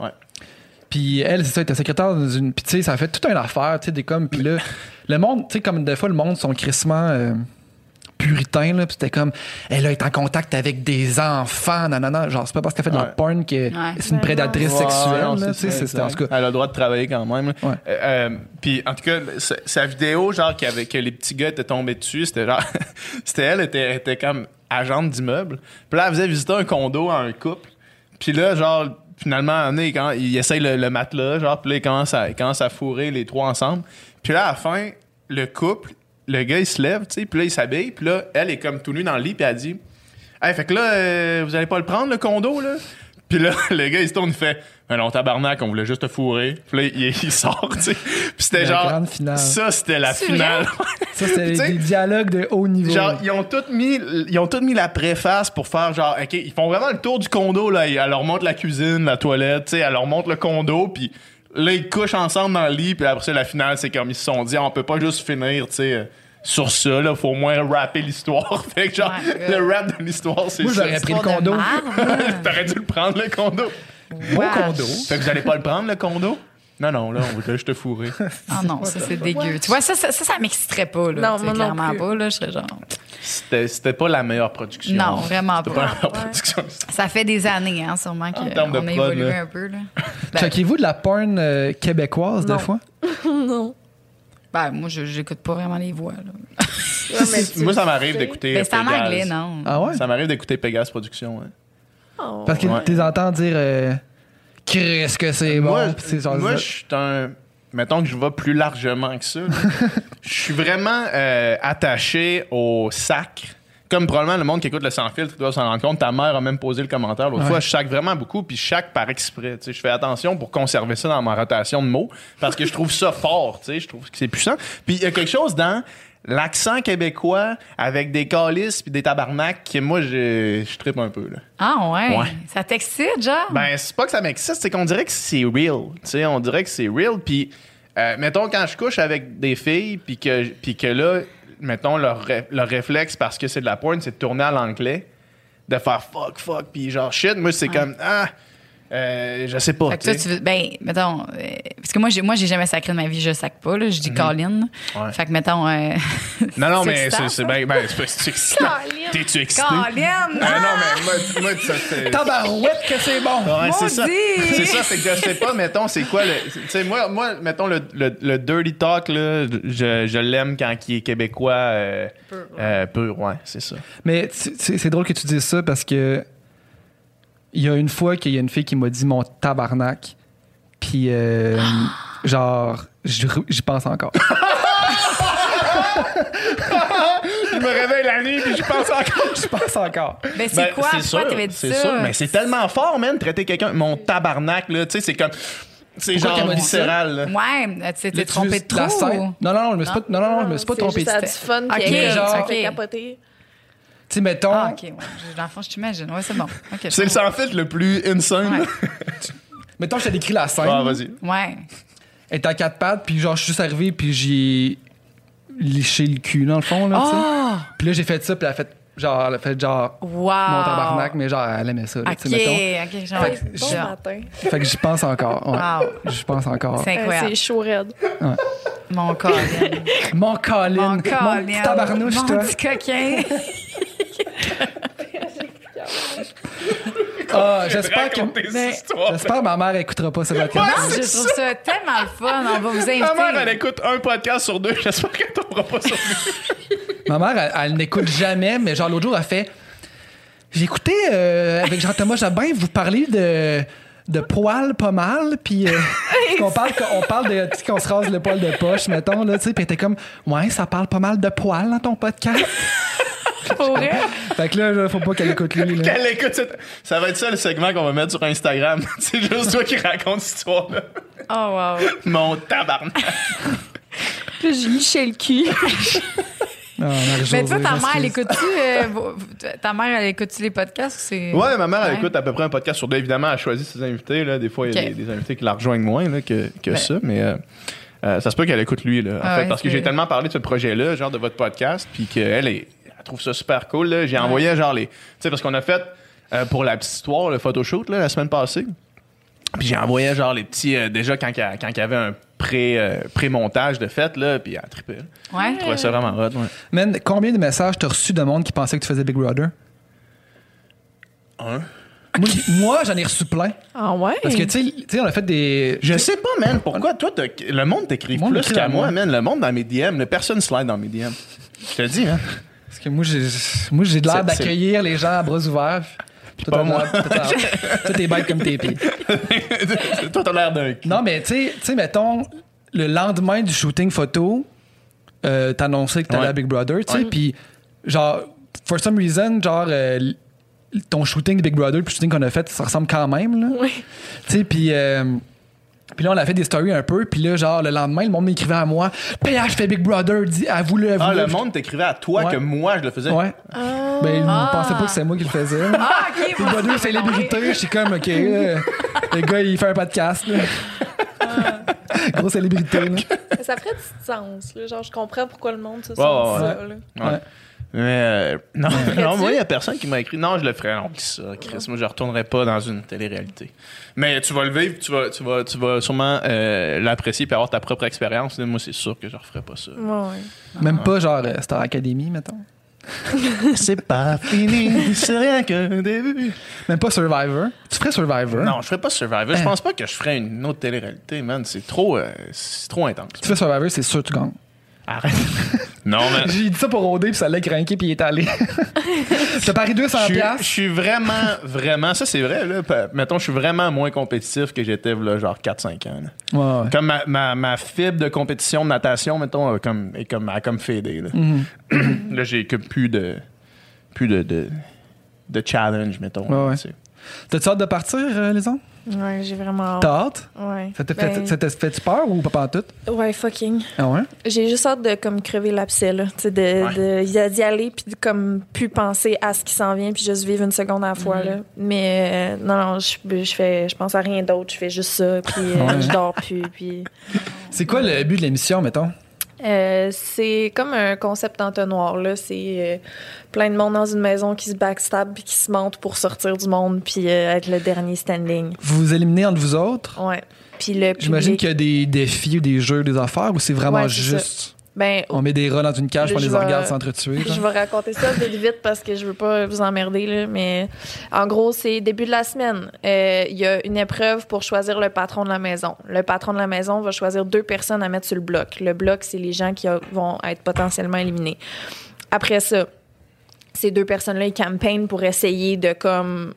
Puis elle, c'est ça, elle était secrétaire dans une. Puis tu sais, ça a fait toute une affaire, tu sais, des comme. Puis là, le monde, tu sais, comme des fois, le monde sont crissement euh, puritains, là. Puis c'était comme, elle est en contact avec des enfants, nanana. Genre, c'est pas parce qu'elle fait de la Ouais. porn que Ouais. c'est une prédatrice Ouais, sexuelle, non, là. c'est Tu sais, en tout cas. Elle a le droit de travailler quand même. Euh, euh, puis en tout cas, sa, sa vidéo, genre y avait- que les petits gars étaient tombés dessus, c'était genre, c'était elle était, était comme agente d'immeuble. Puis là, elle faisait visiter un condo à un couple. Puis là, genre finalement, à un moment donné, quand il essaye le, le matelas, genre, puis là, il commence, à, il commence à fourrer les trois ensemble. Puis là, à la fin, le couple, le gars, il se lève, tu sais, puis là, il s'habille, puis là, elle est comme tout nue dans le lit, puis elle dit Hey, fait que là, euh, vous allez pas le prendre, le condo, là Puis là, le gars, il se tourne, il fait Ben non, tabarnak, on voulait juste te fourrer. Puis là, il, il sort, tu sais. Puis c'était genre. grande finale. Ça, c'était la finale. Ça, c'était des dialogues de haut niveau. Genre, ils ont tout mis, ils ont tout mis la préface pour faire genre, ok, ils font vraiment le tour du condo là. Elle leur montre la cuisine, la toilette, tu sais, elle leur montre le condo, puis là ils couchent ensemble dans le lit, puis après ça la finale c'est comme ils se sont dit, on peut pas juste finir, tu sais, sur ça là, faut au moins rapper l'histoire. fait que genre, Ouais, le rap de l'histoire c'est Moi, ça. j'aurais pris le condo. T'aurais dû le prendre le condo. Beau Wesh. condo. Fait que vous allez pas le prendre le condo? Non, non, là, on voudrait juste te fourrer. Ah non, ça c'est dégueu. Tu vois, ça, ça, ça, ça m'exciterait pas, là. Non, moi non clairement plus. pas, là. Je serais genre. C'était, c'était pas la meilleure production. Non, vraiment C'était pas. pas la meilleure production. Ça fait des années, hein, sûrement qu'on a prod, évolué là. un peu, là. Ben, Checkez-vous de la porn euh, québécoise, des fois? non. ben, moi, je j'écoute pas vraiment les voix, là. Ouais, mais Moi, ça m'arrive sais. d'écouter. Ben, c'est en anglais, non? Ah ouais? Ça m'arrive d'écouter Pégase Productions. ouais. Oh. Parce que Ouais. tu les entends dire euh, Qu'est-ce que c'est bon? moi, moi, je suis un. Mettons que je vais plus largement que ça. Je suis vraiment euh, attaché au sacre comme probablement le monde qui écoute le sans filtre doit s'en rendre compte, ta mère a même posé le commentaire l'autre Ouais. fois. Je chaque vraiment beaucoup, puis chaque par exprès. Je fais attention pour conserver ça dans ma rotation de mots parce que je trouve ça fort. Je trouve que c'est puissant. Puis il y a quelque chose dans l'accent québécois avec des calices puis des tabarnaks que moi je, je trippe un peu là. Ah ouais? Ouais. Ça t'excite, genre? Ben, c'est pas que ça m'excite, c'est qu'on dirait que c'est real. Tu sais, on dirait que c'est real. Puis, euh, mettons, quand je couche avec des filles, puis que, puis que là, mettons, leur, ré- leur réflexe, parce que c'est de la porn, c'est de tourner à l'anglais, de faire fuck, fuck, puis genre shit. Moi, c'est comme, ah, euh, je sais pas. Fait que toi, tu veux. Ben, mettons. euh, parce que moi, j'ai, moi, j'ai jamais sacré de ma vie, je sac pas, là. Je dis Colin. Mhm. Ouais. Fait que, mettons. euh, Non, non, c'est mais c'est, ben, ben, c'est pas- c'est excitant. Colin. T'es-tu excité? Colin! Ah, non, mais moi, moi ça, c'est. Tabarouette que c'est bon! Ouais, c'est ça. C'est ça, fait que je sais pas, mettons, c'est quoi le. Tu sais, moi, moi, mettons, le, le, le dirty talk, là, je, je l'aime quand il est québécois. Euh, Pur, ouais. euh, pur, ouais, c'est ça. Mais c'est drôle que tu dises ça parce que il y a une fois qu'il y a une fille qui m'a dit mon tabarnak. Puis, euh, genre, j'y pense encore. Je me réveille la nuit puis je pense encore. J'y pense encore. Ben, c'est Ben, quoi? c'est sûr, t'avais dit c'est ça? sûr. Mais c'est tellement fort, man, traiter quelqu'un, mon tabarnak, là, tu sais, c'est comme. C'est Pourquoi genre viscéral, là. Ouais, tu t'es trompé de trop. Non, non, non, je me suis pas, non, non, non, je me suis pas C'est trompé. juste à du fun Ok, qui est genre, ça ok. fait capoter. Tu sais, mettons, Ah, ok, ouais. Dans le fond, je t'imagine. Ouais, c'est bon. C'est le sans filtre le plus insane. Ouais. mettons, je t'ai décrit la scène. Ah, vas-y. Ouais. Elle était à quatre pattes, puis genre, je suis juste arrivé, puis j'ai liché le cul, dans le fond, là, tu sais. Oh! Puis là, j'ai fait ça, puis elle a fait genre, elle a fait genre Wow! mon tabarnak, mais genre, elle aimait ça, là, Ok, mettons. ok, genre. Fait que Bon matin. Fait que j'y pense encore. Ouais. Wow. J'y pense encore. C'est Euh, incroyable. C'est chaud raide. Mon Colin. Mon Colin. Mon Mon Colin. petit tabarnouche, Mon toi. petit coquin. Ah, j'espère que. Mais-. J'espère que ma mère écoutera pas ce podcast. je trouve ça tellement le fun. On va vous inviter. Ma mère, elle écoute un podcast sur deux. J'espère qu'elle tombera pas sur lui. Ma mère, elle, elle n'écoute jamais, mais genre l'autre jour, elle fait. J'ai écouté euh, avec Jean-Thomas Jabin, vous parlez de de poils pas mal, puis euh, qu'on parle qu'on parle de tu sais, qu'on se rase le poil de poche, mettons là, tu sais, puis elle était comme ouais, ça parle pas mal de poils dans ton podcast. Pour vrai? fait que là, là, faut pas qu'elle écoute lui. Là. Qu'elle écoute cette- Ça va être ça le segment qu'on va mettre sur Instagram. C'est juste toi qui raconte cette histoire-là. Oh, wow. Mon tabarnak. Puis j'ai liché le cul. Ah, Marie-Josée, Mais toi, ta mère, elle écoute-tu euh, vos- ta mère, elle écoute-tu les podcasts? ou C'est... Ouais, ma mère, elle Ouais. écoute à peu près un podcast sur deux. Évidemment, elle choisit ses invités. Là. Des fois, il y a Ok. des, des invités qui la rejoignent moins là, que, que Ben. ça. Mais euh, euh, ça se peut qu'elle écoute lui. Là, en Ah fait, ouais, parce que c'est- j'ai tellement parlé de ce projet-là, genre de votre podcast, puis qu'elle est, trouve ça super cool. J'ai envoyé genre les. Tu sais, parce qu'on a fait euh, pour la petite histoire le photoshoot là, la semaine passée. Puis j'ai envoyé genre les petits. euh, déjà quand il y quand avait un pré, euh, pré-montage de fait, là, puis trippait. là. Ouais? Je trouvais ça vraiment hot. Ouais. Man, combien de messages t'as reçu de monde qui pensait que tu faisais Big Brother? Un. Moi, j'en ai reçu plein. Ah ouais? Parce que, tu sais, on a fait des. Je sais pas, man, pourquoi toi, t'as- le monde monde plus qu'à à moi, moi. man. Le monde dans mes DM, le personne slide dans mes DM. Je te dis, hein. Que moi, j'ai, moi, j'ai de l'air C'est- c'est- d'accueillir les gens à bras ouverts. Puis toi, pas moi. toi, t'es bête comme tes pieds. toi, t'as l'air d'un. Non, mais tu sais- tu sais, mettons, le lendemain du shooting photo, euh, t'annonçais que t'allais Ouais. à Big Brother, tu sais, puis genre, for some reason, genre, euh, ton shooting de Big Brother puis le shooting qu'on a fait, ça ressemble quand même, là. Oui. Tu sais, puis... euh, puis là, on a fait des stories un peu, puis là, genre, le lendemain, le monde m'écrivait à moi « PH fait Big Brother, dis, avoue-le, Ah, avoue-le. le monde t'écrivait à toi Ouais. que moi, je le faisais. Ouais. Ah. Ben, il Ah. pensait pas que c'est moi qui le faisais. Ah, OK. Big Brother, célébrité, je suis comme, OK, là, le gars, il fait un podcast, là. Grosse célébrité, là. Mais ça ferait du sens. Là. Genre, je comprends pourquoi le monde se sent Ouais, ouais, ça. là. Mais euh, non, non, moi, il y a personne qui m'a écrit. Non, je le ferais. Non, ça, Chris. Moi, je retournerai pas dans une télé-réalité. Mais tu vas le vivre, tu vas, tu vas, tu vas sûrement euh, l'apprécier et avoir ta propre expérience. Moi, c'est sûr que je referai pas ça. Ouais, ouais. Même pas genre euh, Star Academy, mettons. c'est pas fini, c'est rien qu'un début. Même pas Survivor. Tu ferais Survivor? Non, je ferais pas Survivor. Je Hein? pense pas que je ferais une autre télé-réalité, man. C'est trop, euh, c'est trop intense. Tu fais Survivor, c'est sûr que tu gagnes. Arrête. non, mais. J'ai dit ça pour rôder, puis ça l'a craqué, puis il est allé. T'as parié 200 Je suis, je suis vraiment, vraiment, ça c'est vrai, là. Mettons, je suis vraiment moins compétitif que j'étais, là, genre 4-5 ans. là. Ouais, ouais. Comme ma, ma, ma fibre de compétition de natation, mettons, a comme, est comme, a comme fadé. Là, Mhm. là j'ai que plus de. plus de, de, de challenge, mettons. Ouais, ouais. T'as-tu hâte de partir, euh, Lisanne? Ouais, j'ai vraiment hâte. T'as hâte? Ouais. Ça t'a Ben, fait, ça t'a fait peur ou pas pas en tout? Ouais, fucking. Ah ouais? J'ai juste hâte de comme crever l'abcès là, tu sais de de- d'y d'y aller puis de comme plus penser à ce qui s'en vient puis juste vivre une seconde à la fois là. Mais euh, non non, je je fais je pense à rien d'autre, je fais juste ça puis euh, Ouais. je dors plus puis C'est quoi le but de l'émission, mettons? Euh, c'est comme un concept entonnoir là, c'est euh, plein de monde dans une maison qui se backstab puis qui se monte pour sortir du monde puis euh, être le dernier standing. Vous vous éliminez entre vous autres? Ouais. Puis le J'imagine public- qu'il y a des défis ou des jeux, des affaires, ou c'est vraiment Ouais, c'est juste. Ben On met des rats dans une cage, on les vais- regarde s'entretuer. Je vais raconter ça vite vite parce que je veux pas vous emmerder là, mais en gros c'est début de la semaine. Euh, Il y a une épreuve pour choisir le patron de la maison. Le patron de la maison va choisir deux personnes à mettre sur le bloc. Le bloc c'est les gens qui vont être potentiellement éliminés. Après ça, ces deux personnes-là ils campaignent pour essayer de comme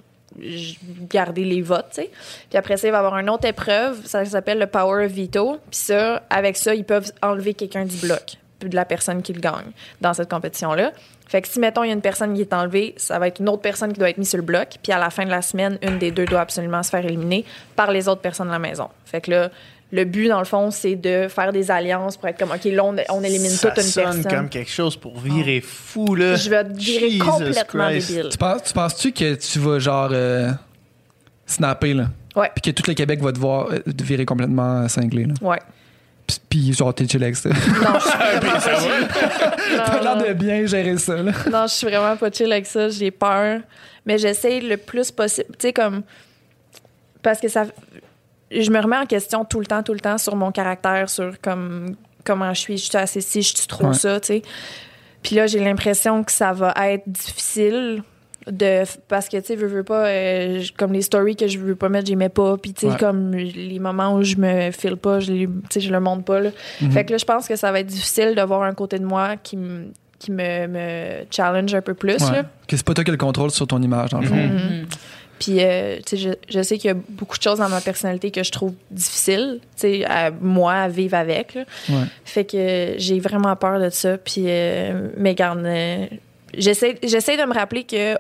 garder les votes. Puis après ça, il va y avoir une autre épreuve, ça s'appelle le Power of Veto. Puis ça, avec ça, ils peuvent enlever quelqu'un du bloc, de la personne qui le gagne dans cette compétition-là. Fait que si, mettons, il y a une personne qui est enlevée, ça va être une autre personne qui doit être mise sur le bloc. Puis à la fin de la semaine, une des deux doit absolument se faire éliminer par les autres personnes de la maison. Fait que là, le but, dans le fond, c'est de faire des alliances pour être comme, OK, là, on, on élimine Ça toute une sonne personne. comme quelque chose pour virer fou, là. Je vais te virer Jesus complètement Christ. débile. Tu penses- tu penses-tu que tu vas genre euh, snapper, là? Ouais. Puis que tout le Québec va te voir euh, te virer complètement cinglé, là? Ouais. Puis, puis genre, t'es chill avec ça. Non, je suis T'as non, l'air de bien gérer ça, là. Non, je suis vraiment pas chill avec ça. J'ai peur. Mais j'essaie le plus possible. Tu sais, comme. Parce que ça. Je me remets en question tout le temps, tout le temps sur mon caractère, sur comme comment je suis. Je suis assez ci, je suis trop Ouais. ça, tu sais. Puis là, j'ai l'impression que ça va être difficile de parce que tu sais veux, veux pas euh, je- comme les stories que je veux pas mettre j'aimais pas puis tu sais Ouais. comme les moments où je me file pas je les- je le montre pas là. Mhm. fait que là je pense que ça va être difficile de voir un côté de moi qui me qui me, me challenge un peu plus Ouais. là. Que c'est pas toi qui as le contrôle sur ton image, dans le fond. Mhm. Puis, euh, tu sais, je, je sais qu'il y a beaucoup de choses dans ma personnalité que je trouve difficiles, tu sais, à moi, à vivre avec. là. Ouais. Fait que j'ai vraiment peur de ça. Puis, euh, mais garde, euh, j'essaie, de me rappeler que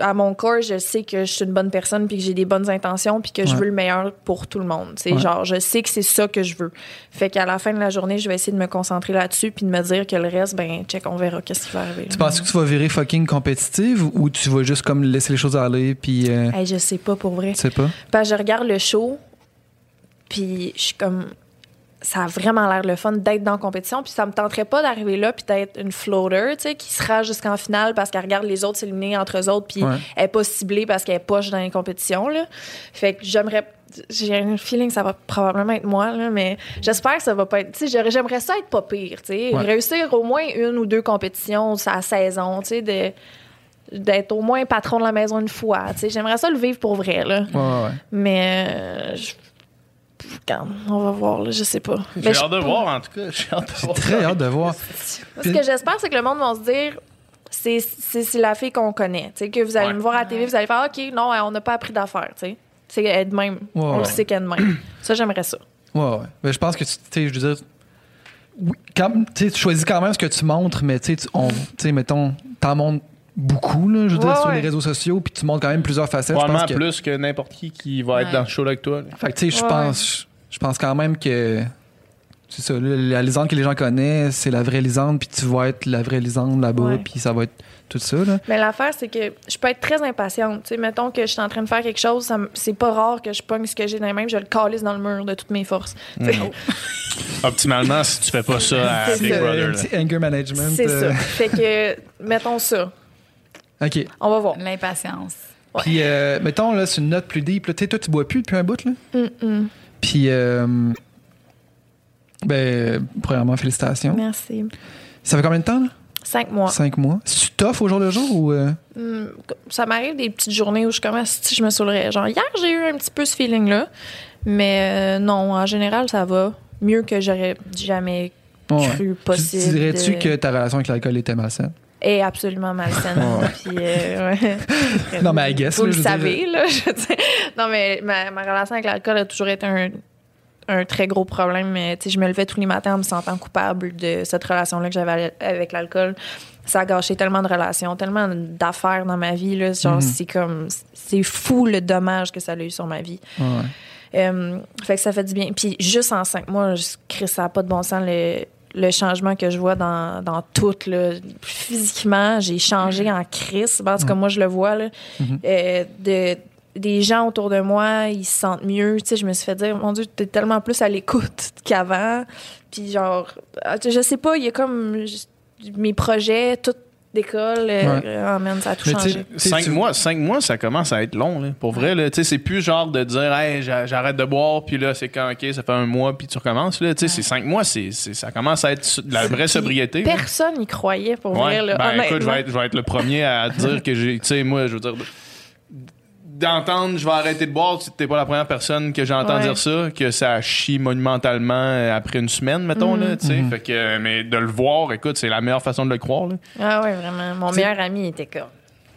à mon corps, je sais que je suis une bonne personne puis que j'ai des bonnes intentions puis que je veux le meilleur pour tout le monde. C'est Ouais. genre, je sais que c'est ça que je veux. Fait qu'à la fin de la journée, je vais essayer de me concentrer là-dessus puis de me dire que le reste, ben, check, on verra qu'est-ce qui va arriver. Tu penses que tu vas virer fucking compétitive ou tu vas juste comme laisser les choses aller puis euh, Hey, je sais pas pour vrai. tu sais pas? Parce que je regarde le show, puis je suis comme. Ça a vraiment l'air le fun d'être dans la compétition. Puis ça me tenterait pas d'arriver là puis d'être une floater, tu sais, qui sera jusqu'en finale parce qu'elle regarde les autres s'éliminer entre eux autres puis Ouais. elle est pas ciblée parce qu'elle est poche dans les compétitions, là. Fait que j'aimerais. J'ai un feeling que ça va probablement être moi, là, mais j'espère que ça va pas être. Tu sais, j'aimerais ça être pas pire, tu sais. Ouais. Réussir au moins une ou deux compétitions sa saison, tu sais, de d'être au moins patron de la maison une fois. Tu sais, j'aimerais ça le vivre pour vrai, là. Ouais, ouais. Mais euh, je- on va voir, là, je sais pas. J'ai hâte de voir, en tout cas. J'ai très hâte de voir. Ce que j'espère, c'est que le monde va se dire. C'est la fille qu'on connaît. Tu sais, que vous allez Ouais. me voir à la télé, vous allez faire OK, non, on n'a pas appris d'affaires. Tu sais, C'est elle de même. Ouais, on le ouais. sait qu'elle est de même. ça, j'aimerais ça. Ouais, ouais. Mais je pense que tu sais, je veux dire. Oui, quand, tu choisis quand même ce que tu montres, mais tu sais, tu- on- tu sais, mettons, t'en montres beaucoup, là, je veux dire, Ouais, sur les réseaux sociaux, puis tu montres quand même plusieurs facettes. Probablement que, plus que n'importe qui qui va être dans ce show-là avec toi. là. fait que, tu sais, je pense, je pense quand même que. C'est ça, là, la Lisande que les gens connaissent, c'est la vraie Lisande, puis tu vas être la vraie Lisande là-bas, puis ça va être tout ça, là. Mais l'affaire, c'est que je peux être très impatiente. Tu sais, mettons que je suis en train de faire quelque chose, c'est pas rare que je pogne ce que j'ai dans les mains, je le calisse dans le mur de toutes mes forces. Tu sais, Optimalement, si tu fais pas ça à C'est Big ça. Brother. Un là. petit anger management. C'est euh, ça. Fait que, mettons ça. OK. On va voir. L'impatience. Ouais. Puis, euh, mettons, là, c'est une note plus deep. Tu sais, toi, tu bois plus depuis un bout, là? Mm-mm. Puis, euh, ben, premièrement, félicitations. Merci. Ça fait combien de temps, là? Cinq mois. Cinq mois. Tu tough au jour le jour ou. euh? Hmm, ça m'arrive des petites journées où je commence, si je me saoulerais. Genre, hier, j'ai eu un petit peu ce feeling-là. Mais euh, non, en général, ça va mieux que j'aurais jamais Ouais. cru possible. tu Dirais-tu de- que ta relation avec l'alcool était malsaine? Est absolument malsaine. Ouais. Puis, euh, ouais. Non, mais I guess, Vous là, le je dire- savez, là. je non, mais ma, ma relation avec l'alcool a toujours été un, un très gros problème. Mais, je me levais tous les matins en me sentant coupable de cette relation-là que j'avais avec l'alcool. Ça a gâché tellement de relations, tellement d'affaires dans ma vie. Là. Genre, Mhm. c'est comme. C'est fou le dommage que ça a eu sur ma vie. Ouais. Euh, fait que ça fait du bien. Puis juste en cinq mois, je ça n'a pas de bon sens le, le changement que je vois dans, dans tout. Là. Physiquement, j'ai changé en crise. Parce que moi, je le vois. Là. Euh, de, des gens autour de moi, ils se sentent mieux. Tu sais, je me suis fait dire, mon Dieu, t'es tellement plus à l'écoute qu'avant. Puis genre, ah, je sais pas, il y a comme mes projets, tout d'école. Ouais. Euh, oh man, ça a tout Mais changé. Cinq tu- mois, cinq mois, ça commence à être long, là. Pour vrai, là. Tu sais, c'est plus genre de dire, hey, j'a- j'arrête de boire, puis là, c'est quand, OK, ça fait un mois, puis tu recommences, là. Tu sais, c'est cinq mois, c'est, c'est- ça commence à être de la vraie sobriété. Personne n'y croyait pour Ouais. vrai. Là, ben, écoute, je vais, être, je vais être le premier à dire que j'ai. Tu sais, moi, je veux dire. D'entendre, je vais arrêter de boire, tu- t'es pas la première personne que j'entends Ouais. dire ça, que ça chie monumentalement euh, après une semaine, mettons, Mm. là, tu sais. Fait que, mais de le voir, écoute, c'est la meilleure façon de le croire, là. Ah ouais, vraiment. Mon T'sais- meilleur ami était comme.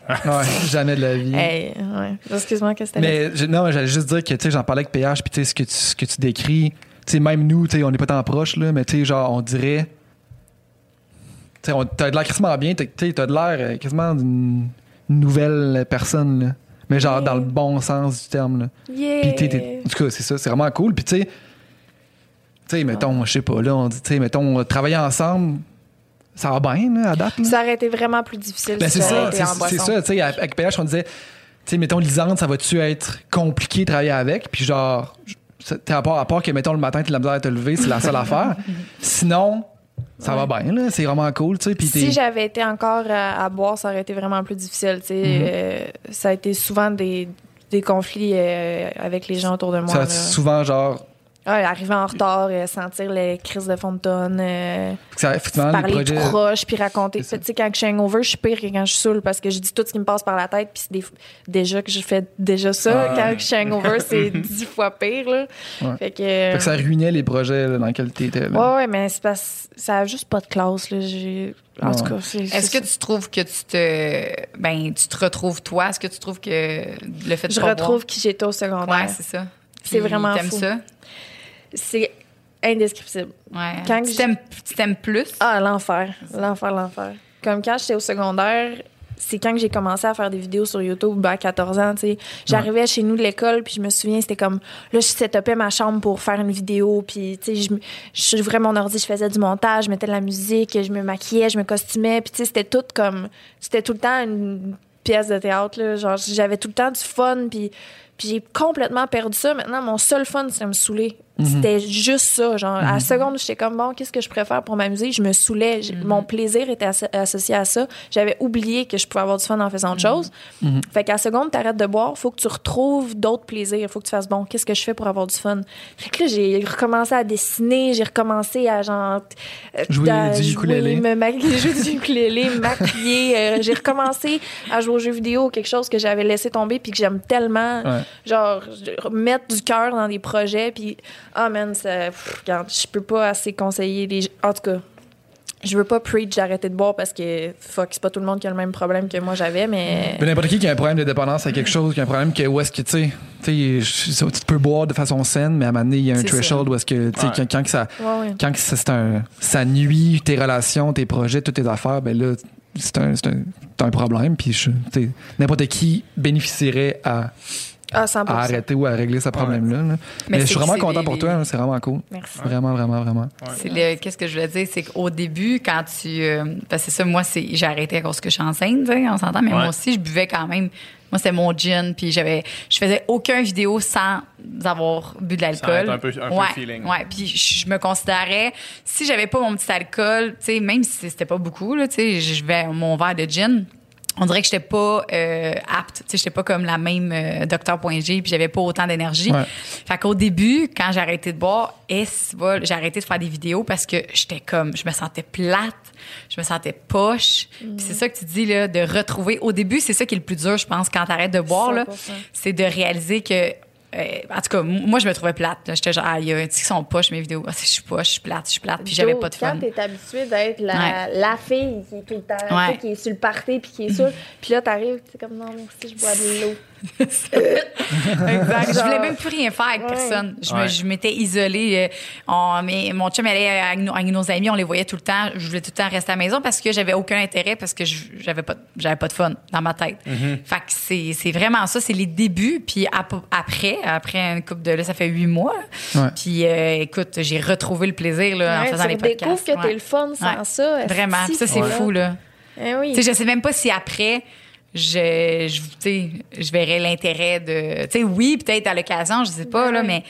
Ouais, jamais de la vie. Hey, ouais. Excuse-moi, qu'est-ce que c'était? Mais je- non, mais j'allais juste dire que tu sais, j'en parlais avec PH, puis tu sais, ce que tu, ce que tu décris, tu sais, même nous, tu sais, on n'est pas tant proches, là, mais tu sais, genre, on dirait. Tu sais, on- t'as de l'air quasiment bien, t'as- tu sais, t'as de l'air euh, quasiment d'une nouvelle personne, là. Mais genre, Yeah. dans le bon sens du terme, là. Yeah. Puis t'es- t'es- en tout cas, c'est ça, c'est vraiment cool. Puis tu sais, tu sais, mettons, je sais pas, là, on dit, tu sais, mettons, travailler ensemble, ça va bien, là, à date, là. Ça aurait été vraiment plus difficile Ben, si c'est ça, c'est ça, tu sais, avec PH, on disait, tu sais, mettons, Lisande, ça va-tu être compliqué de travailler avec? Puis genre, à part, à part que, mettons, le matin, t'as de la misère à te lever, c'est la seule affaire. Sinon, ça va bien, là, c'est vraiment cool, tu sais, puis Si j'avais été encore à, à boire, ça aurait été vraiment plus difficile. tu sais. Mhm. Euh, ça a été souvent des, des conflits euh, avec les gens autour de moi. ça a souvent, genre, Ouais, arriver en retard, euh, sentir les crises de fond de tonne, euh, ça, parler projets... tout croche, puis raconter. Tu sais, quand je suis hangover, je suis pire que quand je suis saoul parce que je dis tout ce qui me passe par la tête, puis c'est des- déjà que je fais déjà ça. Ah. Quand je suis hangover, c'est dix fois pire. Là. Ouais. Fait que. Fait que ça ruinait les projets là, dans lesquels t'étais, là. Ouais, ouais, mais c'est parce ça a juste pas de classe. Là. J'ai- En Ouais. tout cas, c'est. Est-ce que tu trouves que tu te. Ben, tu te retrouves toi? Est-ce que tu trouves que le fait de Je pas retrouve qui j'étais au secondaire. Ouais, c'est ça. C'est Puis vraiment T'aimes fou. ça? C'est indescriptible. Ouais. Quand tu je- t'aimes tu t'aimes plus? Ah, l'enfer. L'enfer, l'enfer. Comme quand j'étais au secondaire, c'est quand j'ai commencé à faire des vidéos sur YouTube, ben, à 14 ans, tu sais. J'arrivais chez nous de l'école, puis je me souviens, c'était comme, là, je setupais ma chambre pour faire une vidéo, puis, tu sais, je, j'ouvrais mon ordi, je faisais du montage, je mettais de la musique, je me maquillais, je me costumais, puis, tu sais, c'était tout comme, c'était tout le temps une pièce de théâtre, là. Genre, j'avais tout le temps du fun, puis, puis j'ai complètement perdu ça. Maintenant, mon seul fun, c'est de me saouler. C'était juste ça. Genre, à la seconde, j'étais comme, bon, qu'est-ce que je préfère pour m'amuser? Je me saoulais. J'ai- Mon plaisir était asso- associé à ça. J'avais oublié que je pouvais avoir du fun en faisant autre chose. Fait qu'à la seconde, t'arrêtes de boire, faut que tu retrouves d'autres plaisirs. Faut que tu fasses, bon, qu'est-ce que je fais pour avoir du fun? Fait que là, j'ai recommencé à dessiner, j'ai recommencé à, genre, euh, Jouer à du ukulélé. me maquiller, jouer du ukulélé, me maquiller. Euh, j'ai recommencé à jouer aux jeux vidéo, quelque chose que j'avais laissé tomber puis que j'aime tellement. Ouais. Genre, mettre du cœur dans des projets puis, ah man, ça, pff, regarde, je peux pas assez conseiller les. En tout cas, je veux pas preach d'arrêter de boire parce que, fuck, c'est pas tout le monde qui a le même problème que moi j'avais, mais. Mais n'importe qui qui a un problème de dépendance à quelque chose, qui a un problème que où est-ce que tu sais, tu sais, je- tu peux boire de façon saine, mais à un moment donné, il y a un threshold où est-ce que tu sais, Ouais. quand, quand que ça Ouais, ouais. quand que ça, c'est un ça nuit tes relations, tes projets, toutes tes affaires, ben là c'est un, c'est un, c'est un problème puis je- tu sais, n'importe qui bénéficierait à, Ah, 100%. à arrêter ou à régler ce problème là. Mais, Mais je suis vraiment content les- pour toi, hein, c'est vraiment cool. Merci. Vraiment vraiment vraiment. C'est le, qu'est-ce que je voulais dire, c'est qu'au début, quand tu, euh, parce que c'est ça, moi, c'est, j'ai arrêté à cause que je suis enceinte, sais, on s'entend, mais Ouais. moi aussi, je buvais quand même. Moi, c'était mon gin, puis j'avais, je faisais aucun vidéo sans avoir bu de l'alcool. Un peu- un peu ouais, feeling. Ouais, puis je me considérais, si j'avais pas mon petit alcool, tu sais, même si c'était pas beaucoup, là, tu sais, je vais mon verre de gin. On dirait que j'étais pas euh, apte, tu sais, j'étais pas comme la même euh, docteur.g puis j'avais pas autant d'énergie. Ouais. Fait qu'au début, quand j'ai arrêté de boire, est j'ai arrêté de faire des vidéos parce que j'étais comme, je me sentais plate, je me sentais poche. Puis c'est ça que tu dis, là, de retrouver. Au début, c'est ça qui est le plus dur, je pense, quand t'arrêtes de boire, là. 100%. C'est de réaliser que en tout cas, moi, je me trouvais plate. J'étais genre, ah, il y a qui sont poches, mes vidéos. Ah, je suis poche, je suis plate, je suis plate. Puis j'avais pas de fun. T'es habitué d'être la, Ouais. la fille qui est tout le temps, tu sais, Ouais. qui est sur le party puis qui est saoule, puis là, t'arrives, c'est comme, non, merci, je bois de l'eau. Exact. Je voulais même plus rien faire avec Ouais. personne. Je, me- Ouais. je m'étais isolée. euh, on- mais mon chum allait avec nos, avec nos amis, on les voyait tout le temps. Je voulais tout le temps rester à la maison parce que j'avais aucun intérêt, parce que je- j'avais pas, j'avais pas de fun dans ma tête. Fait que c'est, c'est vraiment ça, c'est les débuts. Puis ap- après, après une couple de là, ça fait huit mois. Ouais. Puis euh, écoute, j'ai retrouvé le plaisir là, en faisant tu les podcasts. redécouvres que t'es le fun sans Ouais. ça. Vraiment. ça, c'est fou, là. Eh oui. Tu sais, je sais même pas si après, je, je, tu sais, je verrais l'intérêt de. Tu sais, oui, peut-être à l'occasion, je sais pas, là, mais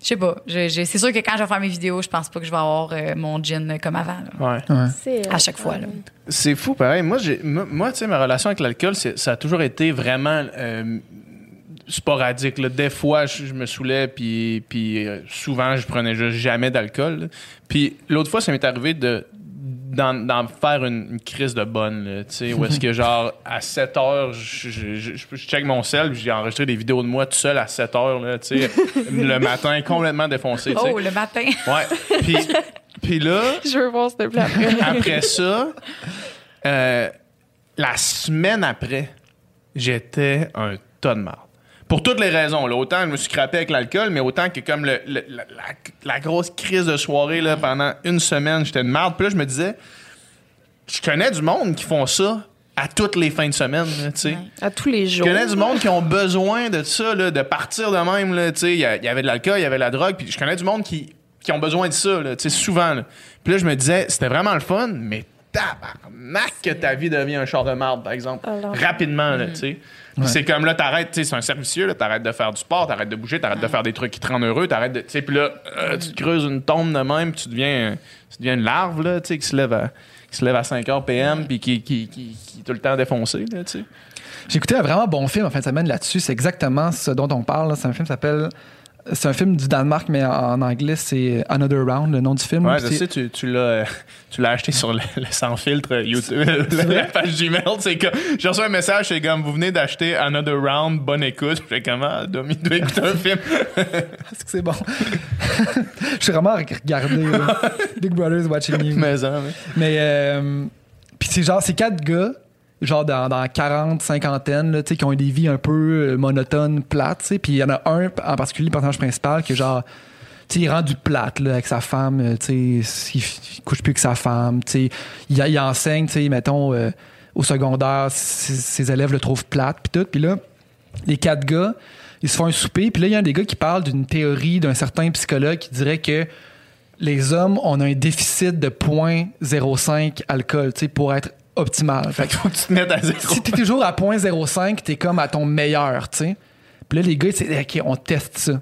je sais pas. Je- je- c'est sûr que quand je vais faire mes vidéos, je pense pas que je vais avoir euh, mon gin comme avant, là, Ouais. Ouais. C'est, à chaque fois. Là. C'est fou, pareil. Moi, j'ai, moi, moi, tu sais, ma relation avec l'alcool, c'est- ça a toujours été vraiment euh, sporadique. là. Des fois, je, je me saoulais, puis, puis euh, souvent, je prenais juste jamais d'alcool. là. Puis l'autre fois, ça m'est arrivé de d'en, faire une, une crise de bonne, tu sais, où est-ce que, genre, à 7 heures, je, je, je, je check mon sel, j'ai enregistré des vidéos de moi tout seul à 7 heures, là, tu sais, le matin, complètement défoncé. Oh, le matin. Ouais. Puis, puis là, Je veux voir, s'il te plaît, après. après ça, euh, la semaine après, j'étais un tas de. Pour toutes les raisons. Là. Autant je me suis crappé avec l'alcool, mais autant que comme le- le- la, la- la grosse crise de soirée là, pendant une semaine, j'étais de marde. Puis là, je me disais, je connais du monde qui font ça à toutes les fins de semaine. tu sais. À tous les Je jours. connais du monde qui ont besoin de ça, là, de partir de même. tu sais. Il y, avait de l'alcool, il y avait de la drogue. Puis je connais du monde qui, qui ont besoin de ça, là, tu sais, souvent. Puis là, je me disais, c'était vraiment le fun, mais tabarnak que ta vie devient un char de marde, par exemple. Alors. Rapidement, là, tu sais. Ouais. c'est comme là, t'arrêtes, tu sais, c'est un service vicieux, là, t'arrêtes de faire du sport, t'arrêtes de bouger, t'arrêtes de faire des trucs qui te rendent heureux, t'arrêtes de, tu sais, puis là, euh, tu te creuses une tombe de même, puis tu deviens, tu deviens une larve, là, tu sais, qui se lève à, qui se lève à 5 heures PM, puis qui, qui, qui, qui est tout le temps défoncé, là, tu sais. J'ai écouté un vraiment bon film en fin de semaine là-dessus. C'est exactement ce dont on parle. C'est un film qui s'appelle. C'est un film du Danemark, mais en, anglais, c'est Another Round, le nom du film. Ouais, je sais, tu, tu l'as, euh, tu l'as acheté sur le, le sans filtre euh, YouTube, la page Gmail. C'est comme, j'ai reçu un message, c'est comme, vous venez d'acheter Another Round, bonne écoute. Je fais comment, Domi, doit écouter un film. Est-ce que c'est bon? Je suis vraiment regardé. Big Brother is watching you. Mais, hein, mais- Mais, euh, puis c'est genre, c'est quatre gars, genre dans, dans 40, cinquantaine, qui ont eu des vies un peu euh, monotones, plates. Puis il y en a un, en particulier, le personnage principal, qui est genre, tu sais, il est rendu plate, là, avec sa femme, euh, tu sais, il, il couche plus que sa femme, tu sais. Il, il enseigne, tu sais, mettons, euh, au secondaire, ses, élèves le trouvent plate, puis tout. Puis là, les quatre gars, ils se font un souper, puis là, il y a un des gars qui parle d'une théorie d'un certain psychologue qui dirait que les hommes, on a un déficit de 0.05 alcool, tu sais, pour être optimal. Fait Fait qu'il faut que tu te mettes à zéro. que si t'es toujours à 0.05, t'es comme à ton meilleur, tu sais. Puis là, les gars, c'est OK, on teste ça.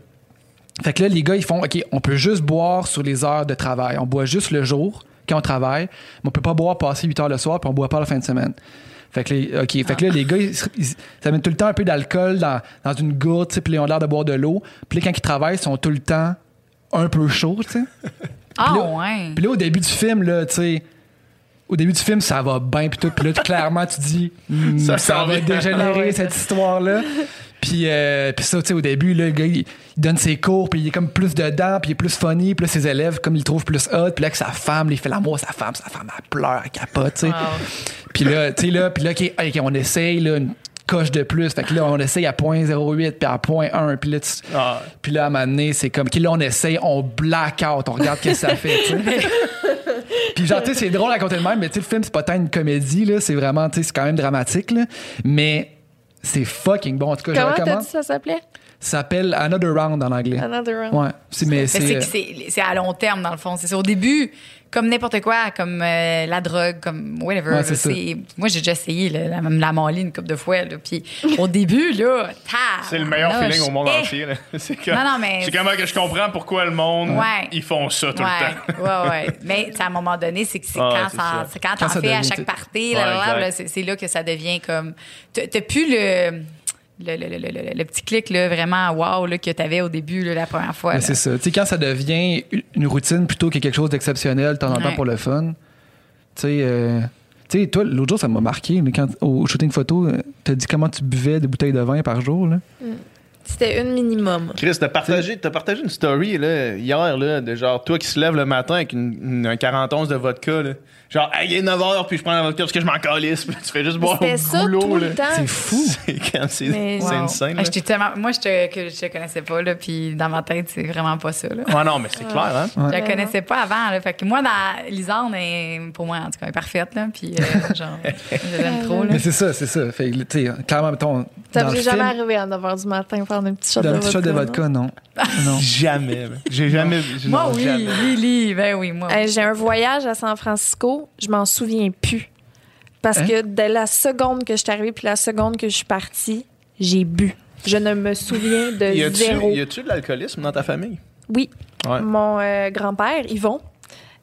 Fait que là, les gars, ils font OK, on peut juste boire sur les heures de travail. On boit juste le jour quand on travaille, mais on peut pas boire passer 8 heures le soir, puis on boit pas la fin de semaine. Fait que, les, OK, fait que là, les gars, ils, ils- ça met tout le temps un peu d'alcool dans, dans une gourde, tu sais, puis ils ont l'air de boire de l'eau. Puis là, quand ils travaillent, ils sont tout le temps un peu chauds, tu sais. Ah, ouais. Puis là, au début du film, là, tu sais, au début du film, ça va bien, puis tout. Puis là, clairement, tu dis, Ça va dégénérer, cette histoire-là. Puis, euh, puis ça, tu sais, au début, là, le gars, il, donne ses cours, puis il est comme plus dedans, puis il est plus funny, puis là, ses élèves, comme ils le trouvent plus hot, puis là, que sa femme, là, il fait l'amour à sa femme, sa femme, elle pleure, elle capote, tu sais. Wow. Puis là, tu sais, là, puis là, on essaye, là, une coche de plus. Fait que là, on essaye à 0.08, puis à 1.1, puis là, tu- Ah, puis là, à un moment donné, c'est comme que là, on essaye, on black out, on regarde qu'est-ce que ça fait, tu sais. Puis genre, tu sais, c'est drôle à compter de même, mais tu sais, le film, c'est pas tant une comédie, là. C'est vraiment, tu sais, c'est quand même dramatique, là. Mais c'est fucking bon. En tout cas, je Comment t'as recommande. dit ça s'appelait? Ça s'appelle Another Round en anglais. Another round. Ouais. C'est, mais euh, c'est c'est à long terme, dans le fond. C'est ça. Au début, comme n'importe quoi, comme euh, la drogue, comme whatever. Ouais, là, c'est ça. c'est- Moi, j'ai déjà essayé, là, la, même la Molly une couple de fois. Là, puis au début, là, c'est le meilleur feeling au monde Eh, entier. là. C'est comme, Non, non, mais- c'est comment que je comprends pourquoi le monde, Ouais. ils font ça tout le temps. Ouais, ouais, ouais. Mais à un moment donné, c'est que c'est Ah, quand, c'est ça, ça. c'est quand Quand t'en fais à chaque partie, Ouais, là, là, exact. là, c'est là que ça devient comme. T'as t'as plus le. Le, le, le, le, le- le petit clic là, vraiment wow là, que tu avais au début là, la première fois. c'est ça. Tu sais, quand ça devient une routine plutôt que quelque chose d'exceptionnel, de temps en temps Ouais. pour le fun. Tu sais, euh, tu sais, toi, l'autre jour, ça m'a marqué. mais Quand, au shooting photo, euh, t'as dit comment tu buvais des bouteilles de vin par jour, là? C'était une minimum. Chris, t'as partagé, t'as partagé une story là, hier, là, de genre toi qui se lève le matin avec une, une- un 41 de vodka. Là. Genre, hey, il est 9h, puis je prends la vodka parce que je m'en calisse. Puis tu fais juste boire au ça goulot. tout là. le temps. C'est fou. C'est quand c'est Mais- c'est Wow. insane. Ah, là. j'étais tellement- moi, je te, que je te connaissais pas, là, puis dans ma tête, c'est vraiment pas ça. Là. Ouais, non, mais c'est clair, hein? Ouais. Je la connaissais pas avant. Là. Fait que moi, dans Lisande, elle, pour moi, en tout cas, elle est parfaite. Là, puis, euh, genre, je l'aime trop. Là. Mais c'est ça, c'est ça. Fait que, tu sais, clairement, mettons, Ça dans m'est jamais arrivé à 9h du matin faire un petit shot dans de le petit shot vodka. de non? vodka, non. non? Jamais. là. J'ai jamais. j'ai- Moi, non, oui, jamais. Lily, ben oui, moi. Hey, J'ai un voyage à San Francisco, je m'en souviens plus. Parce Hein? que dès la seconde que je suis arrivée puis la seconde que je suis partie, j'ai bu. Je ne me souviens de Y zéro. y a-tu de l'alcoolisme dans ta famille? Oui. Ouais. Mon euh, grand-père, Yvon,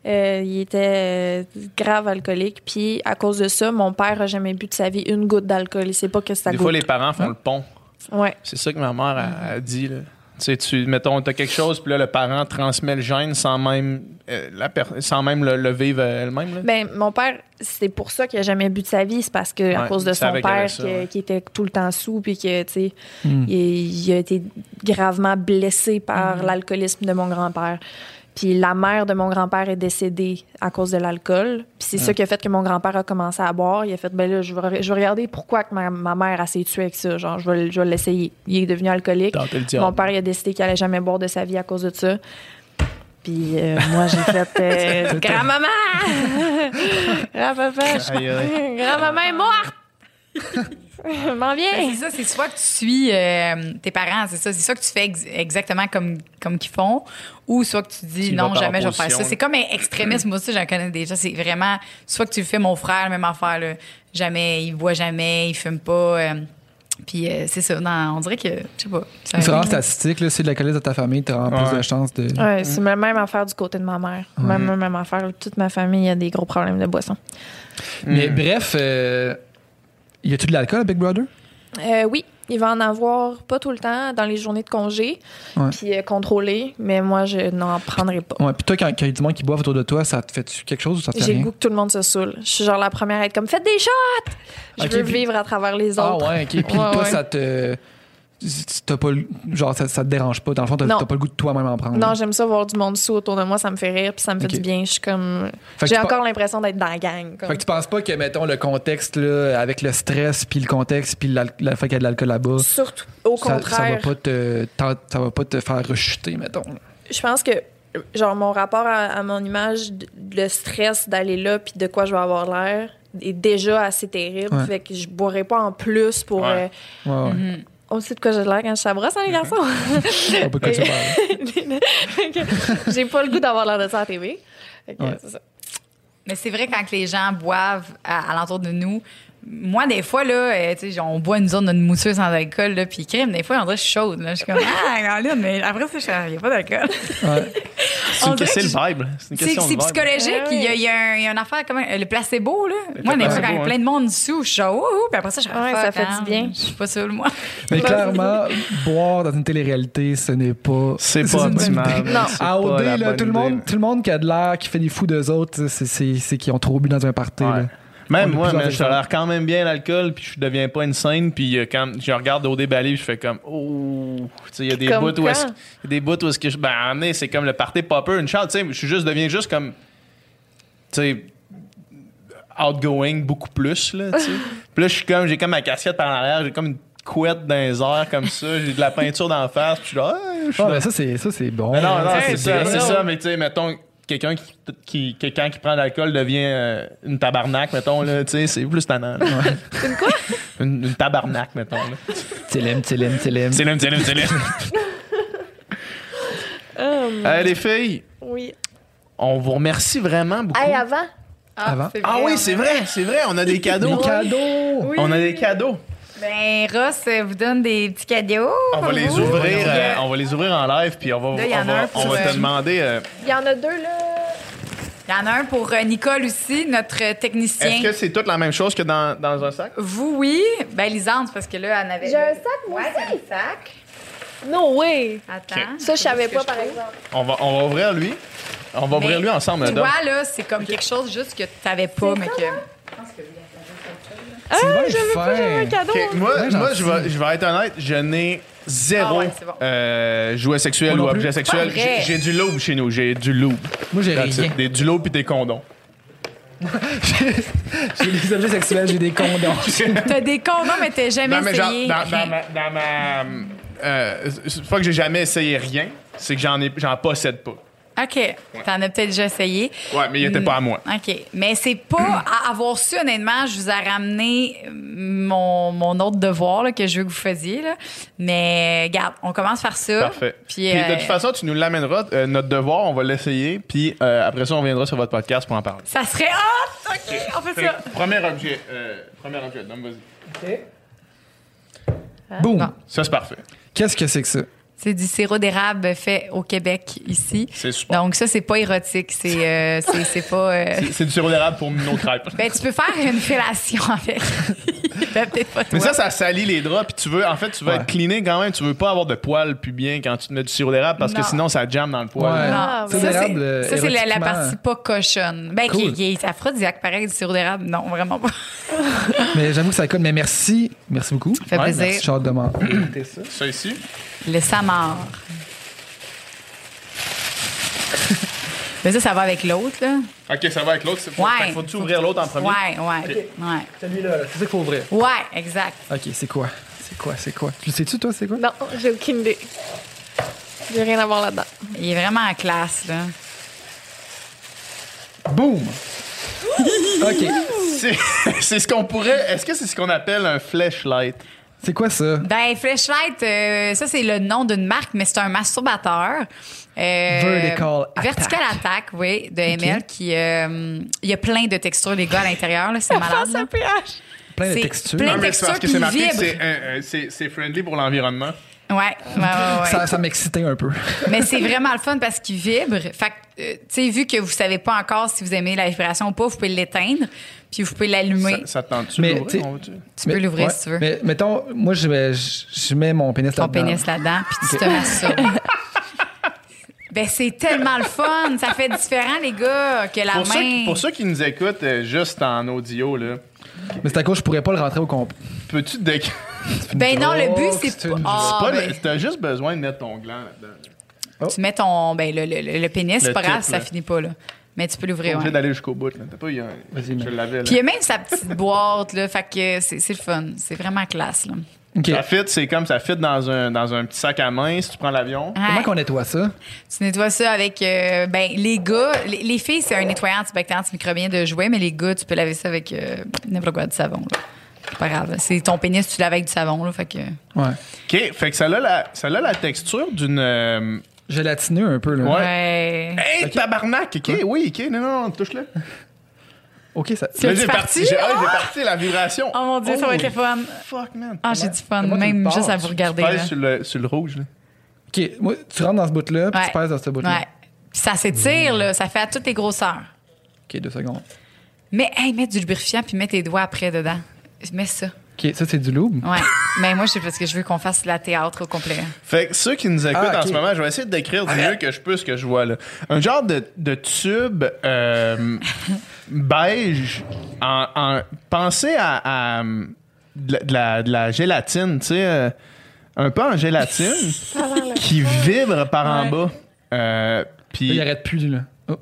euh, il était euh, grave alcoolique. Puis à cause de ça, mon père a jamais bu de sa vie une goutte d'alcool. Il sait pas que ça Des goûte. fois, les parents font le pont. Ouais. C'est ça que ma mère a, a dit. Là. Tu sais, tu, mettons, t'as quelque chose, puis là, le parent transmet le gène sans même, euh, la per- sans même le, le vivre elle-même. là. Ben, mon père, c'est pour ça qu'il a jamais bu de sa vie. C'est parce que à cause de son père ça, que- ouais. qui était tout le temps sous puis que, tu sais, Hmm. il, il a été gravement blessé par Mm-hmm. l'alcoolisme de mon grand-père. Puis la mère de mon grand-père est décédée à cause de l'alcool. Puis c'est ça qui a fait que mon grand-père a commencé à boire. Il a fait, ben là, je vais, je vais regarder pourquoi que ma, ma mère a s'est tuée avec ça. Genre, je vais, je vais l'essayer. Il est devenu alcoolique. Mon père, il a décidé qu'il allait jamais boire de sa vie à cause de ça. Puis euh, moi, j'ai fait euh, grand-maman! Grand-papa, grand-maman est morte! M'en Ben, viens! c'est ça, c'est soit que tu suis euh, tes parents, c'est ça, c'est soit que tu fais ex- exactement comme comme qu'ils font, ou soit que tu dis Tu non jamais je vais faire ça. C'est comme un extrémisme, moi aussi j'en connais déjà. C'est vraiment soit que tu le fais mon frère, la même affaire là, jamais il boit jamais, il fume pas. euh, puis euh, c'est ça, non, on dirait que je sais pas. C'est vraiment statistique, là. Si de l'alcoolisme de ta famille, vraiment plus Ouais. de chances de. Ouais, c'est la même affaire du côté de ma mère. Même, même, même affaire. Toute ma famille a des gros problèmes de boisson. Mais Hmm. bref, euh, y a-tu de l'alcool à Big Brother? Euh, oui, il va en avoir pas tout le temps dans les journées de congé, puis euh, contrôlé, mais moi, je n'en prendrai pas. Ouais, puis toi, quand quand il y a du monde qui boit autour de toi, ça te fait-tu quelque chose ou ça te fait J'ai le goût que tout le monde se saoule. Je suis genre la première à être comme faites des shots! Je Ok, veux puis- vivre à travers les Ah autres. ouais, ok. Puis Ouais, toi, ouais. ça te. T'as pas le- genre ça, ça te dérange pas dans le fond t'as pas le goût de toi-même en prendre Non, j'aime ça voir du monde sous autour de moi, ça me fait rire, puis ça me fait du bien. Je suis comme. Fait J'ai encore l'impression d'être dans la gang. comme. Fait que tu penses pas que, mettons, le contexte, là, avec le stress, puis le contexte, puis le fait qu'il y a de l'alcool là-bas, Surtout, au ça, ça va contraire, pas te, ça va pas te faire rechuter, mettons. je pense que genre mon rapport à, à mon image, le stress d'aller là, puis de quoi je vais avoir l'air, est déjà assez terrible. Ouais. Fait que je boirais pas en plus pour. Ouais. Ouais, ouais. Mhm. On sait de quoi j'ai l'air quand je suis à brosse, hein, les garçons? On peut J'ai pas le goût d'avoir l'air de ça à la TV. Ouais. ça. Mais c'est vrai quand les gens boivent à, à l'entour de nous. Moi, des fois, là, euh, tu sais, on boit une zone d'une mousseuse sans alcool, là, puis crème, des fois, on dirait que je suis chaude, là. Je suis comme, ah, Caroline, mais après ça, il n'y a pas d'alcool. Ouais. C'est une c'est vibe. là. C'est C'est question c'est de vibe. psychologique. Ah Il y, a, y y une affaire, comment, le placebo, là. Le Moi, des fois, quand il y a hein. plein de monde dessous, je suis genre, ouh, puis après ça, je suis Ouais, ça fait hein, du bien. Je suis pas seule, moi. Mais clairement, boire dans une télé-réalité, ce n'est pas. C'est c'est pas optimal. Non. C'est À pas OD, là, tout, le monde, là. tout le monde qui a de l'air, qui fait des fous d'eux autres, c'est- c'est c'est qu'ils ont trop bu dans un party. Là. Même moi, mais je tolère quand même bien l'alcool, puis je deviens pas une scène, puis euh, quand je regarde au déballé, je fais comme oh, tu sais, il y a des bouts où est-ce des bouts où est-ce que je ben en est, c'est comme le party popper, une chance, tu sais, je suis juste deviens juste comme tu sais outgoing beaucoup plus là, tu sais. Puis là je suis comme j'ai comme ma casquette par l'arrière, j'ai comme une couette dans les airs comme ça, j'ai de la peinture d'en face, puis je suis là, ah, je suis Ah, là. ben ça, c'est ça, c'est bon. Mais non, non, c'est ça, ça, mais tu sais, mettons, quelqu'un qui, qui, quelqu'un qui prend de l'alcool devient euh, une tabarnak, mettons, là, tu sais, c'est plus tannant. là. Une quoi? Une, une tabarnak, mettons, là. Télém, télém, télém. C'est l'aime, c'est l'aime, c'est l'aime. Hum, Euh, les filles, oui. on vous remercie vraiment beaucoup. Hey, avant, Avant. c'est ah oui, c'est vrai, c'est vrai, on a des cadeaux. Des cadeaux! On a des cadeaux. Ben, Ross euh, vous donne des petits cadeaux. On va les ouvrir, euh, on va les ouvrir en live, puis on va, Là, il y en on a va, un pour, on va te demander. euh, il y en a deux, là. Il y en a un pour Nicole aussi, notre technicien. Est-ce que c'est toute la même chose que dans, dans un sac? Vous, oui. Ben, Lisande, parce que là, elle avait. J'ai un sac, moi Ouais, aussi. un sac. No way! Attends. Ça, je savais pas, que par trouve? exemple. On va, on va ouvrir lui. On va ouvrir lui ensemble, Tu vois, là, c'est comme quelque chose juste que tu n'avais pas, mais que. Sylvain est J'avais pas jamais un fin. cadeau. Ok, moi, Ouais, moi gentil. je, vais, je vais être honnête, je n'ai zéro Ah ouais, c'est bon. euh, jouet sexuel Moi ou non plus. objet sexuel. Pas vrai. J'ai j'ai du loup chez nous, j'ai du loup. Moi, j'ai That's rien. it. Des, du loup puis des condoms. J'ai des objets sexuels, j'ai des condoms. T'as des condoms, mais t'as jamais Non, mais genre, essayé. dans, dans rien. ma. Dans ma euh, c'est pas que j'ai jamais essayé rien, c'est que j'en ai j'en possède pas. OK. T'en as peut-être déjà essayé. Ouais, mais il était pas à moi. OK. Mais c'est pas à avoir su, honnêtement, je vous ai ramené mon, mon autre devoir là, que je veux que vous faisiez. Là. Mais regarde, on commence par ça. Parfait. Puis, Puis, euh, de toute façon, tu nous l'amèneras. euh, notre devoir, on va l'essayer. Puis euh, après ça, on viendra sur votre podcast pour en parler. Ça serait hot! OK, on fait Fait ça. premier objet. euh, premier objet. Donc, vas-y. Boum. Bon. Ça, c'est parfait. Qu'est-ce que c'est que ça? C'est du sirop d'érable fait au Québec, ici. C'est super. Donc ça, c'est pas érotique. C'est euh, c'est- pas... euh, C'est- du sirop d'érable pour nos crêpes. Ben, tu peux faire une fellation avec. ben, peut-être pas toi. Mais ça, ça salit les draps. Puis tu veux, en fait, tu veux Ouais. être cleané quand même. Tu veux pas avoir de poils pubien quand tu te mets du sirop d'érable parce que Non. sinon, ça jamme dans le poil. Ouais. Non, Ah, ça, c'est, ça, la, partie pas cochonne. Ben, qui, Cool. qui est aphrodisiaque, pareil, du sirop d'érable. Non, vraiment pas. Mais j'avoue que ça colle. Mais merci. Merci beaucoup. fait Ouais, plaisir. merci, de ça. Ça ici? Le samar. Mais ça, ça va avec l'autre, là. OK, ça va avec l'autre. c'est- Ouais. Faut-tu ouvrir l'autre en premier? Ouais, ouais. Ouais. Celui-là, là, c'est ça qu'il faut ouvrir. Ouais, exact. OK, c'est quoi? C'est quoi? C'est quoi? Tu le sais-tu, toi, c'est quoi? Non, j'ai aucune idée. J'ai rien à voir là-dedans. Il est vraiment en classe, là. Boum! OK. C'est c'est ce qu'on pourrait. Est-ce que c'est ce qu'on appelle un flashlight? C'est quoi ça? Ben, Flashlight, euh, ça, c'est le nom d'une marque, mais c'est un masturbateur. Euh, Vertical Attack. Vertical Attack, oui, de ML, qui... euh, Il y a plein de textures, les gars, à l'intérieur, là. C'est malade, là. Plein de textures. plein- Non, mais c'est parce que texture c'est qui marqué que vibre. c'est friendly pour l'environnement. Ouais, ouais, ouais, ouais. Ça, ça m'excitait un peu. Mais c'est vraiment le fun parce qu'il vibre. Fait que, euh, tu sais, vu que vous savez pas encore si vous aimez la vibration ou pas, vous pouvez l'éteindre, puis vous pouvez l'allumer. Ça, ça te tente-tu? Va-tu? Tu peux l'ouvrir si tu veux. Mais mettons, moi, je, mets- je, je mets mon pénis Ton là-dedans. pénis là-dedans, puis tu te masturbes. ben, c'est tellement le fun. Ça fait différent, les gars, que la Pour, ceux, main. qui- pour ceux qui nous écoutent euh, juste en audio, là, Mais c'est à cause que je pourrais pas le rentrer au complet. peux-tu te décrire? Ben non, le but, Oh, c'est une- Ah, Pas ben, le- T'as juste besoin de mettre ton gland là-dedans. Tu mets ton. Ben, le, le, le pénis, c'est pas grave, ça finit pas, là. Mais tu peux l'ouvrir, obligé ouais. d'aller jusqu'au bout. Là. T'as pas, il y a- Vas-y, je l'avais. là. Puis il y a même sa petite boîte, là. Fait que c'est c'est le fun. C'est vraiment classe, là. Ça fit, c'est comme ça fit dans un, dans un petit sac à main si tu prends l'avion. Comment qu'on nettoie ça? Tu nettoies ça avec. euh, ben, les gars, les, les filles, c'est un nettoyant antibactérien, antimicrobien de jouet, mais les gars, tu peux laver ça avec euh, n'importe quoi, du savon, là. C'est pas grave. C'est ton pénis, tu laves avec du savon, là. Fait que. Ouais. OK, fait que ça a la, ça a la texture d'une... euh, Gélatineux un peu, là. Ouais. Hey, tabarnak! OK, oui, OK, non, non, non, touche-le. OK, ça... C'est- Là, j'ai parti? parti, j'ai ah, j'ai parti la vibration. Oh mon Dieu, ça va être le fun. Fuck, man. Ah, j'ai du fun, Comment tu même passes? juste à vous regarder, Pèse là. sur le, sur le rouge, là. OK, moi, tu rentres dans ce bout-là, puis Ouais. tu pèses dans ce bout-là. Ouais. Puis ça s'étire, là. Ça fait à toutes les grosseurs. OK, deux secondes. Mais, hey, mets du lubrifiant puis mets tes doigts après dedans. Mets ça. OK, ça, c'est du loup. Ouais. Mais moi, c'est parce que je veux qu'on fasse la théâtre au complet. Fait que ceux qui nous écoutent Ah, en ce moment, je vais essayer de décrire du mieux que je peux ce que je vois là. Un genre de, de tube euh, beige en, en pensez à, à, de, la, de la- de la gélatine, tu sais, euh, un peu en gélatine qui vibre par en bas. Euh, puis, il arrête plus, lui, là. Oh,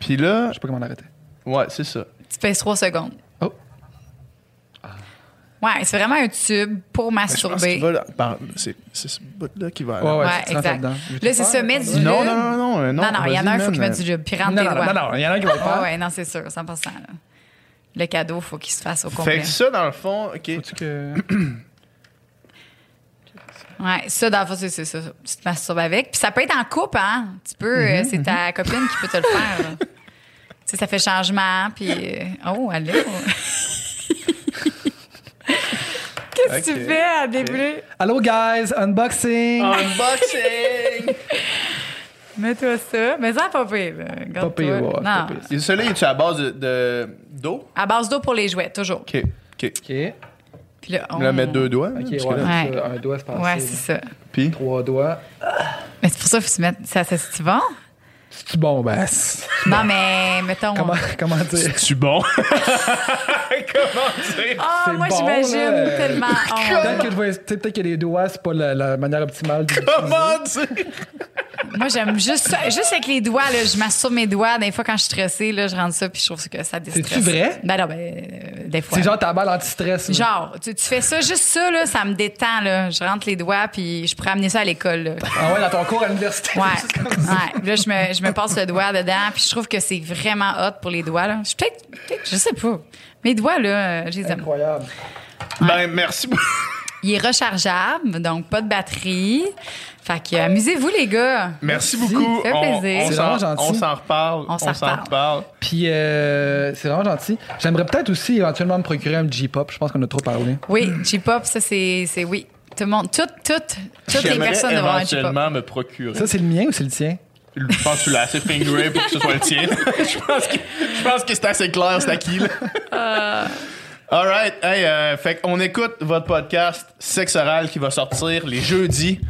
puis là, je sais pas comment l'arrêter. ouais, c'est ça. Tu pèses trois secondes. Ouais, c'est vraiment un tube pour pense masturber. c'est ce bout-là qui va. Ouais, ouais, tu exact. Là, c'est ça, mettre du lube. non, non, non, non. Non, non, il y en a un, il faut qu'il mette du lube. Puis rentre Non, tes non, doigts. non, non, il y en a un qui va le Ouais, faire. ouais, non, c'est sûr, 100 là. Le cadeau, faut qu'il se fasse au Fait complet. que ça, dans le fond, OK. Faut-tu que... Ouais, ça, dans le fond, c'est ça. Tu te masturbes avec. Puis ça peut être en couple, hein. Tu peux, Mhm, euh, c'est ta copine qui peut te le faire. tu sais, ça fait changement, puis... euh, Oh, allô? Qu'est-ce que Ok. tu fais à début? Allô, guys, unboxing! Unboxing! Mets-toi ça. Mais ça, pas pire. Pas pire, ouais, Non. Et celui-là, est-tu à base de- de- d'eau? À base d'eau pour les jouets, toujours. OK. OK. OK. OK, Puis là, on... Va mettre deux doigts. ouais, là- Ouais. un doigt, c'est passé. Ouais, c'est ça. Puis, Trois doigts. Mais c'est pour ça qu'il faut se mettre... Ça, ça c'est bon? C'est bon, ben. Non, mais mettons. Comment, comment dire? Tu bon? Comment dire? Ah, c'est moi, bon, j'imagine là. tellement. Oh. Peut-être que, peut-être que les doigts, c'est pas la, la manière optimale de. Comment dire? Moi, j'aime juste ça. Juste avec les doigts, là, je masturbe mes doigts. Des fois, quand je suis stressée, là, je rentre ça, puis je trouve que ça déstresse. C'est-tu vrai? Ben non, ben, euh, des fois. C'est genre ta balle anti-stress. là. Genre, tu, tu fais ça, juste ça, là, ça me détend, là. Je rentre les doigts, puis je pourrais amener ça à l'école, là. Ah ouais, dans ton cours à l'université. Ouais. c'est comme ça. ouais. Là, je me, je me passe le doigt dedans, puis je trouve que c'est vraiment hot pour les doigts, là. Je peut-être, peut-être- je sais pas. Mes doigts, là, euh, je les aime. Incroyable. Ben, merci beaucoup. Il est rechargeable, donc pas de batterie. Fait que euh, amusez-vous, les gars. Merci beaucoup. Ça fait On- plaisir. On, C'est s'en- vraiment gentil. on s'en reparle. On s'en reparle. reparle. Puis, euh, c'est vraiment gentil. J'aimerais peut-être aussi éventuellement me procurer un J-pop. Je pense qu'on a trop parlé. Oui, J-pop, ça, c'est, c'est oui. Tout le monde, toutes, toutes, toutes les personnes devraient un J-pop. éventuellement me procurer. Ça, c'est le mien ou c'est le tien? Je pense que tu l'as assez fingeré pour que ce soit le tien. je, pense que, je pense que c'est assez clair, c'est à qui, là. Euh. All right. Hey, euh, fait qu'on écoute votre podcast Sexe oral qui va sortir les jeudis.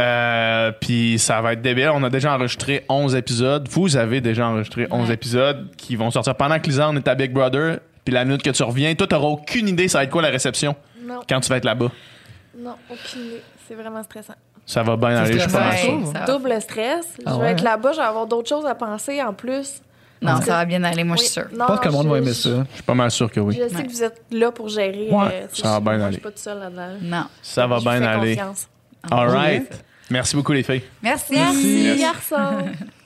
Euh, puis ça va être débile. On a déjà enregistré 11 épisodes. Vous avez déjà enregistré 11 épisodes qui vont sortir pendant que Lisanne est à Big Brother. Puis la minute que tu reviens, toi, t'auras aucune idée ça va être quoi la réception Non, quand tu vas être là-bas. non, aucune idée. C'est vraiment stressant. Ça va bien aller, je suis pas mal stressant. sûr. Ouais. Double stress. Ah je vais ouais, être là-bas, je vais avoir d'autres choses à penser en plus. Non, ça va bien aller, moi, je suis sûre. Non, Je pense que le monde va aimer ça. Je suis pas mal sûr que oui. Je sais Ouais. que vous êtes là pour gérer. Ouais, euh, ça va bien moi, Je aller. suis pas toute seule là-dedans. Non. Ça va bien aller. confiance. All right. Merci beaucoup, les filles. Merci. Merci, Yes. garçon.